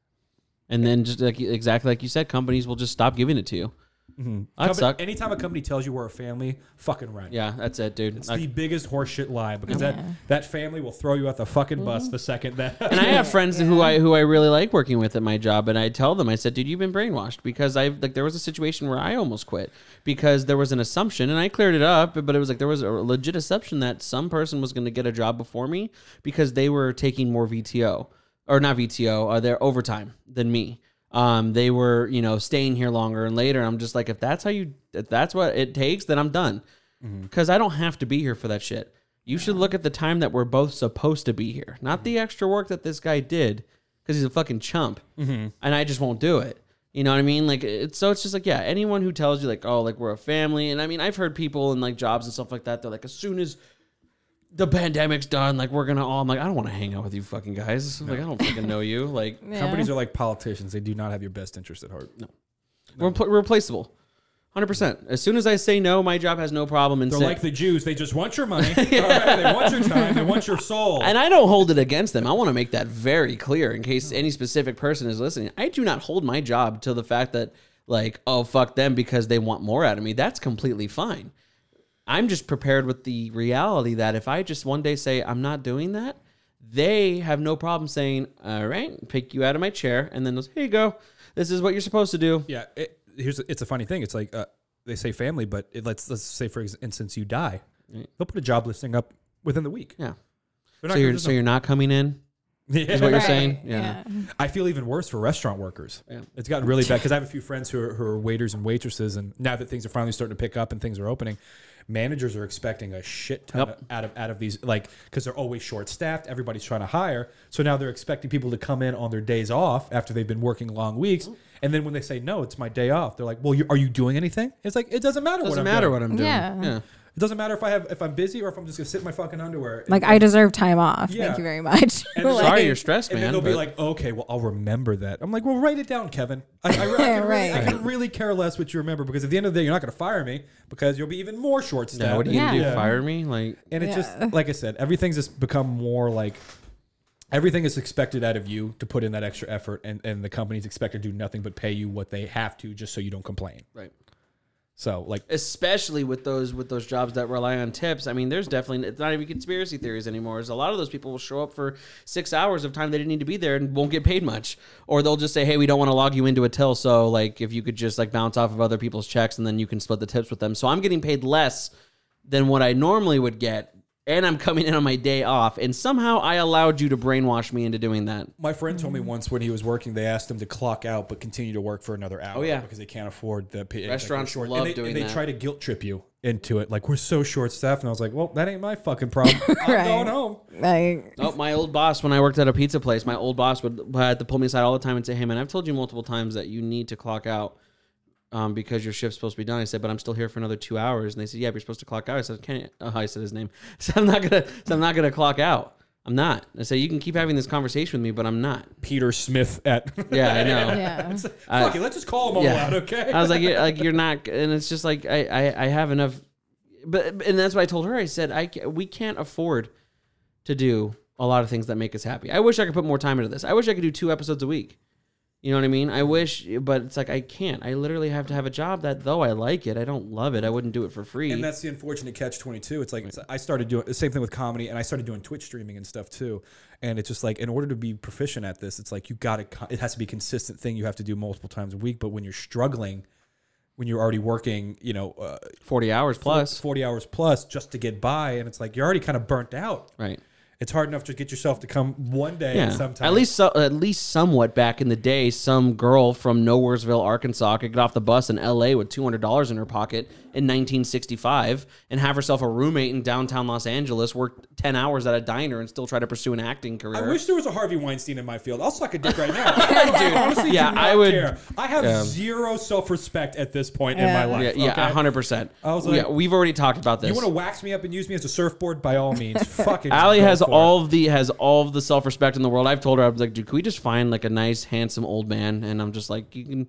And then just like exactly like you said, companies will just stop giving it to you. That Compa- suck. Anytime a company tells you we're a family, fucking run. Yeah, that's it, dude. It's Like- the biggest horseshit lie because Yeah. that that family will throw you out the fucking bus the second that. and I have friends who I who I really like working with at my job, and I tell them, I said, "Dude, you've been brainwashed." Because I like there was a situation where I almost quit because there was an assumption, and I cleared it up, but it was like there was a legit assumption that some person was going to get a job before me because they were taking more VTO or not VTO, uh, their overtime than me. Um, they were you know staying here longer and later. I'm just like, if that's how you, if that's what it takes, then I'm done mm-hmm. because I don't have to be here for that shit. You should look at the time that we're both supposed to be here, not mm-hmm. the extra work that this guy did because he's a fucking chump, mm-hmm. and I just won't do it. You know what I mean? Like it's so it's just like yeah, anyone who tells you like oh like we're a family, and I mean I've heard people in like jobs and stuff like that. They're like as soon as the pandemic's done, like we're gonna all. I'm like I don't want to hang out with you fucking guys. Like I don't fucking know you. Like Yeah. Companies are like politicians; they do not have your best interest at heart. No, we're pl- replaceable, hundred percent. As soon as I say no, my job has no problem in they're saying. like the Jews; they just want your money. All right, they want your time. They want your soul. And I don't hold it against them. I want to make that very clear in case any specific person is listening. I do not hold my job to the fact that, like, oh, fuck them because they want more out of me. That's completely fine. I'm just prepared with the reality that if I just one day say, I'm not doing that, they have no problem saying, "All right, pick you out of my chair," and then goes, "Here you go. This is what you're supposed to do." Yeah, it, here's it's a funny thing. It's like uh, they say family, but it, let's let's say for instance you die, they'll put a job listing up within the week. Yeah. They're So you're gonna- so you're not coming in. Yeah. Is what you're Right, saying? Yeah. I feel even worse for restaurant workers. Yeah. It's gotten really bad because I have a few friends who are, who are waiters and waitresses, and now that things are finally starting to pick up and things are opening, managers are expecting a shit ton Yep. of, out of out of these like because they're always short staffed. Everybody's trying to hire, so now they're expecting people to come in on their days off after they've been working long weeks, and then when they say no, it's my day off. They're like, well, you, are you doing anything? It's like it doesn't matter. what Doesn't I'm matter doing. what I'm doing. Yeah. yeah. It doesn't matter if I have if I'm busy or if I'm just gonna sit in my fucking underwear. Like I deserve time off. Yeah. Thank you very much. And Like- Sorry, you're stressed, and man. then they'll be like, okay, well, I'll remember that. I'm like, well, write it down, Kevin. I, I, I, can, really, I can really care less what you remember because at the end of the day, you're not going to fire me because you'll be even more short staffed. yeah, what are you gonna Yeah. do? Fire me? Like, And it's Yeah. just, like I said, everything's just become more like everything is expected out of you to put in that extra effort, and, and the company's expected to do nothing but pay you what they have to just so you don't complain. right. So, like, especially with those with those jobs that rely on tips. I mean, there's definitely it's not even conspiracy theories anymore. Is a lot of those people will show up for six hours of time they didn't need to be there and won't get paid much, or they'll just say, "Hey, we don't want to log you into a till, so like if you could just like bounce off of other people's checks and then you can split the tips with them." So I'm getting paid less than what I normally would get, and I'm coming in on my day off, and somehow I allowed you to brainwash me into doing that. My friend told me once when he was working, they asked him to clock out but continue to work for another hour. Oh, yeah. because they can't afford the pay. Restaurants like, love and they, doing and they that. try to guilt trip you into it. Like we're so short staffed, and I was like, well, that ain't my fucking problem. I'm Right. going home. Like, Oh, my old boss, when I worked at a pizza place, my old boss would had to pull me aside all the time and say, "Hey, man, I've told you multiple times that you need to clock out um, because your shift's supposed to be done." I said, "But I'm still here for another two hours." And they said, "Yeah, but you're supposed to clock out." I said, "Can't?" Oh, I said his name. I said, "I'm not gonna. So I'm not gonna clock out. I'm not." I said, "You can keep having this conversation with me, but I'm not." Peter Smith at. Yeah, I know. yeah. Fuck it, let's just call them all yeah. out, okay? I was like, you're, like you're not, and it's just like I, I, I have enough, but and that's what I told her. I said, I we can't afford to do a lot of things that make us happy. I wish I could put more time into this. I wish I could do two episodes a week. You know what I mean? I wish, but it's like I can't. I literally have to have a job that, though I like it, I don't love it. I wouldn't do it for free. And that's the unfortunate catch twenty two. It's like I started doing the same thing with comedy, and I started doing Twitch streaming and stuff too. And it's just like in order to be proficient at this, it's like you got to. It has to be a consistent thing. You have to do multiple times a week. But when you're struggling, when you're already working, you know, uh, Forty hours plus, forty hours plus just to get by, and it's like you're already kind of burnt out. right? It's hard enough to get yourself to come one day. Yeah. and sometimes At least, so, at least somewhat back in the day, some girl from Nowheresville, Arkansas, could get off the bus in L.A. with two hundred dollars in her pocket in 1965 and have herself a roommate in downtown Los Angeles, work ten hours at a diner, and still try to pursue an acting career. I wish there was a Harvey Weinstein in my field. I'll suck a dick right now. Dude, honestly, Yeah, do I would- Care. I have Yeah. zero self respect at this point in my life. yeah, yeah, okay? hundred percent. I was yeah, like- we've already talked about this. You want to wax me up and use me as a surfboard? By all means, fucking. Allie go has for all of the has all of the self respect in the world. I've told her I was like, dude, can we just find like a nice, handsome old man? And I'm just like, you can.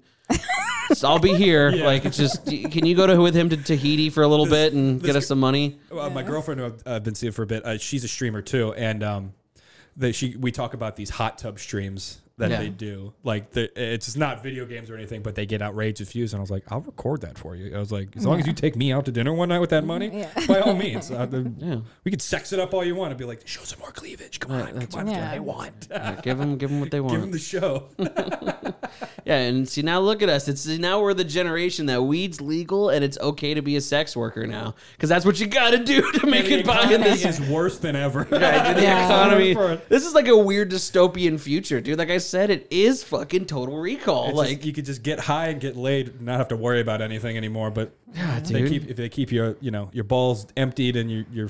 so I'll be here. Like it's just, can you go to with him to Tahiti for a little bit and get us some money? Uh, my girlfriend, who I've uh, been seeing for a bit, uh, she's a streamer too, and um, that she we talk about these hot tub streams that Yeah. they do. Like the, it's not video games or anything, but they get outrageous views. And I was like, I'll record that for you. I was like, as long as you take me out to dinner one night with that money, Yeah. by all means. Uh, the- Yeah. we could sex it up all you want and be like, show some more cleavage. Come on, come on, what Yeah. want. Yeah, give them, give them what they want. Give them the show. Yeah, and see now look at us. It's now we're the generation that weed's legal and it's okay to be a sex worker now because that's what you got to do to make it by in economy this is worse than ever. Yeah, the Yeah. economy. This is like a weird dystopian future, dude. Like I said, it is fucking total recall. It's like just- you could just get high and get laid, and not have to worry about anything anymore. But if they keep if they keep your you know your balls emptied and your your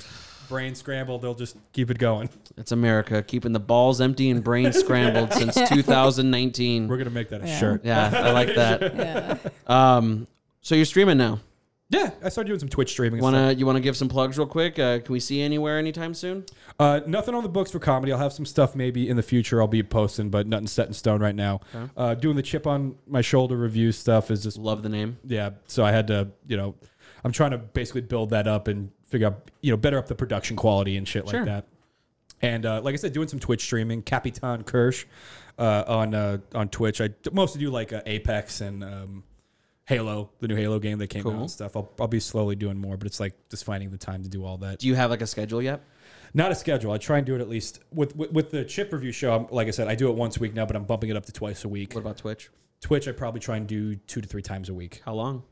brain scrambled, they'll just keep it going. it's America keeping the balls empty and brain scrambled since 2019. We're gonna make that a Yeah. shirt. yeah, I like that. Yeah. Um, so you're streaming now. Yeah, I started doing some Twitch streaming. and Wanna you wanna give some plugs real quick? Uh, can we see anywhere anytime soon? stuff. Uh, nothing on the books for comedy. I'll have some stuff maybe in the future. I'll be posting, but nothing set in stone right now. Uh, doing the chip on my shoulder review stuff is just Love the name. yeah. So I had to you know, I'm trying to basically build that up and figure out you know better up the production quality and shit Sure. like that. And uh, like I said, doing some Twitch streaming, Capitan Kirsch uh, on uh, on Twitch. I d- mostly do like uh, Apex and um, Halo, the new Halo game that came out Cool. and stuff. I'll, I'll be slowly doing more, but it's like just finding the time to do all that. Do you have like a schedule yet? Not a schedule. I try and do it at least with with, with the chip review show. I'm, like I said, I do it once a week now, but I'm bumping it up to twice a week. What about Twitch? Twitch, I probably try and do two to three times a week, How long?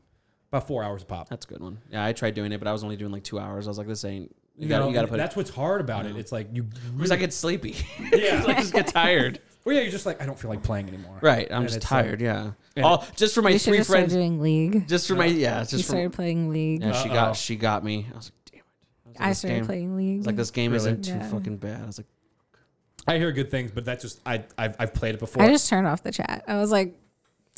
about four hours a pop. That's a good one. Yeah, I tried doing it, but I was only doing like two hours. I was like, this ain't. You You got know, you got to put. that's what's hard about it. It's like you. because I get sleepy. Yeah. I just get tired. Well, yeah, you're just like I don't feel like playing anymore. Right. I'm And just it's like- tired. yeah. and- All just for my We three just friends. doing League. Just for my yeah. You Just for started playing League. yeah. She Uh-oh. got she got me. I was like, damn it. was like, I started game- playing I League. was like this game Really? isn't too Yeah. fucking bad. I was like, I hear good things, but that's just I I've, I've played it before. I just turned off the chat. I was like,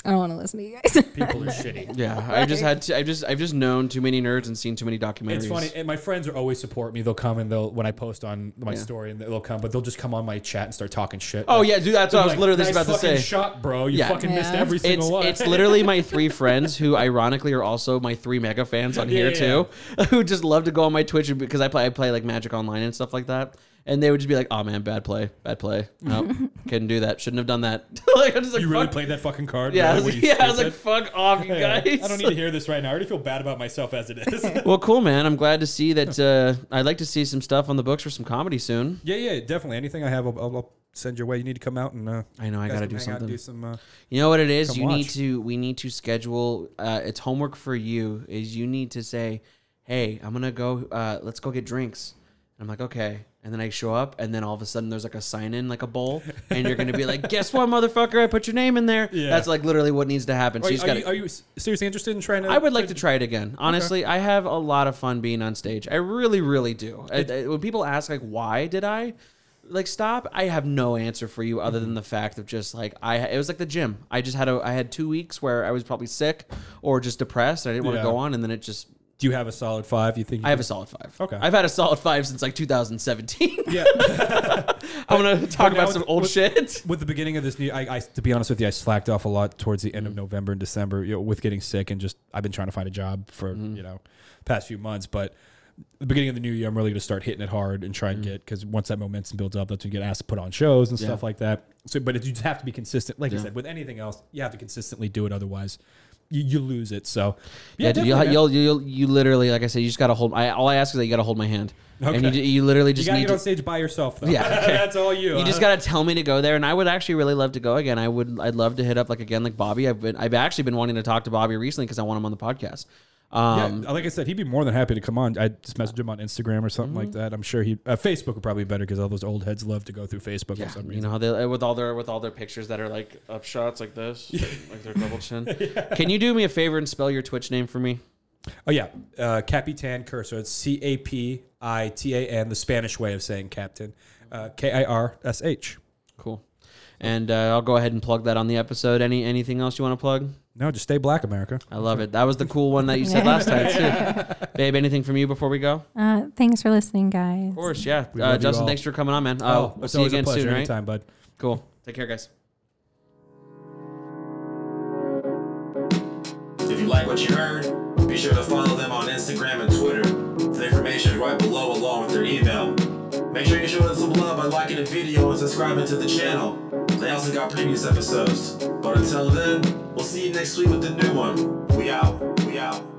I don't want to listen to you guys. People are shitty. yeah. I've just had to. I've just I've just known too many nerds and seen too many documentaries. It's funny, and my friends are always support me. They'll come and they'll when I post on my Yeah. story, and they'll come, but they'll just come on my chat and start talking shit. Oh Like, yeah, dude. That's what I was like, literally just "Nice about to fucking say. Shot, bro. You Yeah. fucking missed Yeah. every single it's one. it's literally my three friends who ironically are also my three mega fans on here Yeah, too, who just love to go on my Twitch because I play I play like Magic Online and stuff like that. And they would just be like, "Oh man, bad play, bad play. Nope, couldn't do that. Shouldn't have done that." like I'm just like, you really fuck. played that fucking card. Yeah, I was, you yeah. I was like, "Fuck off, you Yeah. guys." I don't need to hear this right now. I already feel bad about myself as it is. well, cool, man. I'm glad to see that. Uh, I'd like to see some stuff on the books for some comedy soon. yeah, yeah, definitely. Anything I have, I'll, I'll, I'll send your way. You need to come out and. Uh, I know I got to do hang out and something. Do some. Uh, You know what it is? Come you need to we need to schedule uh it's homework for you is you need to say, "Hey, I'm going to go uh let's go get drinks." And I'm like, "Okay." And then I show up and then all of a sudden there's like a sign in like a bowl and you're going to be like, "Guess what, motherfucker? I put your name in there." Yeah. That's like literally what needs to happen. So are, you just are, you, are you seriously interested in trying to? I would like to try it again. Honestly, I have a lot of fun being on stage. I really, really do. I, I- when people ask like, "Why did I like stop?" I have no answer for you other than mm-hmm. the fact of just like I. It was like the gym. I just had a. I had two weeks where I was probably sick or just depressed. I didn't want to Yeah. go on, and then it just. Do you have a solid five? You think? You I have a solid five. Okay. I've had a solid five since like 2017. Yeah. I'm gonna talk But now about some old with- shit. with the beginning of this new, I, I to be honest with you, I slacked off a lot towards the end of mm. November and December, you know, with getting sick and just I've been trying to find a job for mm-hmm. you know past few months, but the beginning of the new year, I'm really going to start hitting it hard and try and mm. get because once that momentum builds up, that's when you get asked to put on shows and stuff like that. So, but it, you just have to be consistent. Like I said, with anything else, you have to consistently do it. Otherwise, you, you lose it. So, Yeah, dude, you'll, you'll, you'll, you literally, like I said, you just gotta hold. I, all I ask is that you gotta hold my hand, and you, you literally You just gotta need get to. on stage by yourself, though. Yeah, okay. that's all you. You just gotta tell me to go there, and I would actually really love to go again. I would, I'd love to hit up like again, like Bobby. I've been, I've actually been wanting to talk to Bobby recently because I want him on the podcast. Um, yeah, like I said, he'd be more than happy to come on. I just message him on Instagram or something like Mm-hmm. that. I'm sure he uh, Facebook would probably be better because all those old heads love to go through Facebook yeah, for some reason. you know they with all their with all their pictures that are like up shots like this, like their double chin. Can you do me a favor and spell your Twitch name for me? Oh yeah, uh, Capitan Kirsch. It's C A P I T A N, the Spanish way of saying captain. Uh, K I R S H. Cool. And uh, I'll go ahead and plug that on the episode. Any anything else you want to plug? No, just stay black, America. I love it. That was the cool one that you said last time too. Babe, anything from you before we go? Uh, thanks for listening, guys. Of course, yeah. We Uh, you Justin, all. thanks for coming on, man. Oh, we'll it's see you always a again pleasure. soon, right? Anytime, bud. Cool. Take care, guys. If you like what you heard, be sure to follow them on Instagram and Twitter. The information is right below along with their email. Make sure you show us some love by liking the video and subscribing to the channel. They also got previous episodes. But until then, we'll see you next week with the new one. We out. We out.